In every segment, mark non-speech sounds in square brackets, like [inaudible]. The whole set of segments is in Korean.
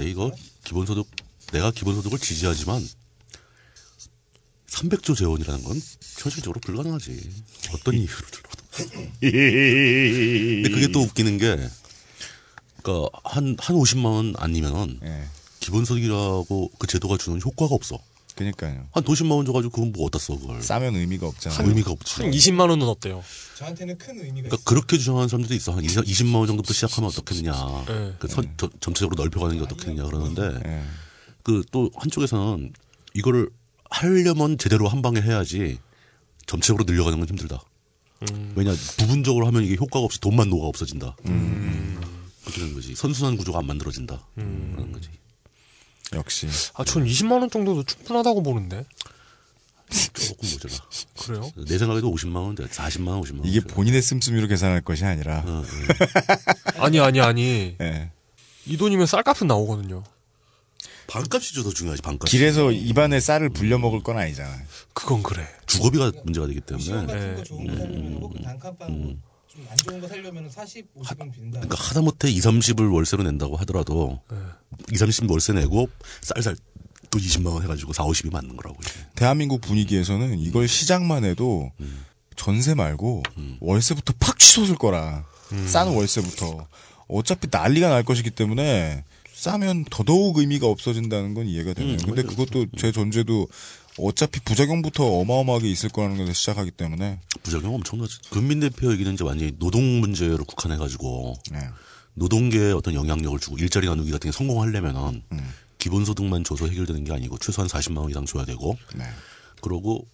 근데 이거 기본소득 내가 기본소득을 지지하지만 300조 재원이라는 건 현실적으로 불가능하지. 어떤 이유로 들어도. 근데 그게 또 웃기는 게, 그니까, 한, 한 50만 원 아니면은, 예. 기본소득이라고 그 제도가 주는 효과가 없어. 그니까요. 한 도십만 원 줘가지고 그건 뭐 어디다 써, 그걸. 싸면 의미가 없잖아요. 의미가 없지. 한 20만 원은 어때요? 저한테는 큰 의미가 그러니까 그렇게 주장하는 사람들도 있어. 한 20, 20만 원 정도부터 시작하면 어떻겠느냐. 네. 그 선, 저- 전체적으로 넓혀가는 게 어떻겠느냐 그러는데, 예. 그또 한쪽에서는 이거를 하려면 제대로 한 방에 해야지 전체적으로 늘려가는 건 힘들다. 왜냐 부분적으로 하면 이게 효과가 없이 돈만 녹아 없어진다. 그렇게 되는 거지. 선순환 구조가 안 만들어진다. 그런 거지. 역시. 아, 전 20만 원 정도도 충분하다고 보는데. 조금 모자라. 그래요? 내 생각에도 50만 원, 돼. 40만 원, 50만 원. 이게 본인의 씀씀이로 계산할 것이 아니라. 어, 어. [laughs] 아니, 아니, 아니. 예. 이 돈이면 쌀값은 나오거든요. 반값이 더 중요하지. 반값. 길에서 입안에 쌀을 불려 먹을 건 아니잖아요. 그건 그래. 주거비가 문제가 되기 때문에. 같은 네. 거 좋은 거 살려면 혹은 단칸방 좀 안 좋은 거 살려면 40, 50은 빈다. 그러니까 하다못해 2, 30을 월세로 낸다고 하더라도 네. 2, 30 월세 내고 쌀쌀 또 20만 원 해가지고 4, 50이 맞는 거라고. 이게. 대한민국 분위기에서는 이걸 시작만 해도 음. 전세 말고 월세부터 팍 취소될 거라. 싼 월세부터. 어차피 난리가 날 것이기 때문에 싸면 더더욱 의미가 없어진다는 건 이해가 되네요. 음, 근데. 그것도 제 전제도 어차피 부작용부터 어마어마하게 있을 거라는 것에 시작하기 때문에 부작용 엄청나지. 금민 대표 얘기는 이제 완전히 노동 문제로 국한해가지고 네. 노동계에 어떤 영향력을 주고 일자리 나누기 같은 게 성공하려면은 음. 기본소득만 줘서 해결되는 게 아니고 최소한 40만 원 이상 줘야 되고 네. 그러고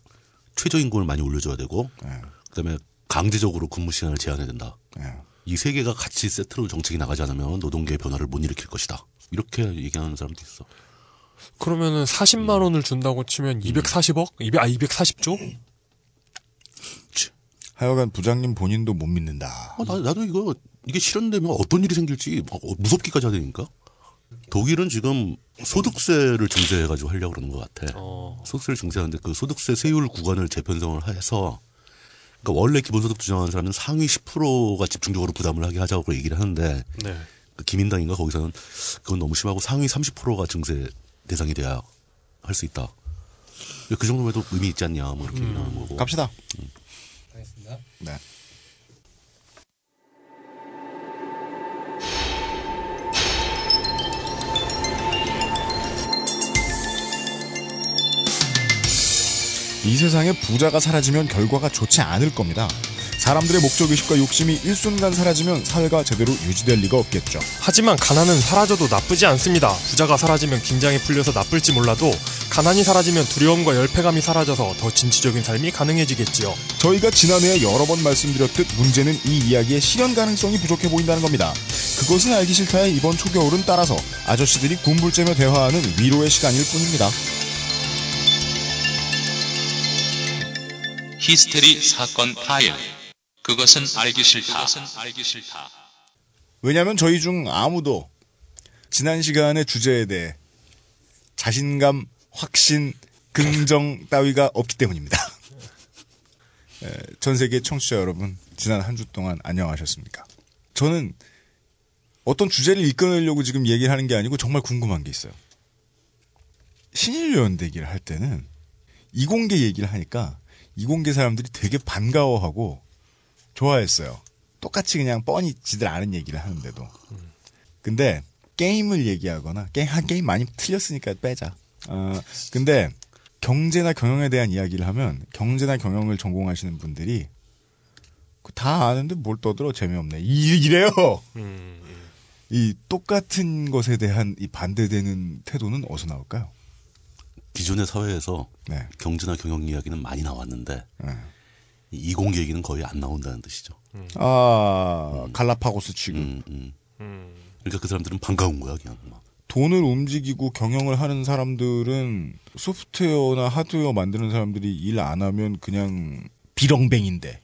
최저임금을 많이 올려줘야 되고 네. 그다음에 강제적으로 근무 시간을 제한해야 된다. 네. 이세 개가 같이 세트로 정책이 나가지 않으면 노동계의 변화를 못 일으킬 것이다. 이렇게 얘기하는 사람도 있어. 그러면은 40만 원을 준다고 치면 240억? 200, 아, 240조? 하여간 부장님 본인도 못 믿는다. 아, 나, 나도 이거 이게 실현되면 어떤 일이 생길지 막 어, 무섭기까지 하다니까. 독일은 지금 소득세를 증세해가지고 하려고 그러는 것 같아. 어. 소득세를 증세하는데 그 소득세 세율 구간을 재편성을 해서 그러니까 원래 기본소득 주장하는 사람은 상위 10%가 집중적으로 부담을 하게 하자고 얘기를 하는데 네. 그 기민당인가 거기서는 그건 너무 심하고 상위 30%가 증세 대상이 돼야 할 수 있다. 그 정도면 도 의미 있지 않냐 뭐 이렇게 얘기하는 거고. 갑시다. 알겠습니다. 네. 이 세상에 부자가 사라지면 결과가 좋지 않을 겁니다. 사람들의 목적의식과 욕심이 일순간 사라지면 사회가 제대로 유지될 리가 없겠죠. 하지만 가난은 사라져도 나쁘지 않습니다. 부자가 사라지면 긴장이 풀려서 나쁠지 몰라도 가난이 사라지면 두려움과 열패감이 사라져서 더 진취적인 삶이 가능해지겠지요. 저희가 지난해에 여러 번 말씀드렸듯 문제는 이 이야기의 실현 가능성이 부족해 보인다는 겁니다. 그것은 알기 싫다의 이번 초겨울은 따라서 아저씨들이 군불째며 대화하는 위로의 시간일 뿐입니다. 히스테리 사건 파일. 그것은 알기 싫다. 왜냐하면 저희 중 아무도 지난 시간의 주제에 대해 자신감, 확신, 긍정 따위가 없기 때문입니다. [laughs] 에, 전 세계 청취자 여러분, 지난 한 주 동안 안녕하셨습니까? 저는 어떤 주제를 이끌어내려고 지금 얘기를 하는 게 아니고 정말 궁금한 게 있어요. 신일요연대 얘기를 할 때는 이공계 얘기를 하니까 이공계 사람들이 되게 반가워하고 좋아했어요. 똑같이 그냥 뻔히 지들 아는 얘기를 하는데도. 근데 게임을 얘기하거나 게임 한 게임 많이 틀렸으니까 빼자. 어, 근데 경제나 경영에 대한 이야기를 하면 경제나 경영을 전공하시는 분들이 그다 아는데 뭘 떠들어 재미없네. 이- 이래요. 이 똑같은 것에 대한 이 반대되는 태도는 어디서 나올까요? 기존의 사회에서 네. 경제나 경영 이야기는 많이 나왔는데 네. 이 이공계 얘기는 거의 안 나온다는 뜻이죠. 아 갈라파고스 취급. 음, 음. 그러니까 그 사람들은 반가운 거야 그냥 막. 돈을 움직이고 경영을 하는 사람들은 소프트웨어나 하드웨어 만드는 사람들이 일 안 하면 그냥 비렁뱅인데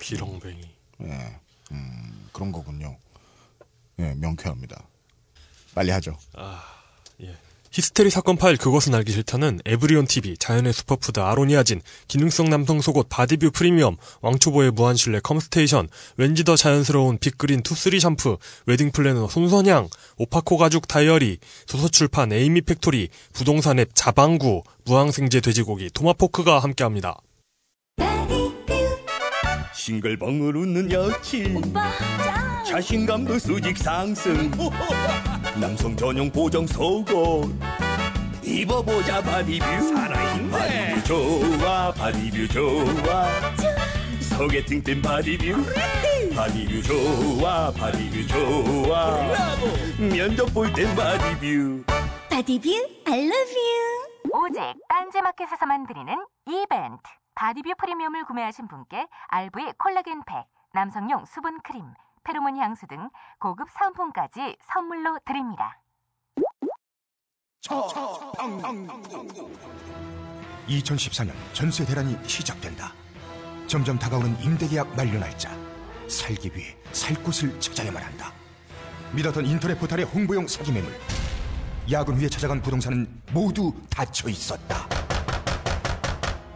비렁뱅이. 예, 음, 그런 거군요. 예, 명쾌합니다. 빨리 하죠. 아, 예. 히스테리 사건 파일 그것은 알기 싫다는 에브리온 TV, 자연의 슈퍼푸드 아로니아진, 기능성 남성 속옷 바디뷰 프리미엄, 왕초보의 무한신뢰 컴스테이션, 왠지 더 자연스러운 빅그린 투쓰리 샴푸, 웨딩 플래너 손선양, 오파코 가죽 다이어리, 소서출판 에이미 팩토리, 부동산 앱 자방구, 무항생제 돼지고기 토마포크가 함께합니다. 싱글벙글 웃는 여친. 자신감도 수직 상승 남성 전용 보정 속옷. 입어보자 바디뷰. 살아있네. 바디뷰 좋아 바디뷰 좋아. 소개팅 땐 바디뷰. 바디뷰 좋아 바디뷰 좋아. 면접 볼 땐 바디뷰. 바디뷰 I love you. 오직 딴지마켓에서만 드리는 이벤트. 바디뷰 프리미엄을 구매하신 분께 RV 콜라겐 팩, 남성용 수분 크림, 페로몬 향수 등 고급 사은품까지 선물로 드립니다. 2014년 전세 대란이 시작된다. 점점 다가오는 임대계약 만료 날짜. 살기 위해 살 곳을 찾아야만 한다. 믿었던 인터넷 포털의 홍보용 사기 매물. 야근 후에 찾아간 부동산은 모두 닫혀 있었다.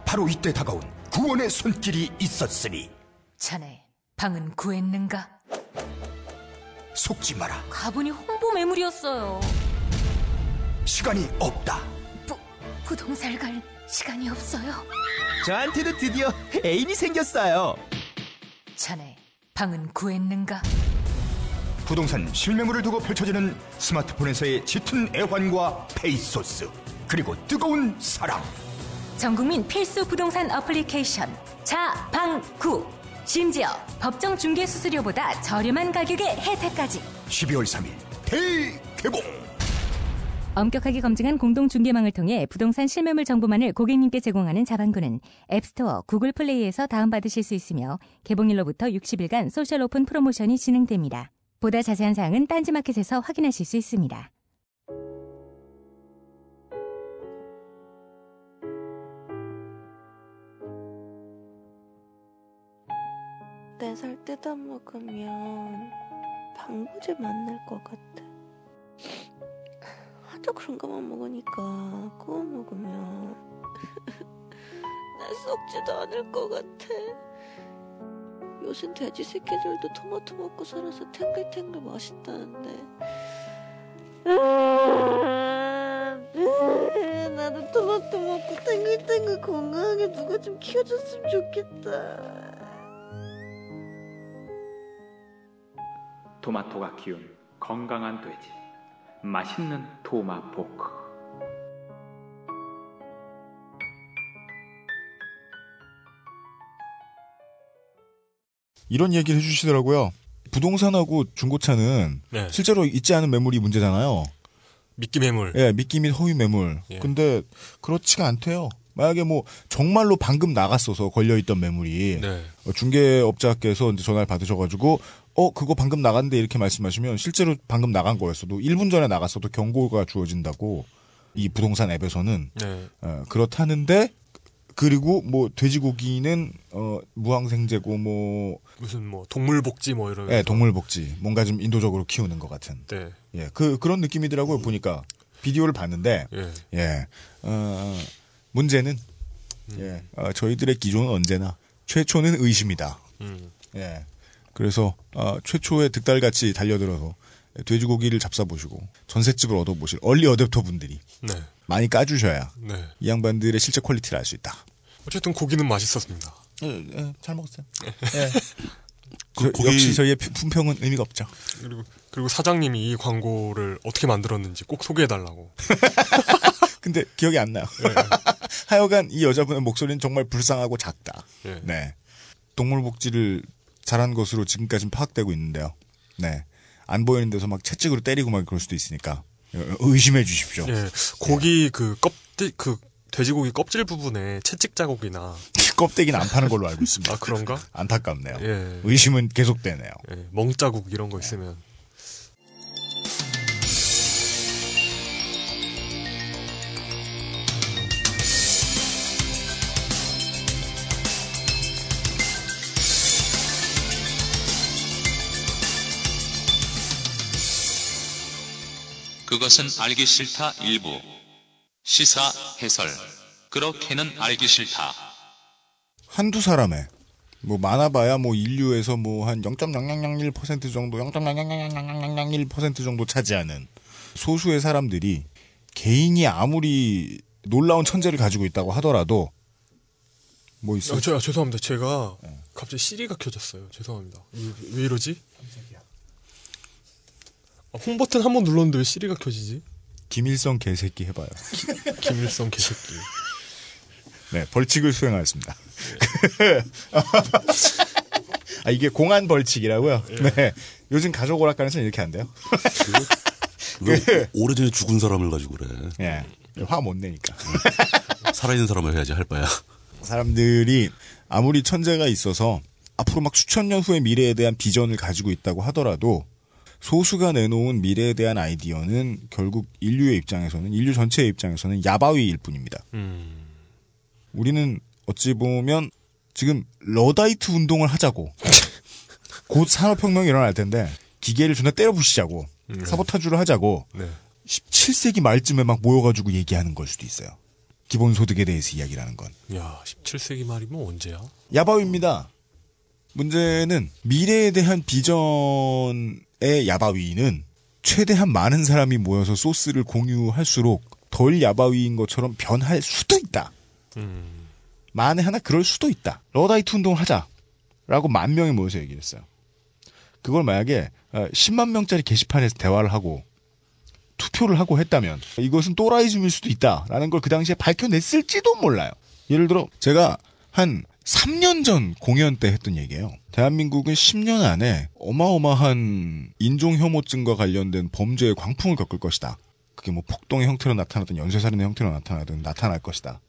바로 이때 다가온 구원의 손길이 있었으니 자네, 방은 구했는가? 속지 마라. 가보니 홍보 매물이었어요. 시간이 없다. 부, 부동산 갈 시간이 없어요. 저한테도 드디어 애인이 생겼어요 자네, 방은 구했는가? 부동산 실매물을 두고 펼쳐지는 스마트폰에서의 짙은 애환과 페이소스 그리고 뜨거운 사랑 전국민 필수 부동산 어플리케이션 자방구 심지어 법정 중개 수수료보다 저렴한 가격의 혜택까지 12월 3일 대개봉 엄격하게 검증한 공동 중개망을 통해 부동산 실매물 정보만을 고객님께 제공하는 자방구는 앱스토어, 구글 플레이에서 다운받으실 수 있으며 개봉일로부터 60일간 소셜 오픈 프로모션이 진행됩니다. 보다 자세한 사항은 딴지마켓에서 확인하실 수 있습니다. 살 뜯어 먹으면 방부제 만날 것 같아. 하도 그런 것만 먹으니까 구워 먹으면 [laughs] 난 썩지도 않을 것 같아. 요새 돼지 새끼들도 토마토 먹고 살아서 탱글탱글 맛있다는데. 나도 토마토 먹고 탱글탱글 건강하게 누가 좀 키워줬으면 좋겠다. 토마토가 키운 건강한 돼지 맛있는 토마포크 이런 얘기를 해주시더라고요. 부동산하고 중고차는 네. 실제로 있지 않은 매물이 문제잖아요. 미끼 매물. 예, 미끼 및 허위 매물. 예. 근데 그렇지가 않대요. 만약에 뭐 정말로 방금 나갔어서 걸려 있던 매물이 네. 어, 중개업자께서 이제 전화를 받으셔가지고 어 그거 방금 나갔는데 이렇게 말씀하시면 실제로 방금 나간 거였어도 1분 전에 나갔어도 경고가 주어진다고 이 부동산 앱에서는 네. 어, 그렇다는데 그리고 뭐 돼지고기는 어 무항생제고 뭐 무슨 뭐 동물복지 뭐 이런. 예, 동물복지 뭔가 좀 인도적으로 키우는 것 같은 네. 예, 그 그런 느낌이더라고요 보니까 비디오를 봤는데 예. 예, 어, 문제는 예, 어, 저희들의 기존은 언제나 최초는 의심이다. 음. 예, 그래서 어, 최초의 득달같이 달려들어서 돼지고기를 잡숴보시고 전셋집을 얻어보실 얼리 어댑터 분들이 네. 많이 까주셔야 네. 이 양반들의 실제 퀄리티를 알 수 있다. 어쨌든 고기는 맛있었습니다. 예, 예, 잘 먹었어요. 예. [laughs] 저- 그 고기- 역시 저희의 피- 품평은 의미가 없죠. 그리고 그리고 사장님이 이 광고를 어떻게 만들었는지 꼭 소개해달라고. [laughs] 근데 기억이 안 나요. [laughs] 하여간 이 여자분의 목소리는 정말 불쌍하고 작다. 예. 네. 동물복지를 잘한 것으로 지금까지는 파악되고 있는데요. 네. 안 보이는 데서 막 채찍으로 때리고 막 그럴 수도 있으니까 의심해 주십시오. 예. 고기 그 껍질 그 돼지고기 껍질 부분에 채찍 자국이나 [laughs] 껍데기는 안 파는 걸로 알고 있습니다. 아 그런가? 안타깝네요. 예. 의심은 계속되네요. 예. 멍 자국 이런 거 있으면 그것은 알기 싫다 일부 시사 해설. 그렇게는 알기 싫다. 한두 사람의 뭐 많아봐야 뭐 인류에서 뭐 한 0.0001% 정도, 0.000001% 정도 차지하는 소수의 사람들이 개인이 아무리 놀라운 천재를 가지고 있다고 하더라도 뭐 있어? 아, 저, 아, 죄송합니다. 제가 갑자기 시리가 켜졌어요. 죄송합니다. 왜, 왜 이러지? 아, 홈 버튼 한 번 눌렀는데 왜 시리가 켜지지? 김일성 개새끼 해봐요. [laughs] 김일성 개새끼. 네, 벌칙을 수행하였습니다. [laughs] 아, 이게 공안 벌칙이라고요? 네. 요즘 가족 오락관에서는 이렇게 안 돼요? [laughs] 왜 오래전에 죽은 사람을 가지고 그래. 예. 화못 내니까. 살아있는 사람을 해야지 할 바야. 사람들이 아무리 천재가 있어서 앞으로 막 수천 년 후의 미래에 대한 비전을 가지고 있다고 하더라도 소수가 내놓은 미래에 대한 아이디어는 결국 인류의 입장에서는 인류 전체의 입장에서는 야바위일 뿐입니다. 음. 우리는 어찌 보면 지금 러다이트 운동을 하자고 [laughs] 곧 산업혁명이 일어날 텐데 기계를 존나 때려 부시자고 네. 사보타주를 하자고 네. 17세기 말쯤에 막 모여가지고 얘기하는 걸 수도 있어요. 기본소득에 대해서 이야기하는 건. 야, 17세기 말이면 언제야? 야바위입니다. 문제는 미래에 대한 비전의 야바위는 최대한 많은 사람이 모여서 소스를 공유할수록 덜 야바위인 것처럼 변할 수도 있다. 음. 만에 하나 그럴 수도 있다. 러다이트 운동을 하자. 라고 만 명이 모여서 얘기를 했어요. 그걸 만약에 어, 10만 명짜리 게시판에서 대화를 하고 투표를 하고 했다면 이것은 또라이즘일 수도 있다라는 걸 그 당시에 밝혀냈을지도 몰라요. 예를 들어 제가 한 3년 전 공연 때 했던 얘기예요. 대한민국은 10년 안에 어마어마한 인종 혐오증과 관련된 범죄의 광풍을 겪을 것이다. 그게 뭐 폭동의 형태로 나타나든 연쇄살인의 형태로 나타나든 나타날 것이다.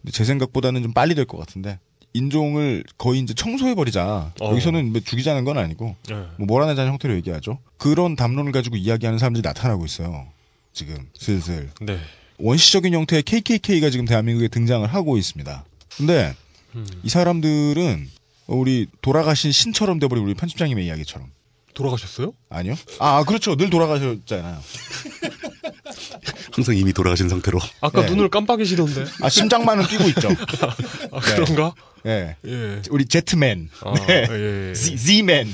근데 제 생각보다는 좀 빨리 될 것 같은데 인종을 거의 이제 청소해버리자. 어. 여기서는 뭐 죽이자는 건 아니고 네. 뭐 몰아내자는 형태로 얘기하죠. 그런 담론을 가지고 이야기하는 사람들이 나타나고 있어요. 지금 슬슬 네. 원시적인 형태의 KKK가 지금 대한민국에 등장을 하고 있습니다. 근데 음. 이 사람들은 우리 돌아가신 신처럼 돼버린 우리 편집장님의 이야기처럼 돌아가셨어요? 아니요? 아 그렇죠. 늘 돌아가셨잖아요. [laughs] 항상 이미 돌아가신 상태로. 아까 네. 눈을 깜빡이시던데. 아 심장만은 뛰고 있죠. [laughs] 아, 그런가? 예. 예. 우리 제트맨, 아, 네. 예, 예. Z, Z맨.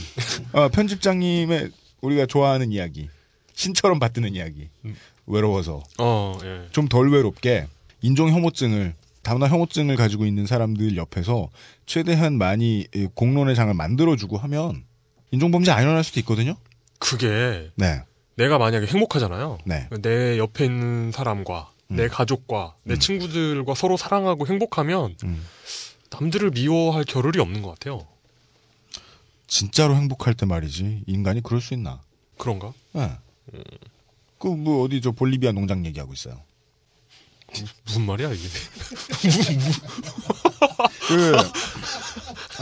어, 편집장님의 우리가 좋아하는 이야기, 신처럼 받드는 이야기, 외로워서 어, 예. 좀덜 외롭게 인종 혐오증을 다문화 혐오증을 가지고 있는 사람들 옆에서 최대한 많이 이 공론의 장을 만들어주고 하면 인종범죄 안 일어날 수도 있거든요. 그게 네, 내가 만약에 행복하잖아요. 네, 내 옆에 있는 사람과 내 가족과 내 친구들과 서로 사랑하고 행복하면 음. 남들을 미워할 겨를이 없는 것 같아요. 진짜로 행복할 때 말이지 인간이 그럴 수 있나? 그런가? 네. 그 뭐 어디 저 볼리비아 농장 얘기하고 있어요. 무슨 말이야 이게? [laughs] 그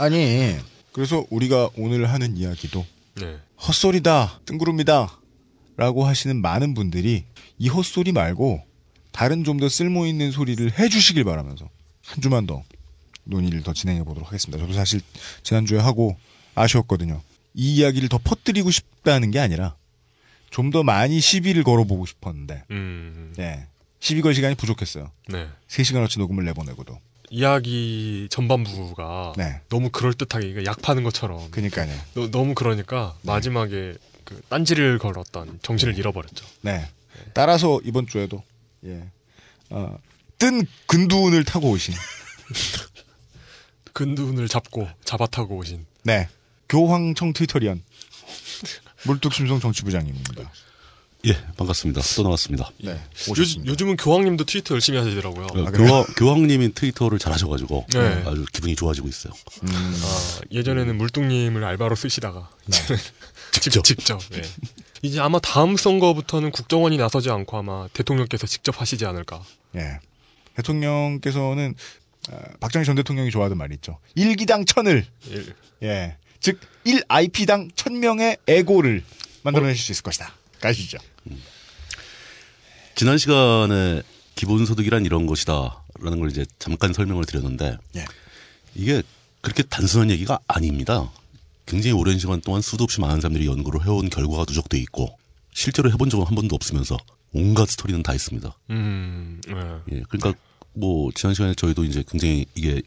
아니 그래서 우리가 오늘 하는 이야기도 네. 헛소리다 뜬구름이다 라고 하시는 많은 분들이 이 헛소리 말고 다른 좀 더 쓸모 있는 소리를 해주시길 바라면서 한 주만 더 논의를 더 진행해 보도록 하겠습니다. 저도 사실 지난주에 하고 아쉬웠거든요. 이 이야기를 더 퍼뜨리고 싶다는 게 아니라 좀 더 많이 시비를 걸어보고 싶었는데 음, 네. 시비 걸 시간이 부족했어요. 네. 3시간어치 녹음을 내보내고도. 이야기 전반부가 네. 너무 그럴 듯하게 그러니까 약 파는 것처럼 그니까요. 너, 너무 그러니까 마지막에 그 딴지를 걸었던 정신을 잃어버렸죠. 네. 따라서 이번 주에도 예. 어, 뜬 근두운을 타고 오신 [laughs] 근두운을 잡고 잡아타고 오신 네. 교황청 트위터리언 물뚝심송 정치부장님입니다. 예, 반갑습니다. 또 나왔습니다. 네. 요즘, 요즘은 교황님도 트위터 열심히 하시더라고요. 어, 교황, 교황님이 트위터를 잘 하셔가지고 네. 아주 기분이 좋아지고 있어요. 아, 예전에는 물뚱님을 알바로 쓰시다가 이제는 [laughs] 직접 직접. 예. [laughs] 이제 아마 다음 선거부터는 국정원이 나서지 않고 아마 대통령께서 직접 하시지 않을까. 예. 대통령께서는 어, 박정희 전 대통령이 좋아하던 말이 있죠. 일기당 천을 일. 예. 즉 1IP당 천명의 에고를 만들어내실 수 있을 것이다. 가시죠. 지난 시간에 기본소득이란 이런 것이다라는 걸 이제 잠깐 설명을 드렸는데 예. 이게 그렇게 단순한 얘기가 아닙니다. 굉장히 오랜 시간 동안 수도 없이 많은 사람들이 연구를 해온 결과가 누적돼 있고 실제로 해본 적은 한 번도 없으면서 온갖 스토리는 다 있습니다. 음, 네. 예, 그러니까 뭐 지난 시간에 저희도 이제 굉장히 이게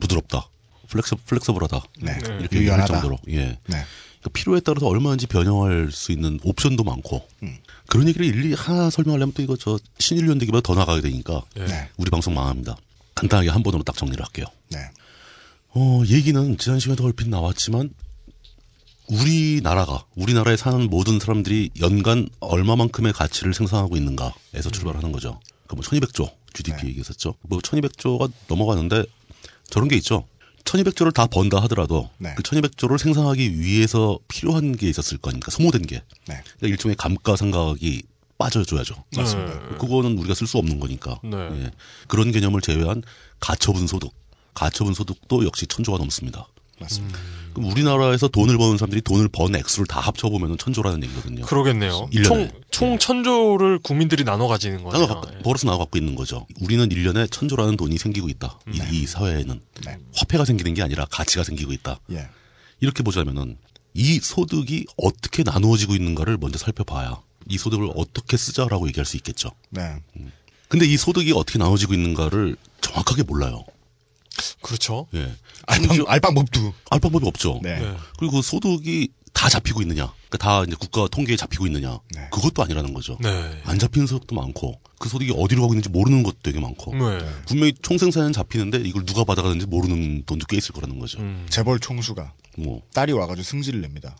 부드럽다, 플렉서 플렉서블하다 네. 이렇게 얘기할 유연하다. 정도로 예. 네. 그러니까 필요에 따라서 얼마든지 변형할 수 있는 옵션도 많고 음. 그런 얘기를 일일이 하나 설명하려면 또 이거 저 신일련 되기보다 더 나가게 되니까 네. 우리 방송 망합니다. 간단하게 한 번으로 딱 정리를 할게요. 네. 어, 얘기는 지난 시간에도 얼핏 나왔지만 우리나라가 우리나라에 사는 모든 사람들이 연간 얼마만큼의 가치를 생산하고 있는가에서 출발하는 거죠. 그뭐 1200조 GDP 얘기했었죠. 뭐 1200조가 넘어가는데 저런 게 있죠. 1200조를 다 번다 하더라도 네. 그 1200조를 생산하기 위해서 필요한 게 있었을 거니까 소모된 게 네. 그러니까 일종의 감가상각이 빠져줘야죠. 맞습니다. 그거는 우리가 쓸 수 없는 거니까. 네. 예. 그런 개념을 제외한 가처분 소득. 가처분 소득도 역시 천조가 넘습니다. 맞습니다. 그럼 우리나라에서 돈을 버는 사람들이 돈을 번 액수를 다 합쳐보면 천조라는 얘기거든요. 그러겠네요. 총, 총 천조를 국민들이 나눠 가지는. 나눠 갖고, 벌어서 나눠 갖고 있는 거죠. 우리는 1년에 천조라는 돈이 생기고 있다. 이, 이 사회에는. 네. 화폐가 생기는 게 아니라 가치가 생기고 있다. 예. 이렇게 보자면은 이 소득이 어떻게 나누어지고 있는가를 먼저 살펴봐야 이 소득을 어떻게 쓰자라고 얘기할 수 있겠죠. 네. 근데 이 소득이 어떻게 나눠지고 있는가를 정확하게 몰라요. 그렇죠. 예. 알방, 알방법도. 알 방법이 없죠. 네. 네. 그리고 그 소득이 다 잡히고 있느냐, 그러니까 다 이제 국가 통계에 잡히고 있느냐, 네. 그것도 아니라는 거죠. 네. 안 잡히는 소득도 많고, 그 소득이 어디로 가고 있는지 모르는 것도 되게 많고, 네. 분명히 총생산은 잡히는데 이걸 누가 받아가는지 모르는 돈도 꽤 있을 거라는 거죠. 음. 재벌 총수가 뭐 딸이 와가지고 승질을 냅니다.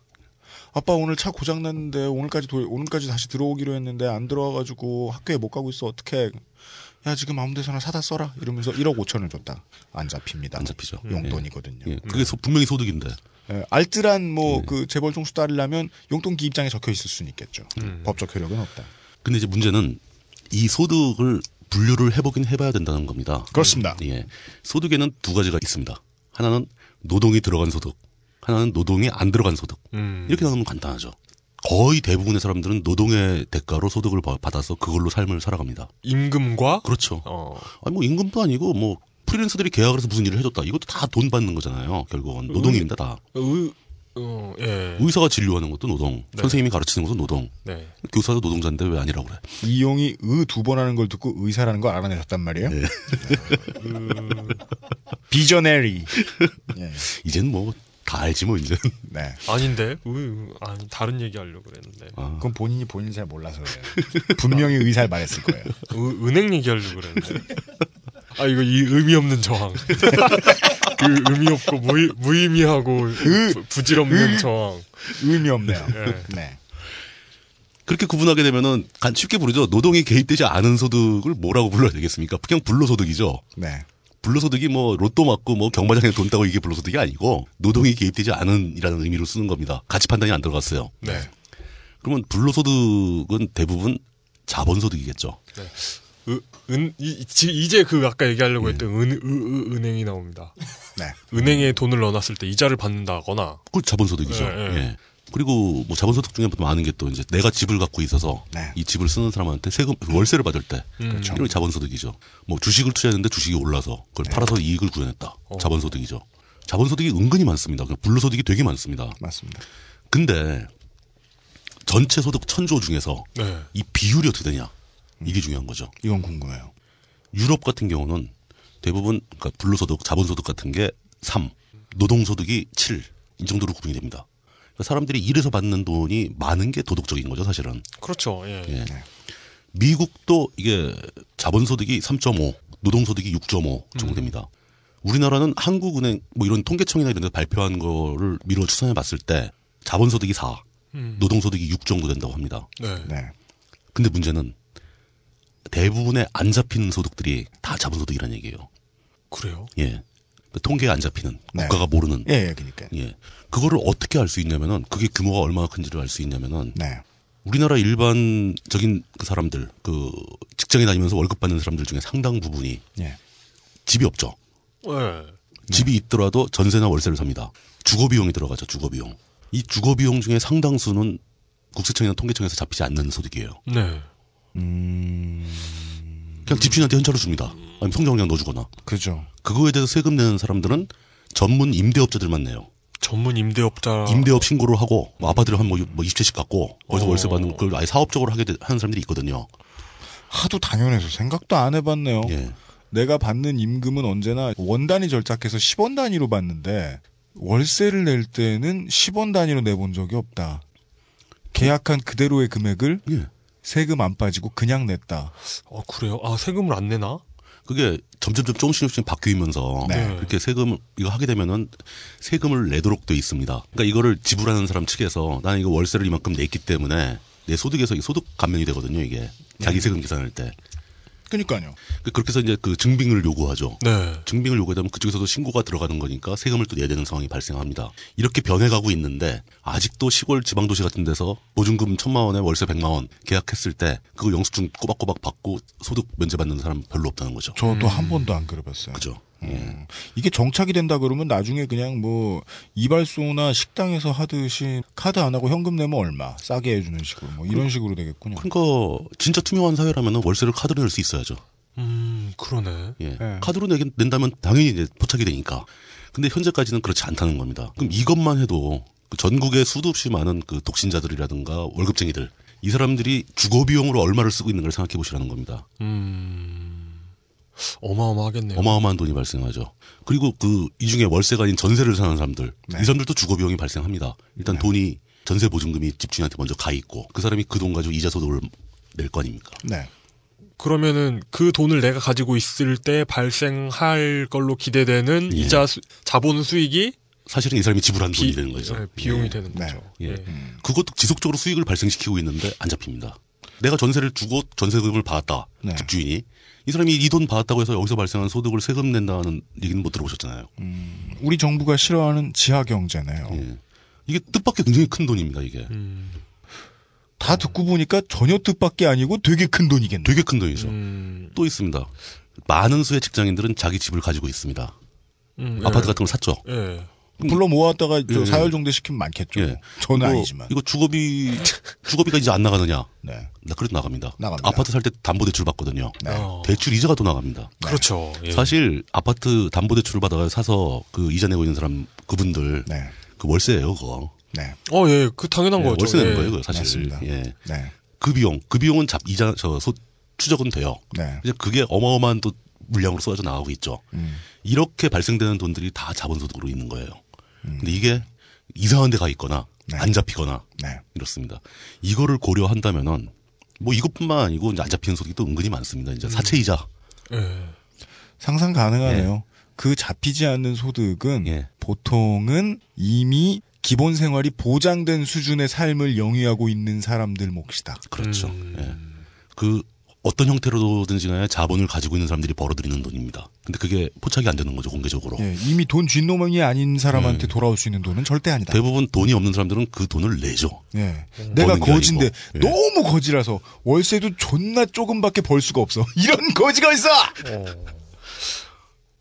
아빠 오늘 차 고장 났는데 오늘까지 도, 오늘까지 다시 들어오기로 했는데 안 들어와가지고 학교에 못 가고 있어 어떡해? 야 지금 아무데서나 사다 써라 이러면서 1억 5천을 줬다. 안 잡힙니다. 안 잡히죠. 용돈이거든요. 예, 그게 소- 분명히 소득인데. 예, 알뜰한 뭐 그 재벌 총수 딸이라면 용돈기 입장에 적혀 있을 수는 있겠죠. 음. 법적 효력은 없다. 근데 이제 문제는 이 소득을 분류를 해보긴 해봐야 된다는 겁니다. 그렇습니다. 예. 소득에는 두 가지가 있습니다. 하나는 노동이 들어간 소득, 하나는 노동이 안 들어간 소득. 음. 이렇게 나누면 간단하죠. 거의 대부분의 사람들은 노동의 대가로 소득을 바- 받아서 그걸로 삶을 살아갑니다. 임금과 그렇죠. 어. 아니 뭐 임금도 아니고 뭐 프리랜서들이 계약을 해서 무슨 일을 해줬다. 이것도 다 돈 받는 거잖아요. 결국은 노동입니다. 다. 의, 어, 예. 의사가 진료하는 것도 노동, 네. 선생님이 가르치는 것도 노동, 네. 교사도 노동자인데 왜 아니라고 그래? 이용이 의 두 번 하는 걸 듣고 의사라는 걸 알아내셨단 말이에요. 네. [laughs] 비저네리. 예. [laughs] 이젠 뭐 다 알지 뭐 이제. [laughs] 네. 아닌데? 의, 아니, 다른 얘기 하려고 그랬는데. 아, 그건 본인이 본인 잘 몰라서 그래요. 분명히 의사를 말했을 거예요. 의, 은행 얘기 하려고 그랬는데. 아, 이거 이 의미 없는 저항. [laughs] 그 의미 없고 무의, 무의미하고 부- 부질없는 저항. 의미 없네요. 예. 네. 그렇게 구분하게 되면은 간 쉽게 부르죠. 노동이 개입되지 않은 소득을 뭐라고 불러야 되겠습니까? 그냥 불로소득이죠. 네. 불로소득이 뭐 로또 맞고 뭐 경마장에 돈 따고 이게 불로소득이 아니고 노동이 개입되지 않은이라는 의미로 쓰는 겁니다. 가치 판단이 안 들어갔어요. 네. 그러면 불로소득은 대부분 자본소득이겠죠. 의, 은, 이, 지- 이제 그 아까 얘기하려고 했던 은, 의, 의, 은행이 나옵니다. 네. 은행에 돈을 넣어놨을 때 이자를 받는다거나. 그 자본소득이죠. 예, 예. 예. 그리고 뭐 자본소득 중에 많은 게 또 이제 내가 집을 갖고 있어서 네. 이 집을 쓰는 사람한테 세금 월세를 받을 때 음. 이런 게 자본소득이죠. 뭐 주식을 투자했는데 주식이 올라서 그걸 팔아서 이익을 구해냈다. 자본소득이죠. 자본소득이 은근히 많습니다. 그냥 불로소득이 되게 많습니다. 맞습니다. 근데 전체 소득 천조 중에서 네. 이 비율이 어떻게 되냐 이게 중요한 거죠. 이건 궁금해요. 유럽 같은 경우는 대부분 그러니까 불로소득, 자본소득 같은 게 3, 노동소득이 7, 이 정도로 구분이 됩니다. 그러니까 사람들이 일해서 받는 돈이 많은 게 도덕적인 거죠, 사실은. 그렇죠. 예. 예. 미국도 이게 자본소득이 3.5, 노동소득이 6.5 정도 됩니다. 우리나라는 한국은행 뭐 이런 통계청이나 이런 데 발표한 거를 미루어 추산해 봤을 때 자본소득이 4, 음. 노동소득이 6 정도 된다고 합니다. 네. 네. 근데 문제는 대부분의 안 잡히는 소득들이 다 자본소득이라는 얘기예요. 그래요? 예. 그 통계에 안 잡히는 네. 국가가 모르는 예, 예, 그니까요. 예. 그거를 어떻게 알 수 있냐면은 그게 규모가 얼마나 큰지를 알 수 있냐면은 네. 우리나라 일반적인 그 사람들 그 직장에 다니면서 월급 받는 사람들 중에 상당 부분이 예. 집이 없죠. 예. 집이 있더라도 전세나 월세를 삽니다. 주거 비용이 들어가죠. 주거 비용. 이 주거 비용 중에 상당수는 국세청이나 통계청에서 잡히지 않는 소득이에요. 네. 그냥 집주인한테 현찰로 줍니다. 아니면 통장에 그냥 넣어주거나. 그죠. 그거에 대해서 세금 내는 사람들은 전문 임대업자들만 내요. 전문 임대업자 임대업 신고를 하고 뭐 아파트를 한뭐 뭐 20채씩 갖고 거기서 어. 월세 받는 그걸 아예 사업적으로 하게 되- 하는 사람들이 있거든요. 하도 당연해서 생각도 안 해봤네요. 예. 내가 받는 임금은 언제나 원 단위 절작해서 10원 단위로 받는데 월세를 낼 때는 10원 단위로 내본 적이 없다. 계약한 그대로의 금액을 예. 세금 안 빠지고 그냥 냈다. 어 그래요? 아 세금을 안 내나? 그게 점점점 조금씩 조금씩 바뀌면서 네. 그렇게 세금 이거 하게 되면은 세금을 내도록 돼 있습니다. 그러니까 이거를 지불하는 사람 측에서 나는 이거 월세를 이만큼 냈기 때문에 내 소득에서 이 소득 감면이 되거든요. 이게 자기 세금 계산할 때. 그러니까요. 그- 그렇게 해서 이제 그 증빙을 요구하죠. 네. 증빙을 요구하면 그쪽에서도 신고가 들어가는 거니까 세금을 또 내야 되는 상황이 발생합니다. 이렇게 변해가고 있는데 아직도 시골 지방도시 같은 데서 보증금 천만 원에 월세 백만 원 계약했을 때 그거 영수증 꼬박꼬박 받고 소득 면제받는 사람 별로 없다는 거죠. 저도 한 번도 안 그려봤어요. 그죠. 음, 이게 정착이 된다 그러면 나중에 그냥 뭐 이발소나 식당에서 하듯이 카드 안 하고 현금 내면 얼마 싸게 해주는 식으로 뭐 이런 식으로 되겠군요. 그러니까 진짜 투명한 사회라면 월세를 카드로 낼 수 있어야죠. 음 그러네. 예. 네. 카드로 내게 낸다면 당연히 이제 포착이 되니까. 근데 현재까지는 그렇지 않다는 겁니다. 그럼 이것만 해도 그 전국에 수도 없이 많은 그 독신자들이라든가 월급쟁이들 이 사람들이 주거 비용으로 얼마를 쓰고 있는 걸 생각해 보시라는 겁니다. 음 어마어마하겠네요. 어마어마한 돈이 발생하죠. 그리고 그 이 중에 월세가 아닌 전세를 사는 사람들 네. 이 사람들도 주거 비용이 발생합니다. 일단 돈이 전세 보증금이 집주인한테 먼저 가 있고 그 사람이 그 돈 가지고 이자 소득을 낼 거 아닙니까? 네. 그러면은 그 돈을 내가 가지고 있을 때 발생할 걸로 기대되는 예. 이자 수, 자본 수익이 사실은 이 사람이 지불한 돈이 비- 되는 거죠. 예, 비용이 예. 되는 네. 거죠. 예. 예. 그것도 지속적으로 수익을 발생시키고 있는데 안 잡힙니다. 내가 전세를 주고 전세금을 받았다. 네. 집주인이. 이 사람이 이 돈 받았다고 해서 여기서 발생한 소득을 세금 낸다는 얘기는 못 들어보셨잖아요. 음, 우리 정부가 싫어하는 지하 경제네요. 예. 이게 뜻밖의 굉장히 큰 돈입니다, 이게. 음, 다 듣고 보니까 전혀 뜻밖의 아니고 되게 큰 돈이겠네. 되게 큰 돈이죠. 음, 또 있습니다. 많은 수의 직장인들은 자기 집을 가지고 있습니다. 음, 아파트 예. 같은 걸 샀죠. 예. 불러 모았다가 저 예. 사열 정도 시키면 많겠죠. 예. 저는 이거- 아니지만. 이거 주거비, 주거비가 이제 안 나가느냐? 네. 나 그래도 나갑니다. 나갑니다. 아파트 살 때 담보대출 받거든요. 네. 어, 대출 이자가 또 나갑니다. 그렇죠. 예. 사실 아파트 담보대출을 받아가 사서 그 이자 내고 있는 사람 그분들 네. 그 월세예요 그거. 네. 어, 예, 그 당연한 예, 거죠. 월세 내는 예. 거예요, 그거 사실. 맞습니다. 예. 네. 그 비용, 그 비용은 잡 이자 저 소, 추적은 돼요. 네. 이제 그게 어마어마한 또 물량으로 쏟아져 나가고 있죠. 음. 이렇게 발생되는 돈들이 다 자본소득으로 있는 거예요. 근데 이게 이상한 데 가 있거나 네. 안 잡히거나 네. 이렇습니다. 이거를 고려한다면은 뭐 이것뿐만 아니고 이제 안 잡히는 소득이 또 은근히 많습니다. 이제 사채 이자. 예. 상상 가능하네요. 그 잡히지 않는 소득은 예. 보통은 이미 기본 생활이 보장된 수준의 삶을 영위하고 있는 사람들 몫이다. 그렇죠. 음. 예. 그 어떤 형태로든지 간에 자본을 가지고 있는 사람들이 벌어들이는 돈입니다. 근데 그게 포착이 안 되는 거죠, 공개적으로. 예, 이미 돈 쥐노멍이 아닌 사람한테 네. 돌아올 수 있는 돈은 절대 아니다. 대부분 돈이 없는 사람들은 그 돈을 내죠. 예. 내가 거지인데. 예. 너무 거지라서 월세도 존나 조금밖에 벌 수가 없어. [laughs] 이런 거지가 있어.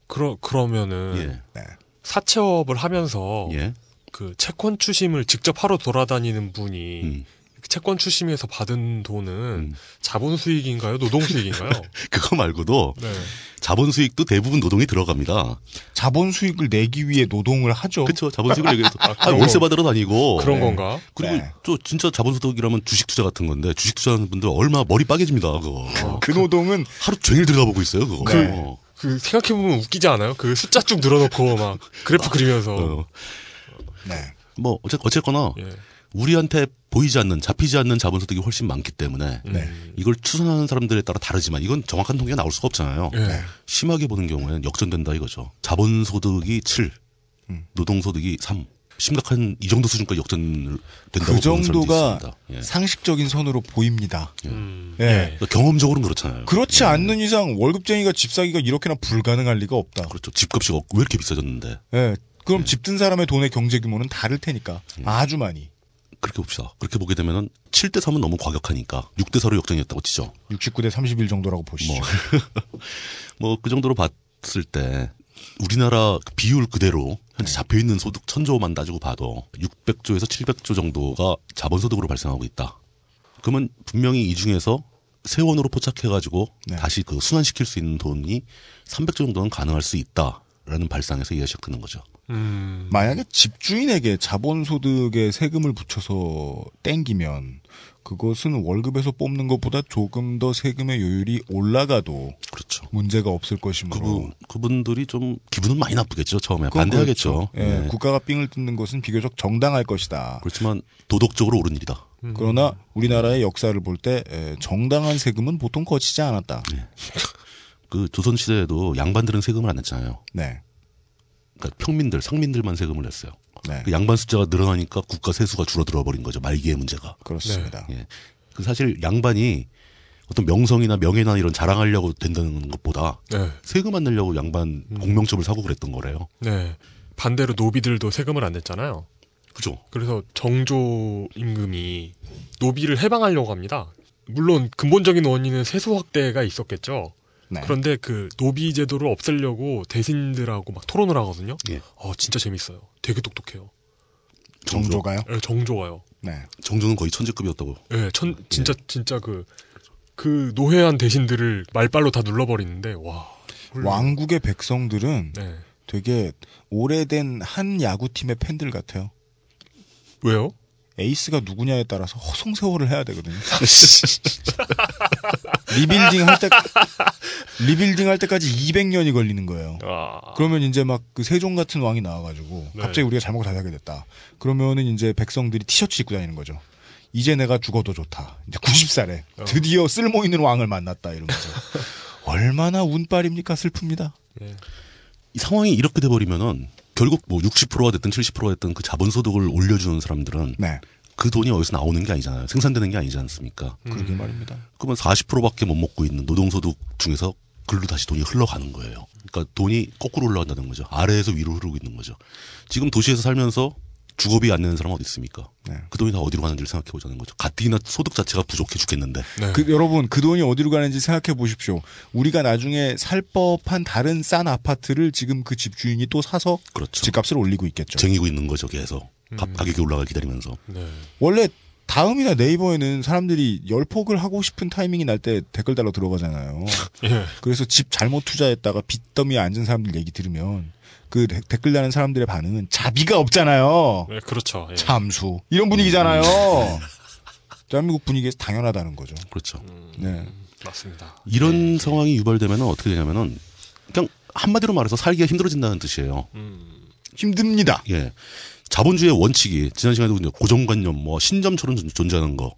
그러 그러면은 예. 네. 사채업을 하면서 예. 그 채권 추심을 직접 하러 돌아다니는 분이 음. 채권 추심에서 받은 돈은 음. 자본 수익인가요? 노동 수익인가요? [laughs] 그거 말고도 네. 자본 수익도 대부분 노동이 들어갑니다. 자본 수익을 내기 위해 노동을 하죠. 그렇죠. 자본 수익을 얘기해서 [laughs] 아, 그런 월세 거. 받으러 다니고 그런 네. 건가? 그리고 네. 또 진짜 자본 소득이라면 주식 투자 같은 건데 주식 투자하는 분들 얼마 머리 빠개집니다. 그거 그 노동은 하루 종일 들어가 보고 있어요. 그거. 네. 어. 그 생각해보면 웃기지 않아요? 그 숫자 쭉 늘어놓고 막 그래프 그리면서 어. 네. 뭐 어쨌 어쨌거나 예. 우리한테 보이지 않는 잡히지 않는 자본소득이 훨씬 많기 때문에 네. 이걸 추산하는 사람들에 따라 다르지만 이건 정확한 통계가 나올 수가 없잖아요. 예. 심하게 보는 경우에는 역전된다 이거죠. 자본소득이 7, 음. 노동소득이 3. 심각한 이 정도 수준까지 역전된다고 그 보는 사람도 정도가 있습니다. 예. 상식적인 선으로 보입니다. 음. 예. 그러니까 경험적으로는 그렇잖아요. 그렇지 않는 이상 월급쟁이가 집 사기가 이렇게나 불가능할 리가 없다. 그렇죠. 집값이 어- 왜 이렇게 비싸졌는데 예. 그럼 집 든 사람의 돈의 경제 규모는 다를 테니까 아주 많이. 그렇게 봅시다. 그렇게 보게 되면은 7대 3은 너무 과격하니까 6대 4로 역전이었다고 치죠. 69대 31 정도라고 보시죠. 뭐 [laughs] 뭐그 정도로 봤을 때 우리나라 그 비율 그대로 현재 잡혀 있는 소득 천조만 따지고 봐도 600조에서 700조 정도가 자본 소득으로 발생하고 있다. 그러면 분명히 이 중에서 세원으로 포착해가지고 네. 다시 그 순환시킬 수 있는 돈이 300조 정도는 가능할 수 있다라는 발상에서 이해가 시작되는 거죠. 음. 만약에 집주인에게 자본소득에 세금을 붙여서 땡기면 그것은 월급에서 뽑는 것보다 조금 더 세금의 요율이 올라가도 그렇죠. 문제가 없을 것이므로 그분, 그분들이 좀 기분은 많이 나쁘겠죠. 처음에 반대하겠죠. 그렇죠. 예, 네. 국가가 삥을 뜯는 것은 비교적 정당할 것이다. 그렇지만 도덕적으로 옳은 일이다. 그러나 우리나라의 역사를 볼 때 정당한 세금은 보통 거치지 않았다. [laughs] 그 조선 시대에도 양반들은 세금을 안 냈잖아요. 네. 그러니까 평민들, 상민들만 세금을 냈어요. 네. 그 양반 숫자가 늘어나니까 국가 세수가 줄어들어 버린 거죠. 말기의 문제가. 그렇습니다. 예. 그 사실 양반이 어떤 명성이나 명예나 이런 자랑하려고 된다는 것보다 네. 세금 안 내려고 양반 공명첩을 사고 그랬던 거래요. 네. 반대로 노비들도 세금을 안 냈잖아요. 그죠. 그래서 정조 임금이 노비를 해방하려고 합니다. 물론 근본적인 원인은 세수 확대가 있었겠죠. 네. 그런데 그 노비 제도를 없애려고 대신들하고 막 토론을 하거든요. 예. 어, 진짜 재밌어요. 되게 똑똑해요. 정조 가요? 네, 정조가요. 네. 정조는 거의 천재급이었다고. 네, 천 진짜 진짜 그그 노회한 대신들을 말빨로 다 눌러버리는데 와. 훌륭해요. 왕국의 백성들은 네. 되게 오래된 한 야구팀의 팬들 같아요. 왜요? 에이스가 누구냐에 따라서 허송세월을 해야 되거든요. 리빌딩 할 때, 리빌딩 할 때까지 200년이 걸리는 거예요. 아. 그러면 이제 막 그 세종 같은 왕이 나와가지고 네. 갑자기 우리가 잘못 다하게 됐다. 그러면은 이제 백성들이 티셔츠 입고 다니는 거죠. 이제 내가 죽어도 좋다. 이제 90살에 어. 드디어 쓸모 있는 왕을 만났다 이러면서 [laughs] 얼마나 운빨입니까 슬픕니다. 이 상황이 이렇게 돼버리면은 결국 뭐 60%가 됐든 70%가 됐든 그 자본소득을 올려주는 사람들은 네. 그 돈이 어디서 나오는 게 아니잖아요. 생산되는 게 아니지 않습니까? 그러게 말입니다. 그러면 40%밖에 못 먹고 있는 노동소득 중에서 글로 다시 돈이 흘러가는 거예요. 그러니까 돈이 거꾸로 올라간다는 거죠. 아래에서 위로 흐르고 있는 거죠. 지금 도시에서 살면서 주거비 안 내는 사람 어디 있습니까? 네. 그 돈이 다 어디로 가는지를 생각해 보자는 거죠. 가뜩이나 소득 자체가 부족해 죽겠는데. 그, 여러분 그 돈이 어디로 가는지 생각해 보십시오. 우리가 나중에 살 법한 다른 싼 아파트를 지금 그 집 주인이 또 사서 그렇죠. 집값을 올리고 있겠죠. 쟁이고 있는 거죠, 계속. 가- 가격이 올라갈 기다리면서. 원래 다음이나 네이버에는 사람들이 열폭을 하고 싶은 타이밍이 날 때 댓글 달러 들어가잖아요. [laughs] 예. 그래서 집 잘못 투자했다가 빚더미에 앉은 사람들 얘기 들으면 그 데- 댓글 다는 사람들의 반응은 자비가 없잖아요. 네, 그렇죠. 예. 참수 이런 분위기잖아요. [laughs] 대한민국 분위기에서 당연하다는 거죠. 그렇죠. 네. 맞습니다. 이런 상황이 유발되면 어떻게 되냐면은 그냥 한마디로 말해서 살기가 힘들어진다는 뜻이에요. 힘듭니다. 예. 자본주의의 원칙이 지난 시간에도 이제 고정관념, 뭐 신점처럼 존- 존재하는 거,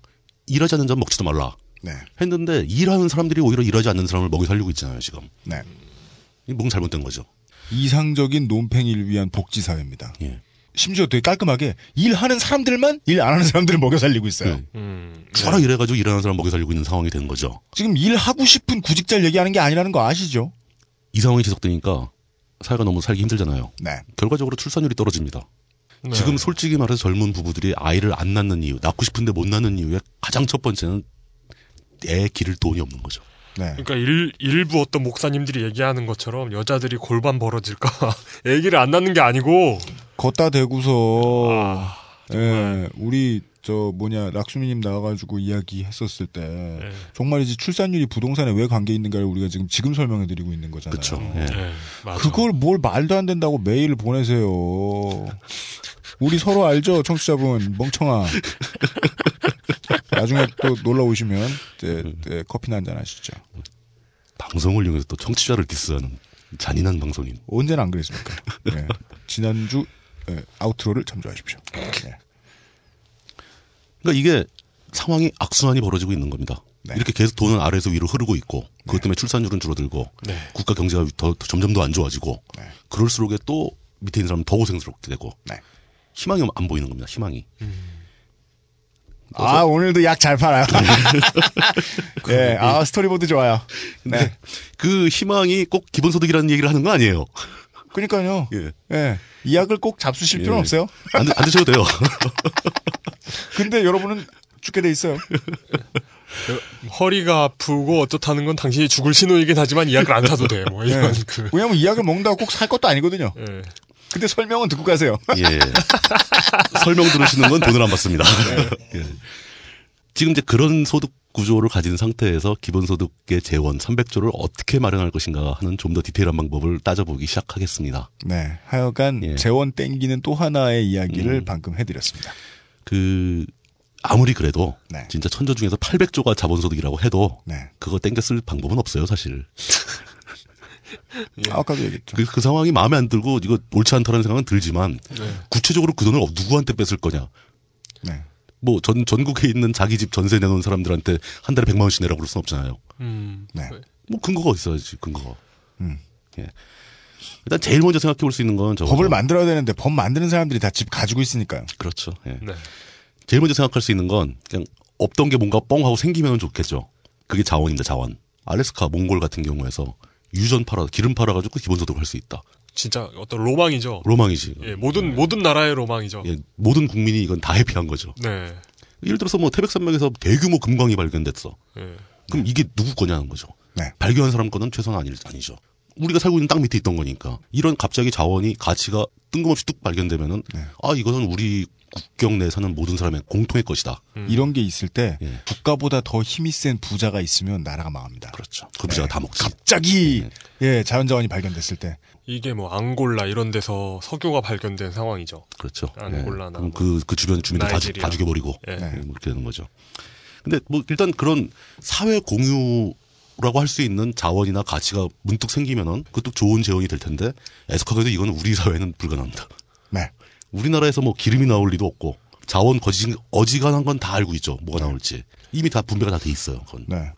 일하지 않는 자는 먹지도 말라. 네. 했는데 일하는 사람들이 오히려 일하지 않는 사람을 먹여 살리고 있잖아요 지금. 네. 이게 뭔가 잘못된 거죠. 이상적인 놈팽이를 위한 복지 사회입니다. 예. 심지어 되게 깔끔하게 일하는 사람들만 일 안 하는 사람들을 먹여 살리고 있어요. 네. 음. 죽어라 이래가지고 일하는 사람 먹여 살리고 있는 상황이 된 거죠. 지금 일하고 싶은 구직자를 얘기하는 게 아니라는 거 아시죠? 이 상황이 지속되니까 사회가 너무 살기 힘들잖아요. 네. 결과적으로 출산율이 떨어집니다. 네. 지금 솔직히 말해서 젊은 부부들이 아이를 안 낳는 이유, 낳고 싶은데 못 낳는 이유의 가장 첫 번째는 애 기를 돈이 없는 거죠. 네. 그러니까 일, 일부 어떤 목사님들이 얘기하는 것처럼 여자들이 골반 벌어질까 [laughs] 애기를 안 낳는 게 아니고 걷다 대고서 아, 예, 우리 저 뭐냐 락수미님 나와가지고 이야기했었을 때 네. 정말이지 출산율이 부동산에 왜 관계 있는가를 우리가 지금 지금 설명해드리고 있는 거잖아요. 그렇죠. 네, 맞아. 그걸 뭘 말도 안 된다고 메일을 보내세요. 우리 서로 알죠, 청취자분 멍청아. [laughs] 나중에 또 놀러 오시면 이제, 이제 커피나 한잔 하시죠. 방송을 이용해서 또 청취자를 디스하는 잔인한 방송인. 언제나 안 그랬습니까? 네. 지난주 예, 아우트로를 참조하십시오. 네. 그러니까 이게 상황이 악순환이 벌어지고 있는 겁니다. 네. 이렇게 계속 돈은 아래에서 위로 흐르고 있고 그것 때문에 출산율은 줄어들고 네. 국가 경제가 더, 더 점점 더 안 좋아지고 네. 그럴수록에 또 밑에 있는 사람은 더 고생스럽게 되고 네. 희망이 안 보이는 겁니다. 희망이. 아 오늘도 약 잘 팔아요. [laughs] 예, 아 스토리보드 좋아요. 네. 그 희망이 꼭 기본소득이라는 얘기를 하는 거 아니에요. 그러니까요. 예. 예, 이 약을 꼭 잡수실 필요는 예. 없어요. 안, 드- 안 드셔도 돼요. [laughs] 근데 여러분은 죽게 돼 있어요. 허리가 아프고 어떻다는 건 당신이 죽을 신호이긴 하지만 이 약을 안 사도 돼. 뭐 이런 예. 그. 왜냐면 이 약을 먹는다고 꼭 살 것도 아니거든요. 예. 근데 설명은 듣고 가세요. 예. 설명 들으시는 건 돈을 안 받습니다. [laughs] 예. 지금 이제 그런 소득 구조를 가진 상태에서 기본소득의 재원 300조를 어떻게 마련할 것인가 하는 좀 더 디테일한 방법을 따져보기 시작하겠습니다. 네. 하여간 예. 재원 땡기는 또 하나의 이야기를 음. 방금 해드렸습니다. 그 아무리 그래도 네. 진짜 천조 중에서 800조가 자본소득이라고 해도 네. 그거 땡겨 쓸 방법은 없어요, 사실. [laughs] 아까도 얘기했죠. 그, 그 상황이 마음에 안 들고 이거 옳지 않다는 생각은 들지만 네. 구체적으로 그 돈을 누구한테 뺏을 거냐. 네. 뭐 전 전국에 있는 자기 집 전세 내놓은 사람들한테 한 달에 100만 원씩 내라고 그럴 순 없잖아요. 음. 네. 뭐 근거가 있어야지 근거가. 음. 예. 일단 제일 먼저 생각해 볼 수 있는 건 저거. 법을 만들어야 되는데 법 만드는 사람들이 다 집 가지고 있으니까요. 그렇죠. 예. 네. 제일 먼저 생각할 수 있는 건 그냥 없던 게 뭔가 뻥 하고 생기면 좋겠죠. 그게 자원입니다. 자원. 알래스카, 몽골 같은 경우에서 유전 팔아 기름 팔아가지고 기본소득 할수 있다. 진짜 어떤 로망이죠. 로망이지. 예, 모든 모든 나라의 로망이죠. 예, 모든 국민이 이건 다 해피한 거죠. 네. 예를 들어서 뭐 태백산맥에서 대규모 금광이 발견됐어. 예. 그럼 이게 누구 거냐는 거죠. 네. 발견한 사람 거는 최소한 아니, 아니죠. 우리가 살고 있는 땅 밑에 있던 거니까. 이런 갑자기 자원이 가치가 뜬금없이 뚝 발견되면은 네. 아 이거는 우리 국경 내에 사는 모든 사람의 공통의 것이다. 음. 이런 게 있을 때 예. 국가보다 더 힘이 센 부자가 있으면 나라가 망합니다. 그렇죠. 그 부자가 다 먹지. 갑자기 네. 예 자연자원이 발견됐을 때 이게 뭐 앙골라 이런 데서 석유가 발견된 상황이죠. 그렇죠. 앙골라나 그럼 뭐 그, 그 주변 주민들 다. 다 죽여버리고 예. 예, 뭐 이렇게 되는 거죠. 근데 뭐 일단 그런 사회 공유 라고 할 수 있는 자원이나 가치가 문득 생기면은 그것도 좋은 재원이 될 텐데 애석하게도 이건 우리 사회는 불가능합니다. 네. 우리나라에서 뭐 기름이 나올 리도 없고 자원 거지, 어지간한 건 다 알고 있죠. 뭐가 나올지. 이미 다 분배가 다 돼 있어요. 그건. 네.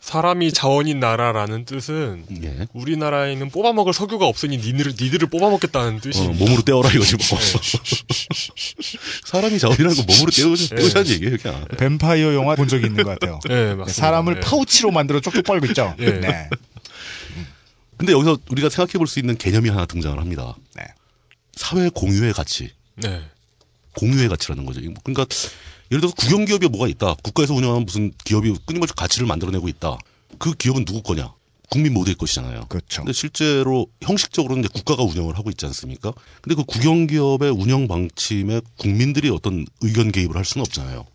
사람이 자원인 나라라는 뜻은 예. 우리나라에는 뽑아먹을 석유가 없으니 니들을 니들을 뽑아먹겠다는 뜻이 어, 몸으로 떼어라 이거지 뭐. [laughs] 사람이 자원이라는 건 몸으로 떼우자, 떼우자는 얘기예요, 그냥. 뱀파이어 영화 본 적이 있는 것 같아요. 네, 맞습니다. 사람을 예. 파우치로 만들어 쪽쪽 빨고 있죠. 예. 네. [laughs] 근데 여기서 우리가 생각해 볼 수 있는 개념이 하나 등장을 합니다. 네. 사회 공유의 가치. 네. 공유의 가치라는 거죠. 그러니까 예를 들어서 국영기업이 뭐가 있다. 국가에서 운영하는 무슨 기업이 끊임없이 가치를 만들어내고 있다. 그 기업은 누구 거냐? 국민 모두의 것이잖아요. 그렇죠. 근데 실제로 형식적으로는 이제 국가가 운영을 하고 있지 않습니까? 근데 그 국영기업의 운영 방침에 국민들이 어떤 의견 개입을 할 수는 없잖아요.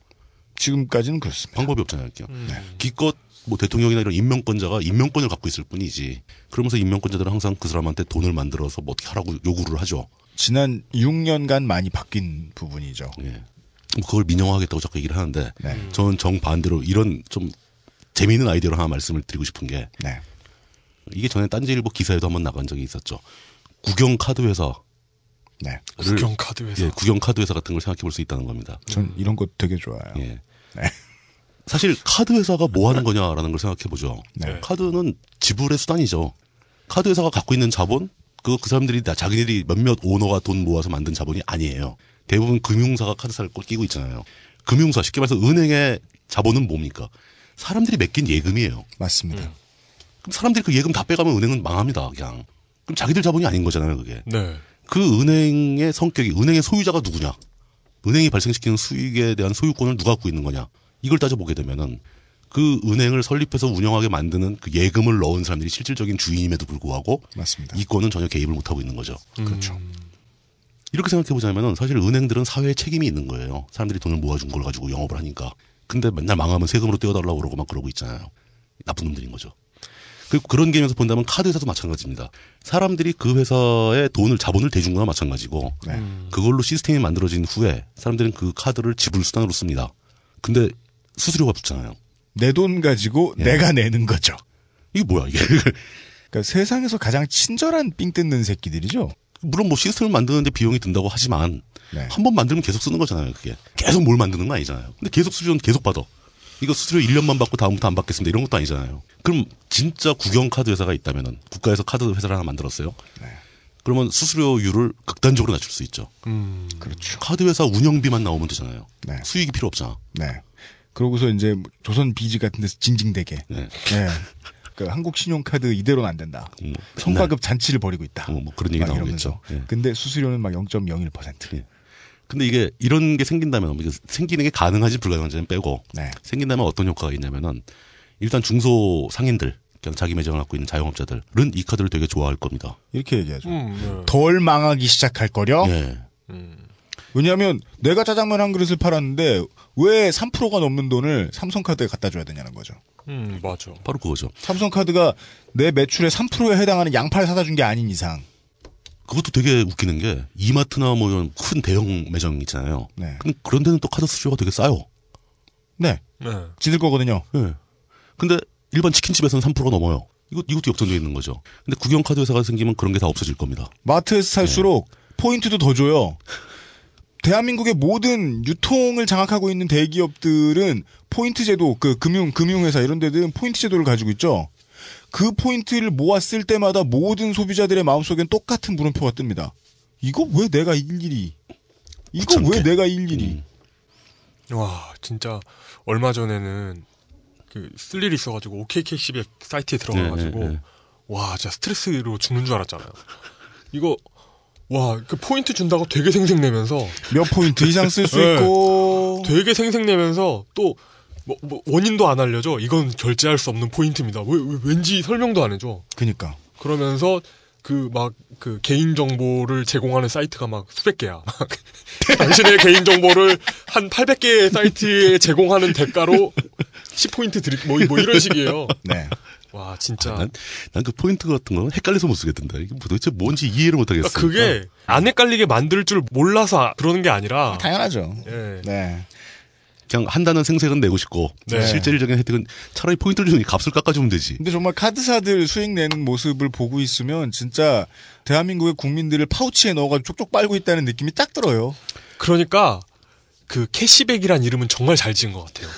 지금까지는 그렇습니다. 방법이 없잖아요. 음. 네. 기껏 뭐 대통령이나 이런 임명권자가 임명권을 갖고 있을 뿐이지. 그러면서 임명권자들은 항상 그 사람한테 돈을 만들어서 뭐 어떻게 하라고 요구를 하죠. 지난 6년간 많이 바뀐 부분이죠. 예. 뭐 그걸 민영화하겠다고 자꾸 얘기를 하는데 네. 저는 정반대로 이런 좀 재미있는 아이디어를 하나 말씀을 드리고 싶은 게 네. 이게 전에 딴지일보 기사에도 한번 나간 적이 있었죠. 국영 카드 회사. 네. 국영 카드 회사. 예, 국영 카드 회사 같은 걸 생각해 볼 수 있다는 겁니다. 전 이런 거 되게 좋아요. 예. 네. [laughs] 사실 카드 회사가 뭐 하는 거냐라는 걸 생각해 보죠. 네. 카드는 지불의 수단이죠. 카드 회사가 갖고 있는 자본, 그, 그 사람들이 다 자기들이 몇몇 오너가 돈 모아서 만든 자본이 아니에요. 대부분 금융사가 카드사를 꼭 끼고 있잖아요. 금융사, 쉽게 말해서 은행의 자본은 뭡니까? 사람들이 맡긴 예금이에요. 맞습니다. 그럼 사람들이 그 예금 다 빼가면 은행은 망합니다, 그냥. 그럼 자기들 자본이 아닌 거잖아요, 그게. 네. 그 은행의 성격이, 은행의 소유자가 누구냐? 은행이 발생시키는 수익에 대한 소유권을 누가 갖고 있는 거냐? 이걸 따져보게 되면은 그 은행을 설립해서 운영하게 만드는 그 예금을 넣은 사람들이 실질적인 주인임에도 불구하고 맞습니다. 이권은 전혀 개입을 못 하고 있는 거죠. 그렇죠. 이렇게 생각해 보자면은 사실 은행들은 사회에 책임이 있는 거예요. 사람들이 돈을 모아준 걸 가지고 영업을 하니까. 근데 맨날 망하면 세금으로 떼어달라고 그러고 막 그러고 있잖아요. 나쁜 놈들인 거죠. 그 그런 개념에서 본다면 카드 회사도 마찬가지입니다. 사람들이 그 회사에 돈을 자본을 대준 거나 마찬가지고 네. 그걸로 시스템이 만들어진 후에 사람들은 그 카드를 지불 수단으로 씁니다. 근데 수수료가 붙잖아요. 내 돈 가지고 예. 내가 내는 거죠. 이게 뭐야 이게? [laughs] 그러니까 세상에서 가장 친절한 삥 뜯는 새끼들이죠. 물론 뭐 시스템을 만드는데 비용이 든다고 하지만 네. 한번 만들면 계속 쓰는 거잖아요. 그게 계속 뭘 만드는 건 아니잖아요. 근데 계속 수수료는 계속 받아. 이거 수수료 1년만 받고 다음부터 안 받겠습니다. 이런 것도 아니잖아요. 그럼 진짜 국영 카드 회사가 있다면은 국가에서 카드 회사를 하나 만들었어요. 네. 그러면 수수료율을 극단적으로 낮출 수 있죠. 음. 그렇죠. 카드 회사 운영비만 나오면 되잖아요. 네. 수익이 필요 없잖아. 네. 그러고서 이제 조선 비지 같은 데서 징징대게. 네. 네. 그 한국 신용카드 이대로는 안 된다. 음, 성과급 잔치를 벌이고 있다. 어, 뭐 그런 얘기 막 나오겠죠. 예. 근데 수수료는 막 0.01%. 예. 근데 이게 이런 게 생긴다면 이게 생기는 게 가능한지 불가능한지는 빼고 네. 생긴다면 어떤 효과가 있냐면은 일단 중소 상인들 그냥 자기 매장을 갖고 있는 자영업자들은 이 카드를 되게 좋아할 겁니다. 이렇게 얘기하죠. 음, 네. 덜 망하기 시작할 거려. 예. 음. 왜냐하면 내가 짜장면 한 그릇을 팔았는데 왜 3%가 넘는 돈을 삼성카드에 갖다 줘야 되냐는 거죠. 음, 맞아. 바로 그거죠. 삼성카드가 내 매출의 3%에 해당하는 양파를 사다 준 게 아닌 이상. 그것도 되게 웃기는 게 이마트나 뭐 이런 큰 대형 매장 있잖아요. 네. 근데 그런 데는 또 카드 수수료가 되게 싸요. 네. 네. 지들 거거든요. 네. 근데 일반 치킨집에서는 3%가 넘어요. 이거, 이것도 역전되어 있는 거죠. 근데 국영카드 회사가 생기면 그런 게 다 없어질 겁니다. 마트에서 살수록 포인트도 더 줘요. [laughs] 대한민국의 모든 유통을 장악하고 있는 대기업들은 포인트 제도, 그 금융, 금융회사 이런 데들은 포인트 제도를 가지고 있죠. 그 포인트를 모았을 때마다 모든 소비자들의 마음속엔 똑같은 물음표가 뜹니다. 이거 왜 내가 일일이, 이거 왜 내가 일일이. 와, 진짜 얼마 전에는 그쓸 일이 있어가지고 OK캐시백 사이트에 들어가가지고 네, 네, 네. 와, 진짜 스트레스로 죽는 줄 알았잖아요. 이거 와, 그 포인트 준다고 되게 생색내면서 몇 포인트 이상 쓸 수 [laughs] 네. 있고 되게 생색내면서 또 뭐, 뭐 원인도 안 알려줘. 이건 결제할 수 없는 포인트입니다. 왜, 왜- 왠지 설명도 안 해줘. 그니까. 그러면서 그 막그 개인 정보를 제공하는 사이트가 막 수백 개야. 막 [laughs] 당신의 개인 정보를 한 800개의 사이트에 제공하는 대가로 10포인트 드릴 뭐, 뭐 이런 식이에요. [laughs] 네. 와 진짜 난그 포인트 같은 거 헷갈려서 못 쓰겠던데. 이게 뭐 도대체 뭔지 이해를 못 하겠어. 그게 안 헷갈리게 만들 줄 몰라서 아- 그러는 게 아니라 당연하죠. 예. 네. 그냥 한다는 생색은 내고 싶고 네. 실질적인 혜택은 차라리 포인트를 주니 값을 깎아주면 되지. 근데 정말 카드사들 수익 내는 모습을 보고 있으면 진짜 대한민국의 국민들을 파우치에 넣어가지고 쪽쪽 빨고 있다는 느낌이 딱 들어요. 그러니까 그 캐시백이란 이름은 정말 잘 지은 것 같아요.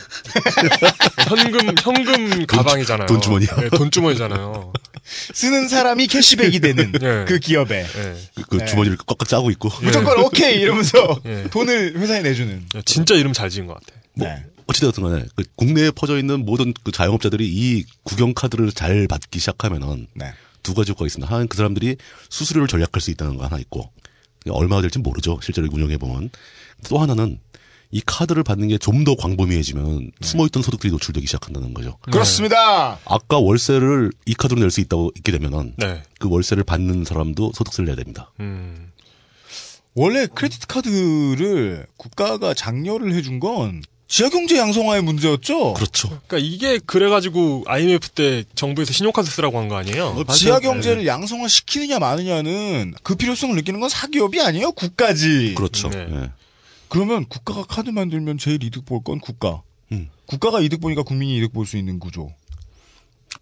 [laughs] 현금 현금 가방이잖아요. 돈 주머니야. 네, 돈 주머니잖아요. 쓰는 사람이 캐시백이 되는 네. 그 기업에 그, 그 네. 주머니를 꽉꽉 짜고 있고. 무조건 오케이 이러면서 예. 돈을 회사에 내주는. 진짜 이름 잘 지은 것 같아. 네. 어찌되었든 간에 그 국내에 퍼져 있는 모든 그 자영업자들이 이 국영 카드를 잘 받기 시작하면은 네. 두 가지 효과가 있습니다. 하나는 그 사람들이 수수료를 절약할 수 있다는 거 하나 있고 얼마가 될지 모르죠. 실제로 운영해 보면 또 하나는 이 카드를 받는 게 좀 더 광범위해지면 숨어있던 소득들이 노출되기 시작한다는 거죠. 그렇습니다. 아까 월세를 이 카드로 낼 수 있다고 있게 되면은 네. 그 월세를 받는 사람도 소득세를 내야 됩니다. 음. 원래 크레디트 카드를 국가가 장려를 해준 건 지하경제 양성화의 문제였죠. 그렇죠. 그러니까 이게 그래가지고 IMF 때 정부에서 신용카드 쓰라고 한 거 아니에요? 지하 경제를 양성화 시키느냐 마느냐는 그 필요성을 느끼는 건 사기업이 아니에요 국가지. 그렇죠. 네. 예. 그러면 국가가 카드 만들면 제일 이득 볼 건 국가. 음. 국가가 이득 보니까 국민이 이득 볼 수 있는 구조.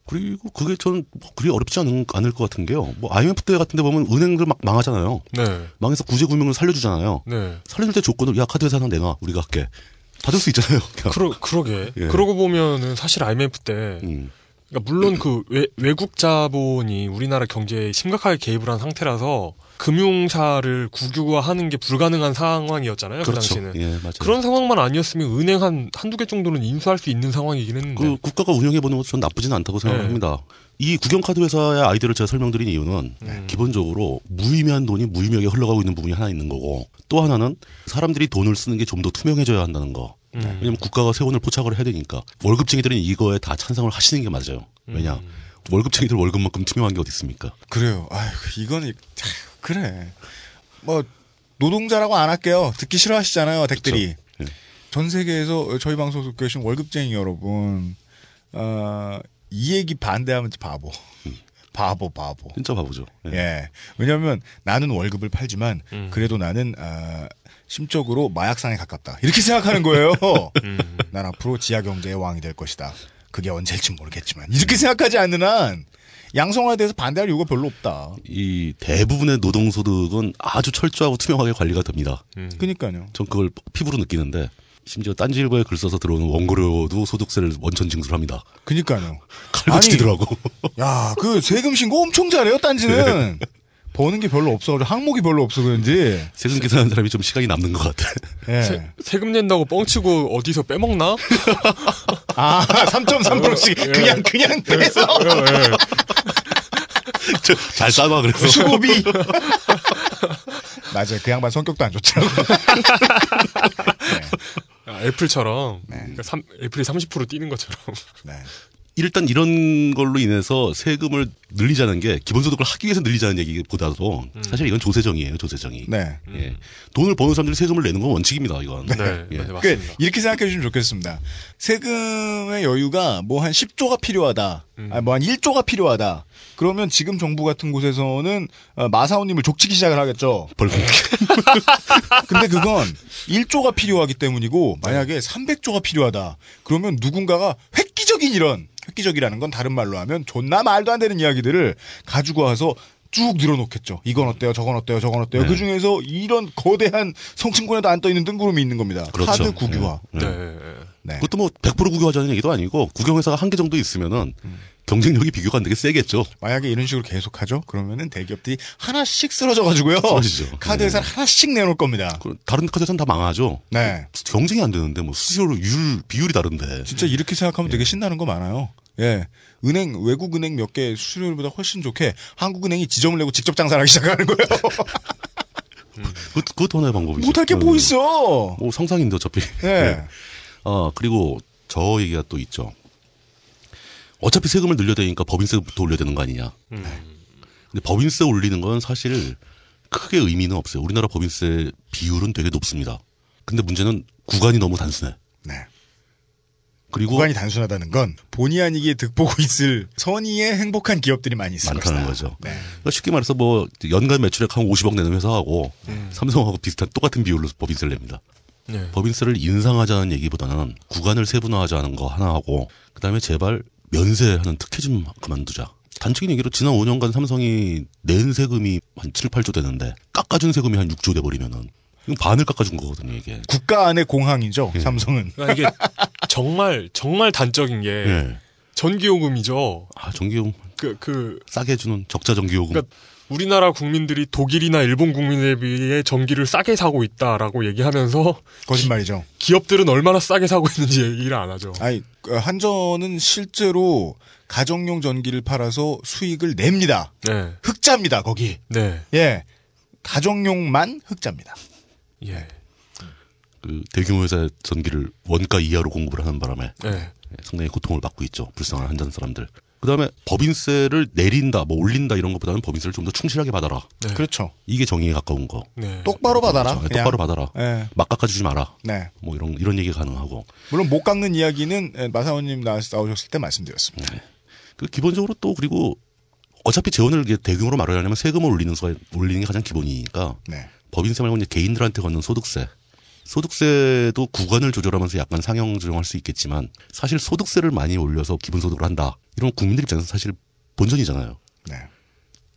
그리고 그게 저는 뭐 그리 어렵지 않은, 않을 것 같은 게요. 뭐 IMF 때 같은 데 보면 은행들 막 망하잖아요. 네. 망해서 구제금융을 살려주잖아요. 네. 살려줄 때 조건을 야 카드 회사 하나 내놔 우리가 할게. 받을 수 있잖아요. 그냥. 그러, 그러게. [laughs] 예. 그러고 보면은 사실 IMF 때, 음. 그러니까 물론 그 외, 외국 자본이 우리나라 경제에 심각하게 개입을 한 상태라서 금융사를 국유화하는 게 불가능한 상황이었잖아요. 그 그렇죠. 당시는. 예, 맞아요. 그런 상황만 아니었으면 은행 한, 한두 개 정도는 인수할 수 있는 상황이긴 했는데. 그 국가가 운영해 보는 것도 전 나쁘진 않다고 네. 생각합니다. 이 국영카드 회사의 아이디어를 제가 설명드린 이유는 음. 기본적으로 무의미한 돈이 무의미하게 흘러가고 있는 부분이 하나 있는 거고 또 하나는 사람들이 돈을 쓰는 게 좀 더 투명해져야 한다는 거. 음. 왜냐면 국가가 세원을 포착을 해야 되니까 월급쟁이들은 이거에 다 찬성을 하시는 게 맞아요. 왜냐 음. 월급쟁이들 월급만큼 투명한 게 어디 있습니까? 그래요. 아유 이거는 참, 그래. 뭐 노동자라고 안 할게요. 듣기 싫어하시잖아요, 댁들이. 예. 전 세계에서 저희 방송 듣고 계신 월급쟁이 여러분, 어, 이 얘기 반대하면 바보. 바보, 바보. 진짜 바보죠. 예. 예. 왜냐면 나는 월급을 팔지만 음. 그래도 나는 아, 심적으로 마약상에 가깝다. 이렇게 생각하는 거예요. [laughs] 음. 난 앞으로 지하 경제의 왕이 될 것이다. 그게 언제일지 모르겠지만 이렇게 생각하지 않는 한 양성화에 대해서 반대할 이유가 별로 없다. 이 대부분의 노동소득은 아주 철저하고 투명하게 관리가 됩니다. 음. 그니까요. 전 그걸 피부로 느끼는데 심지어 딴지일보에 글 써서 들어오는 원고료도 소득세를 원천 징수합니다. 그니까요. 칼고 치더라고. 야, 그 세금 신고 엄청 잘해요, 딴지는. 네. 버는 게 별로 없어. 항목이 별로 없어 그런지. 세금 계산하는 사람이 좀 시간이 남는 것 같아. 예. 세, 세금 낸다고 뻥치고 어디서 빼먹나? [laughs] 아, 3.3%씩 예. 그냥 그냥 빼서 예, 예. 잘 싸봐 그래서. 수고비. [laughs] 맞아요. 그 양반 성격도 안 좋더라고. 아, 애플처럼 네. 그러니까 삼- 애플이 30% 뛰는 것처럼. 네. 일단 이런 걸로 인해서 세금을 늘리자는 게 기본소득을 하기 위해서 늘리자는 얘기보다도 사실 이건 조세정이에요, 조세정이. 네. 예. 돈을 버는 사람들이 세금을 내는 건 원칙입니다, 이건. 네, 예. 네, 그 맞습니다. 이렇게 생각해 주시면 좋겠습니다. 세금의 여유가 뭐 한 10조가 필요하다. 음. 뭐한 1조가 필요하다. 그러면 지금 정부 같은 곳에서는 어, 마사오님을 족치기 시작을 하겠죠. 벌금. [laughs] 근데 그건 1조가 필요하기 때문이고 만약에 300조가 필요하다. 그러면 누군가가 획기적인 이런 획기적이라는 건 다른 말로 하면 존나 말도 안 되는 이야기들을 가지고 와서 쭉 늘어놓겠죠. 이건 어때요? 저건 어때요? 저건 어때요? 네. 그 중에서 이런 거대한 성층권에도 안 떠 있는 뜬구름이 있는 겁니다. 그렇죠. 카드 국유화. 네. 네. 네. 그것도 뭐 100% 국유화자는 얘기도 아니고 국영회사가 한 개 정도 있으면은 경쟁력이 비교가 안 되게 세겠죠. 만약에 이런 식으로 계속하죠. 그러면은 대기업들이 하나씩 쓰러져가지고요. 쓰러지죠. [laughs] 카드 회사를 하나씩 내놓을 겁니다. 그 다른 카드사는 다 망하죠. 네. 경쟁이 안 되는데 뭐 수수료 율 비율이 다른데. 진짜 이렇게 생각하면 되게 신나는 거 많아요. 예. 은행, 외국 은행 몇 개 수수료보다 훨씬 좋게 한국은행이 지점을 내고 직접 장사를 하기 [laughs] 시작하는 거예요. [laughs] 그, 그것도 하나의 방법이죠. 못할 게뭐 음. 있어. 뭐 성상인데 어차피. 예. 아 그리고 저 얘기가 또 있죠. 어차피 세금을 늘려야 되니까 법인세부터 올려야 되는 거 아니냐. 근데 법인세 올리는 건 사실 크게 의미는 없어요. 우리나라 법인세 비율은 되게 높습니다. 근데 문제는 구간이 너무 단순해. 네. 그리고 구간이 단순하다는 건 본의 아니게 득보고 있을 선의의 행복한 기업들이 많이 있을 많다는 것이다. 거죠. 네. 그러니까 쉽게 말해서 뭐 연간 매출액 한 50억 내는 회사하고 삼성하고 비슷한 똑같은 비율로 법인세를 냅니다. 네. 법인세를 인상하자는 얘기보다는 구간을 세분화하자는 거 하나 하고 그다음에 제발 면세하는 특혜 좀 그만두자. 단적인 얘기로 지난 5년간 삼성이 낸 세금이 한 7, 8조 되는데 깎아준 세금이 한 6조 돼버리면은 이건 반을 깎아준 거거든요 이게. 국가 안의 공항이죠. 예. 삼성은. 그러니까 이게 정말 정말 단적인 게 예. 전기요금이죠. 아 전기요금 그 그 싸게 해주는 적자 전기요금. 그러니까 우리나라 국민들이 독일이나 일본 국민에 비해 전기를 싸게 사고 있다라고 얘기하면서 거짓말이죠. 기 업들은 얼마나 싸게 사고 있는지 얘기를 안 하죠. 아니, 그 한전은 실제로 가정용 전기를 팔아서 수익을 냅니다. 네. 흑자입니다, 거기. 네. 예. 가정용만 흑자입니다. 예. 그 대규모 회사 전기를 원가 이하로 공급을 하는 바람에 네. 상당히 고통을 받고 있죠. 불쌍한 한전 사람들. 그다음에 법인세를 내린다, 뭐 올린다 이런 것보다는 법인세를 좀 더 충실하게 받아라. 네. 그렇죠. 이게 정의에 가까운 거. 네. 똑바로 받아라. 그렇죠. 똑바로 받아라. 예. 막 깎아주지 마라. 네. 뭐 이런 이런 얘기 가 가능하고. 물론 못 깎는 이야기는 예, 마사오님 나- 나오셨을 때 말씀드렸습니다. 그 기본적으로 또 그리고 어차피 재원을 대규모로 마련하려면 세금을 올리는 수가 올리는 게 가장 기본이니까 네. 법인세 말고 이제 개인들한테 걷는 소득세. 소득세도 구간을 조절하면서 약간 상향 조정할 수 있겠지만 사실 소득세를 많이 올려서 기본소득을 한다. 이런 국민들 입장에서 사실 본전이잖아요. 네.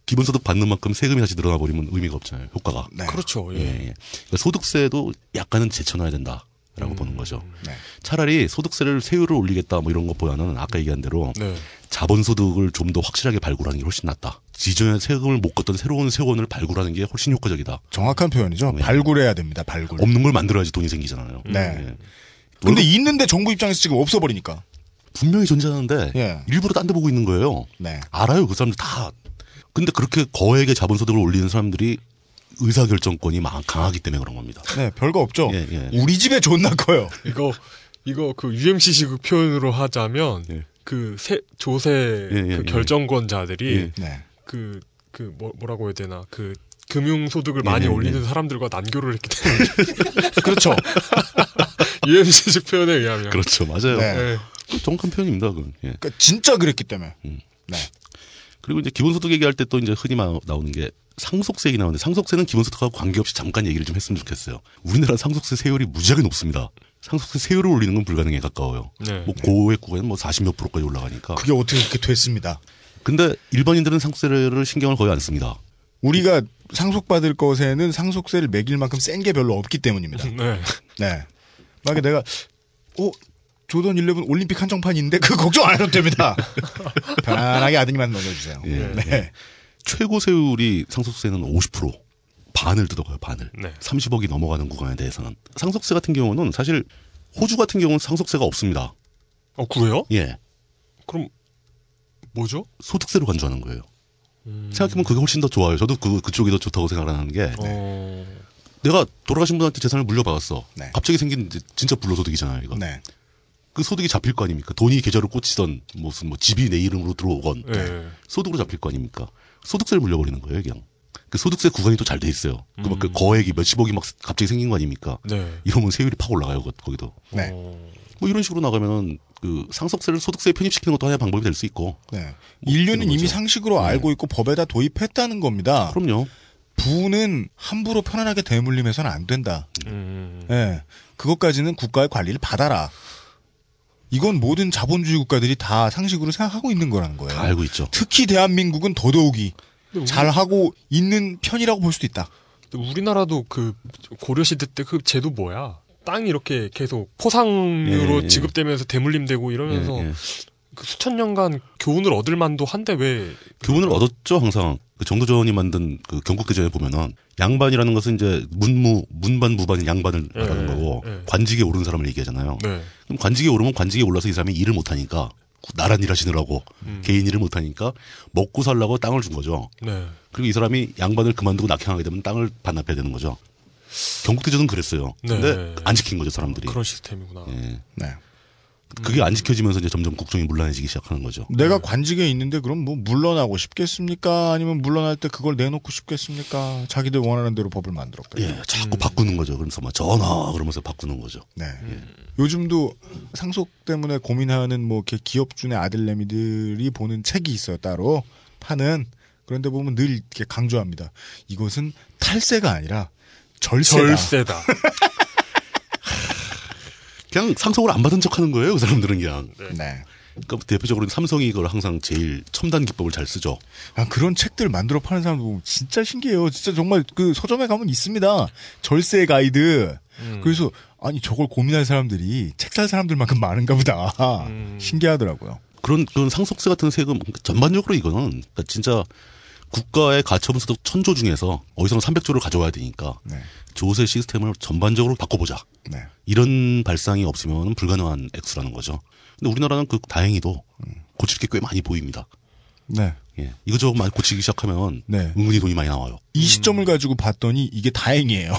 기본소득 받는 만큼 세금이 다시 늘어나 버리면 의미가 없잖아요. 효과가. 네. 그렇죠. 예. 예. 예. 그러니까 소득세도 약간은 제쳐놔야 된다 라고 보는 거죠. 네. 차라리 소득세를 세율을 올리겠다 뭐 이런 것보다는 아까 얘기한 대로 네. 자본소득을 좀 더 확실하게 발굴하는 게 훨씬 낫다. 기존에 세금을 못 걷던 새로운 세원을 발굴하는 게 훨씬 효과적이다. 정확한 표현이죠. 네. 발굴해야 됩니다. 발굴. 없는 걸 만들어야지 돈이 생기잖아요. 네. 예. 근데 있는데 정부 입장에서 지금 없어버리니까. 분명히 존재하는데 예. 일부러 딴 데 보고 있는 거예요. 네. 알아요. 그 사람들 다. 근데 그렇게 거액의 자본소득을 올리는 사람들이 의사결정권이 막 강하기 때문에 그런 겁니다. 네, 별거 없죠. 예, 예. 우리 집에 존나 커요. [laughs] 이거 이거 그 UMC식 표현으로 하자면 예. 그 세, 조세 예, 예, 그 예. 결정권자들이 예. 네. 그, 그, 뭐, 뭐라고 해야 되나, 그, 금융 소득을 많이 예, 예, 올리는 예. 사람들과 난교를 했기 때문에. [laughs] 그렇죠. [laughs] UMC식 표현에 의하면. 그렇죠. 맞아요. 네. 예. 그 정확한 표현입니다. 그건. 예. 그러니까 진짜 그랬기 때문에. 음. 네. 그리고 이제 기본소득 얘기할 때 또 이제 흔히 마- 나오는 게 상속세 얘기 나오는데 상속세는 기본소득하고 관계없이 잠깐 얘기를 좀 했으면 좋겠어요. 우리나라 상속세 세율이 무지하게 높습니다. 상속세 세율을 올리는 건 불가능에 가까워요. 네. 뭐 고액 구간은 뭐 40몇 프로까지 올라가니까. 그게 어떻게 그렇게 됐습니다. 근데 일반인들은 상속세를 신경을 거의 안 씁니다. 우리가 상속받을 것에는 상속세를 매길 만큼 센 게 별로 없기 때문입니다. 네. 네. 만약에 내가, 어, 조던 11 올림픽 한정판이 있는데 그 [laughs] 걱정 안 해도 됩니다. [laughs] 편안하게 아드님만 넘겨주세요. 예. 네. 최고 세율이 상속세는 50%. 반을 뜯어가요, 반을. 네. 30억이 넘어가는 구간에 대해서는. 상속세 같은 경우는 사실 호주 같은 경우는 상속세가 없습니다. 어, 그래요? 예. 그럼, 뭐죠? 소득세로 간주하는 거예요. 음. 생각해보면 그게 훨씬 더 좋아요. 저도 그, 그쪽이 더 좋다고 생각하는 게 어, 내가 돌아가신 분한테 재산을 물려받았어. 네. 갑자기 생긴 진짜 불로소득이잖아요, 이거. 네. 그 소득이 잡힐 거 아닙니까? 돈이 계좌로 꽂히던 무슨 뭐 집이 내 이름으로 들어오건 예. 소득으로 잡힐 거 아닙니까? 소득세를 물려버리는 거예요, 그냥. 그 소득세 구간이 또 잘 돼 있어요. 그막 그 거액이 몇십억이 막 갑자기 생긴 거 아닙니까? 네. 이러면 세율이 팍 올라가요, 거- 거기도. 네. 뭐 이런 식으로 나가면은 그 상속세를 소득세에 편입시키는 것도 하나의 방법이 될 수 있고. 네. 인류는 이미 상식으로 알고 있고 법에다 도입했다는 겁니다. 그럼요. 부는 함부로 편안하게 대물림해서는 안 된다. 음. 예. 그것까지는 국가의 관리를 받아라. 이건 모든 자본주의 국가들이 다 상식으로 생각하고 있는 거라는 거예요. 다 알고 있죠. 특히 대한민국은 더더욱이 우리- 잘 하고 있는 편이라고 볼 수도 있다. 우리나라도 그 고려시대 때 그 제도 뭐야? 땅이 이렇게 계속 포상으로 예, 예. 지급되면서 대물림되고 이러면서 예, 예. 그 수천 년간 교훈을 얻을 만도 한데 왜 교훈을 얻었죠, 항상. 그 정도전이 만든 그 경국대전에 보면은 양반이라는 것은 이제 문무, 문반, 무반인 양반을 예, 말하는 거고 예. 관직에 오른 사람을 얘기하잖아요. 네. 그럼 관직에 오르면 관직에 올라서 이 사람이 일을 못 하니까 나란 일 하시느라고 음. 개인 일을 못 하니까 먹고 살라고 땅을 준 거죠. 네. 그리고 이 사람이 양반을 그만두고 낙향하게 되면 땅을 반납해야 되는 거죠. 경국대전은 그랬어요. 네. 근데 안 지킨 거죠, 사람들이. 그런 시스템이구나. 예. 네. 그게 안 지켜지면서 이제 점점 국정이 문란해지기 시작하는 거죠. 내가 관직에 있는데 그럼 뭐 물러나고 싶겠습니까? 아니면 물러날 때 그걸 내놓고 싶겠습니까? 자기들 원하는 대로 법을 만들었고. 예, 자꾸 바꾸는 거죠. 그래서 막 전화 그러면서 바꾸는 거죠. 네. 요즘도 상속 때문에 고민하는 뭐 이렇게 기업준의 아들내미들이 보는 책이 있어요. 따로 파는 그런데 보면 늘 이렇게 강조합니다. 이것은 탈세가 아니라 절세다. 절세다. [laughs] 그냥 상속을 안 받은 척 하는 거예요. 그 사람들은 그냥. 네. 그러니까 대표적으로 삼성이 이걸 항상 제일 첨단 기법을 잘 쓰죠. 아, 그런 책들 만들어 파는 사람도 보면 진짜 신기해요. 진짜 정말 그 서점에 가면 있습니다. 절세 가이드. 음. 그래서 아니 저걸 고민할 사람들이 책 살 사람들만큼 많은가 보다. 음. [laughs] 신기하더라고요. 그런 그런 상속세 같은 세금 전반적으로 이거는 그러니까 진짜 국가의 가처분 소득 천조 중에서 어디서는 300조를 가져와야 되니까 네. 조세 시스템을 전반적으로 바꿔보자. 네. 이런 발상이 없으면 불가능한 액수라는 거죠. 근데 우리나라는 그 다행히도 고칠 게 꽤 많이 보입니다. 네. 예. 이거저거 많이 고치기 시작하면 네. 은근히 돈이 많이 나와요. 이 시점을 가지고 봤더니 이게 다행이에요.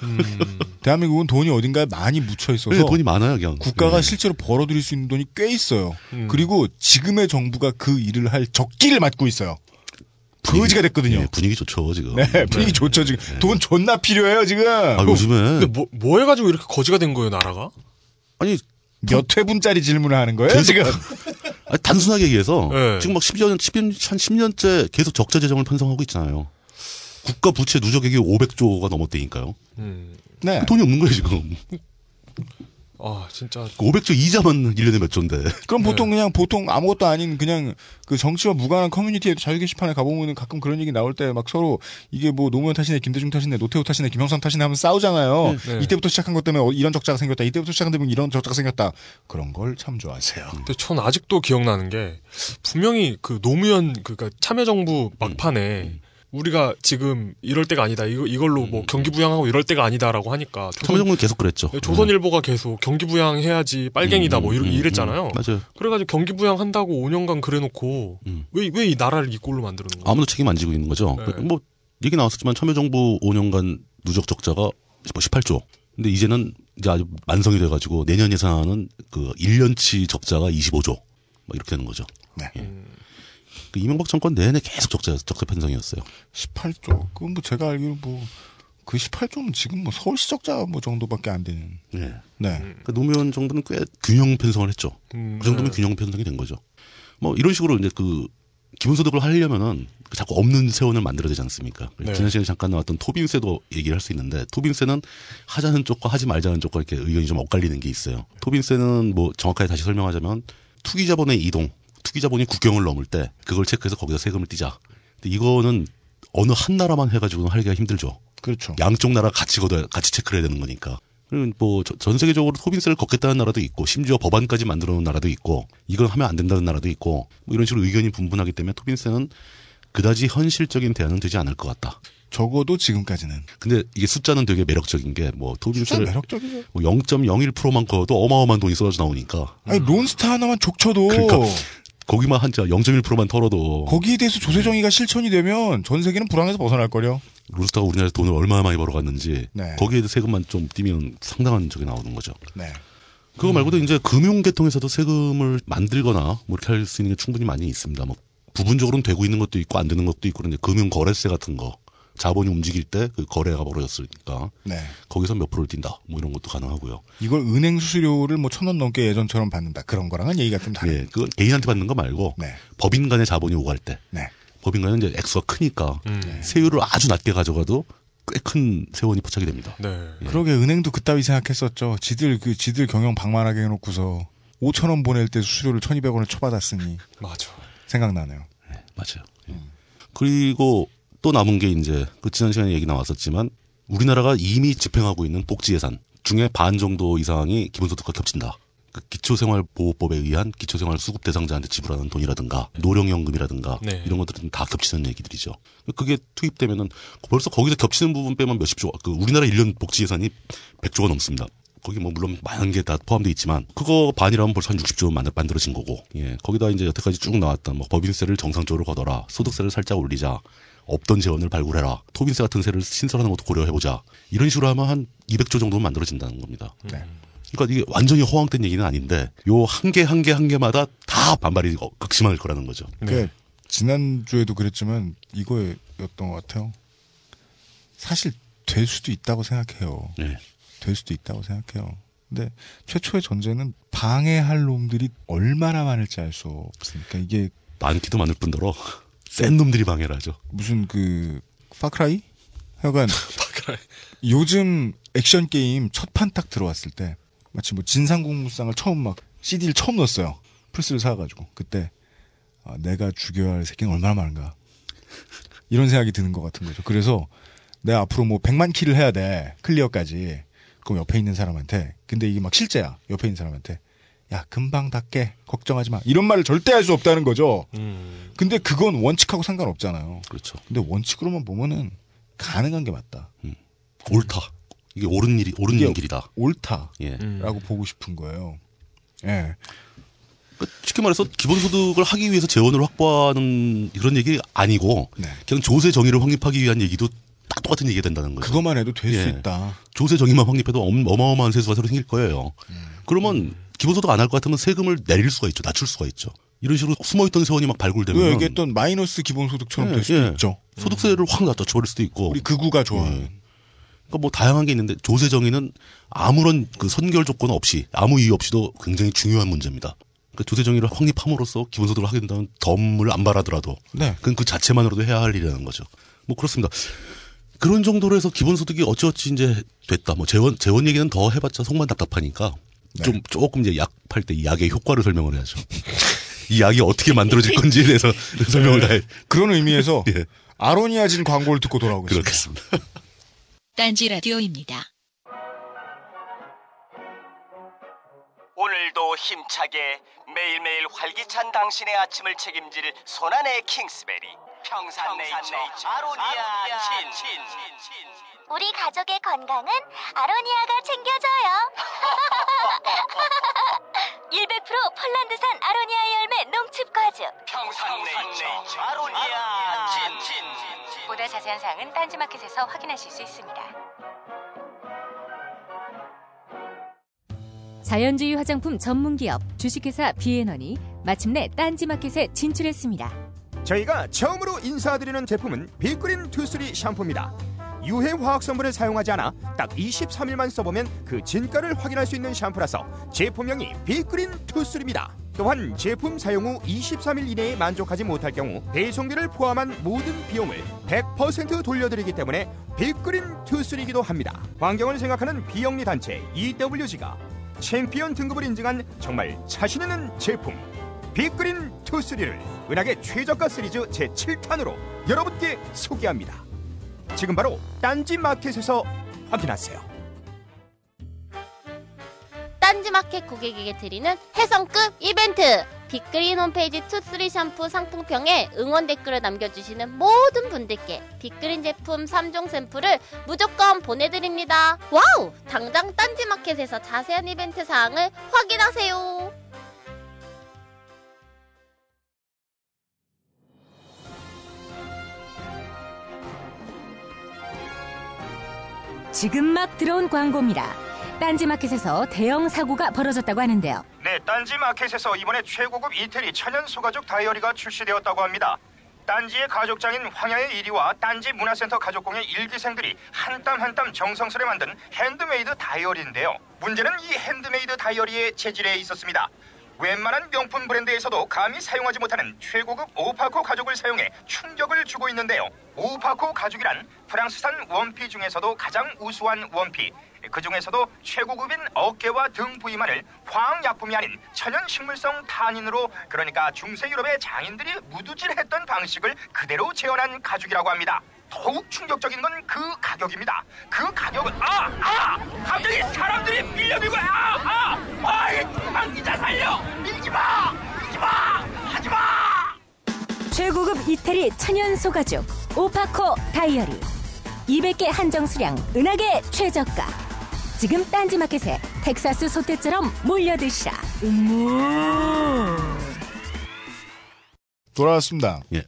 [laughs] 대한민국은 돈이 어딘가에 많이 묻혀 있어서 네, 돈이 많아요, 그냥. 국가가 네. 실제로 벌어들일 수 있는 돈이 꽤 있어요. 음. 그리고 지금의 정부가 그 일을 할 적기를 맡고 있어요. 거지가 됐거든요. 예, 분위기 좋죠, 지금. 네, 분위기 좋죠 지금. 돈 존나 필요해요 지금. 아, 요즘에 근데 뭐, 뭐 해가지고 이렇게 거지가 된 거예요, 나라가? 아니 몇 회분짜리 질문을 하는 거예요 계속- 지금? [laughs] 아니, 단순하게 얘기해서 네. 지금 막 10년, 10년, 한 10년째 계속 적자 재정을 편성하고 있잖아요. 국가 부채 누적액이 500조가 넘었다니까요. 음. 네. 돈이 없는 거예요, 지금. 아, 진짜. 그 500조 이자만 1년에 몇 조인데. 그럼 네. 보통 그냥 보통 아무것도 아닌 그냥 그 정치와 무관한 커뮤니티에도 자유 게시판에 가보면 가끔 그런 얘기 나올 때 막 서로 이게 뭐 노무현 탓이네 김대중 탓이네 노태우 탓이네 김영삼 탓이네 하면 싸우잖아요. 네. 이때부터 시작한 것 때문에 어, 이런 적자가 생겼다. 이때부터 시작한 데면 이런 적자가 생겼다. 그런 걸 참조하세요. 근데 전 아직도 기억나는 게 분명히 그 노무현 그니까 참여정부 막판에 우리가 지금 이럴 때가 아니다. 이거 이걸로 뭐 경기 부양하고 이럴 때가 아니다라고 하니까 조선, 참여정부는 계속 그랬죠. 네, 조선일보가 계속 경기 부양해야지 빨갱이다 뭐 이러, 음, 음, 이랬잖아요. 음, 맞아요. 그래가지고 경기 부양한다고 5년간 그래놓고 음. 왜왜 이 나라를 이 꼴로 만드는 거야? 아무도 책임 안 지고 있는 거죠. 네. 뭐 얘기 나왔었지만 참여정부 5년간 누적 적자가 뭐 18조. 근데 이제는 이제 아주 만성이 돼가지고 내년 예산은 그 1년치 적자가 25조. 막 이렇게 되는 거죠. 네. 그 이명박 정권 내내 계속 적자 적자 편성이었어요. 18조. 그건 뭐 제가 알기로 뭐 그 18조면 지금 뭐 서울시 적자 뭐 정도밖에 안 되는. 네. 네. 그 노무현 정부는 꽤 균형 편성을 했죠. 음, 그 정도면 네. 균형 편성이 된 거죠. 뭐 이런 식으로 이제 그 기본소득을 하려면은 그 자꾸 없는 세원을 만들어야 되지 않습니까? 네. 지난 시간에 잠깐 나왔던 토빈세도 얘기를 할 수 있는데 토빈세는 하자는 쪽과 하지 말자는 쪽과 이렇게 의견이 좀 엇갈리는 게 있어요. 토빈세는 뭐 정확하게 다시 설명하자면 투기자본의 이동, 투기 자본이 국경을 넘을 때 그걸 체크해서 거기다 세금을 띄자. 근데 이거는 어느 한 나라만 해가지고는 하기가 힘들죠. 그렇죠. 양쪽 나라 같이 걷어 같이 체크를 해야 되는 거니까. 그리고 뭐 전 세계적으로 토빈세를 걷겠다는 나라도 있고 심지어 법안까지 만들어 놓은 나라도 있고 이건 하면 안 된다는 나라도 있고 뭐 이런 식으로 의견이 분분하기 때문에 토빈세는 그다지 현실적인 대안은 되지 않을 것 같다. 적어도 지금까지는. 근데 이게 숫자는 되게 매력적인 게 뭐 토빈세를 매력적이죠. 뭐 0.01%만 거도 어마어마한 돈이 쏟아져 나오니까 아니 론스타 하나만 족쳐도 그러니까 거기만 한자 0.1%만 털어도 거기에 대해서 조세 정의가 실천이 되면 전 세계는 불황에서 벗어날 거요. 루스타가 우리나라에서 돈을 얼마나 많이 벌어갔는지 네. 거기에 세금만 좀 띄면 상당한 적이 나오는 거죠. 네. 그거 말고도 이제 금융 계통에서도 세금을 만들거나 뭐 이렇게 할 수 있는 게 충분히 많이 있습니다. 뭐 부분적으로는 되고 있는 것도 있고 안 되는 것도 있고 그런데 금융 거래세 같은 거 자본이 움직일 때 그 거래가 벌어졌으니까 네. 거기서 몇 프로를 뛴다 뭐 이런 것도 가능하고요. 이걸 은행 수수료를 뭐 천 원 넘게 예전처럼 받는다. 그런 거랑은 얘기가 좀 다르. 예, 그건 개인한테 받는 거 말고 네. 법인 간의 자본이 오갈 때 네. 법인 간은 이제 액수가 크니까 음. 세율을 아주 낮게 가져가도 꽤큰 세원이 포착이 됩니다. 네. 그러게 은행도 그따위 생각했었죠. 지들 그 지들 경영 방만하게 해놓고서 5천 원 보낼 때 수수료를 1,200원을 쳐받았으니 맞아. 생각나네요. 맞아요. 예. 그리고 또 남은 게 이제 그 지난 시간에 얘기 나왔었지만 우리나라가 이미 집행하고 있는 복지 예산 중에 반 정도 이상이 기본소득과 겹친다. 그 기초생활보호법에 의한 기초생활 수급 대상자한테 지불하는 돈이라든가 노령연금이라든가 네. 이런 것들은 다 겹치는 얘기들이죠. 그게 투입되면은 벌써 거기서 겹치는 부분 빼면 몇십 조, 그 우리나라 1년 복지 예산이 100조가 넘습니다. 거기 뭐 물론 많은 게 다 포함되어 있지만 그거 반이라면 벌써 한 60조 만 만들어진 거고 예 거기다 이제 여태까지 쭉 나왔던 뭐 법인세를 정상적으로 걷어라 소득세를 살짝 올리자 없던 재원을 발굴해라 토빈세 같은 세를 신설하는 것도 고려해보자 이런 식으로 하면 한 200조 정도는 만들어진다는 겁니다. 네. 그러니까 이게 완전히 허황된 얘기는 아닌데 요 한 개 한 개 한 개마다 다 반발이 어, 극심할 거라는 거죠. 그 지난 주에도 그랬지만 이거였던 것 같아요. 사실 될 수도 있다고 생각해요. 네. 될 수도 있다고 생각해요. 근데 최초의 전제는 방해할 놈들이 얼마나 많을지 알 수 없으니까 이게 많기도 많을 뿐더러 센 놈들이 방해를 하죠. 무슨 그 Far Cry? 하여간 [laughs] 요즘 액션 게임 첫 판 딱 들어왔을 때 마치 뭐 진삼국무쌍을 처음 막 CD를 처음 넣었어요. 플스를 사가지고 그때 아, 내가 죽여야 할 새끼는 얼마나 많은가 이런 생각이 드는 것 같은 거죠. 그래서 내가 앞으로 뭐 100만 kill을 해야 돼 clear까지 그럼 옆에 있는 사람한테 근데 이게 막 실제야 옆에 있는 사람한테 야 금방 닦게 걱정하지 마 이런 말을 절대 할 수 없다는 거죠. 음. 근데 그건 원칙하고 상관없잖아요. 그렇죠. 근데 원칙으로만 보면은 가능한 게 맞다. 옳다. 이게 옳은 일이 옳은 길이다. 옳다라고 예. 음. 보고 싶은 거예요. 예. 그러니까 쉽게 말해서 기본소득을 하기 위해서 재원을 확보하는 그런 얘기 아니고 네. 그냥 조세 정의를 확립하기 위한 얘기도 딱 똑같은 얘기가 된다는 거죠. 그것만 해도 될수 예. 있다. 조세 정의만 확립해도 엄- 어마어마한 세수가 새로 생길 거예요. 음. 그러면 기본소득 안 할 것 같으면 세금을 내릴 수가 있죠. 낮출 수가 있죠. 이런 식으로 숨어있던 세원이 막 발굴되면 그 얘기했던 마이너스 기본소득처럼 될 수도 있죠. 소득세를 확 낮춰버릴 수도 있고. 우리 극우가 좋아하는. 그러니까 뭐 다양한 게 있는데 조세 정의는 아무런 그 선결 조건 없이 아무 이유 없이도 굉장히 중요한 문제입니다. 그러니까 조세 정의를 확립함으로써 기본소득을 하게 된다면 덤을 안 바라더라도 네. 그건 그 자체만으로도 해야 할 일이라는 거죠. 뭐 그렇습니다. 그런 정도로 해서 기본소득이 어찌어찌 이제 됐다. 뭐 재원 재원 얘기는 더 해봤자 속만 답답하니까 네. 좀 조금 이제 약 팔때이 약의 효과를 설명을 해야죠. 이 약이 어떻게 만들어질 건지에 대해서 [laughs] 설명을 해. 그런 의미에서 [laughs] 예. 아로니아진 광고를 듣고 돌아오겠습니다. 그렇겠습니다. [laughs] 딴지 라디오입니다. 오늘도 힘차게 매일매일 활기찬 당신의 아침을 책임질 손안의 킹스베리 평산 네이처 아로니아 친. 우리 가족의 건강은 아로니아가 챙겨줘요. [laughs] 100% 폴란드산 아로니아 열매 농축 과즙. 평산 네이처 아로니아 친. 보다 자세한 사항은 딴지마켓에서 확인하실 수 있습니다. 자연주의 화장품 전문기업 주식회사 비앤원이 마침내 딴지마켓에 진출했습니다. 저희가 처음으로 인사드리는 제품은 Big Green two three 샴푸입니다. 유해 화학 성분을 사용하지 않아 딱 23일만 써보면 그 진가를 확인할 수 있는 샴푸라서 제품명이 Big Green two three입니다. 또한 제품 사용 후 23일 이내에 만족하지 못할 경우 배송비를 포함한 모든 비용을 100% 돌려드리기 때문에 Big Green two three이기도 합니다. 환경을 생각하는 비영리 단체 EWG가 챔피언 등급을 인증한 정말 자신 있는 제품 Big Green two three를 은하계 최저가 시리즈 제7탄으로 여러분께 소개합니다. 지금 바로 딴지 마켓에서 확인하세요. 딴지 마켓 고객에게 드리는 혜성급 이벤트! Big Green 홈페이지 two three 샴푸 상품평에 응원 댓글을 남겨주시는 모든 분들께 Big Green 제품 3종 샘플을 무조건 보내드립니다. 와우! 당장 딴지 마켓에서 자세한 이벤트 사항을 확인하세요. 지금 막 들어온 광고입니다. 딴지마켓에서 대형 사고가 벌어졌다고 하는데요. 네, 딴지 마켓에서 이번에 최고급 이태리 천연 소가죽 다이어리가 출시되었다고 합니다. 딴지의 가죽장인 황야의 이리와 딴지 문화센터 가죽공예 일기생들이 한 땀 한 땀 정성스레 만든 핸드메이드 다이어리인데요. 문제는 이 핸드메이드 다이어리의 재질에 있었습니다. 웬만한 명품 브랜드에서도 감히 사용하지 못하는 최고급 오파코 가죽을 사용해 충격을 주고 있는데요. 오파코 가죽이란 프랑스산 원피 중에서도 가장 우수한 원피. 그 중에서도 최고급인 어깨와 등 부위만을 화학약품이 아닌 천연 식물성 탄닌으로 그러니까 중세 유럽의 장인들이 무두질했던 방식을 그대로 재현한 가죽이라고 합니다. 더욱 충격적인 건 그 가격입니다. 그 가격은 아! 아! 갑자기 사람들이 밀려들고 아! 아! 아이! 아, 기자 살려! 밀지 마! 밀지 마! 하지 마! 최고급 이태리 천연 소가죽 오파코 다이어리 200개 한정 수량 은하계 최저가 지금 딴지마켓에 텍사스 소떼처럼 몰려드시라 음모 돌아왔습니다. 예.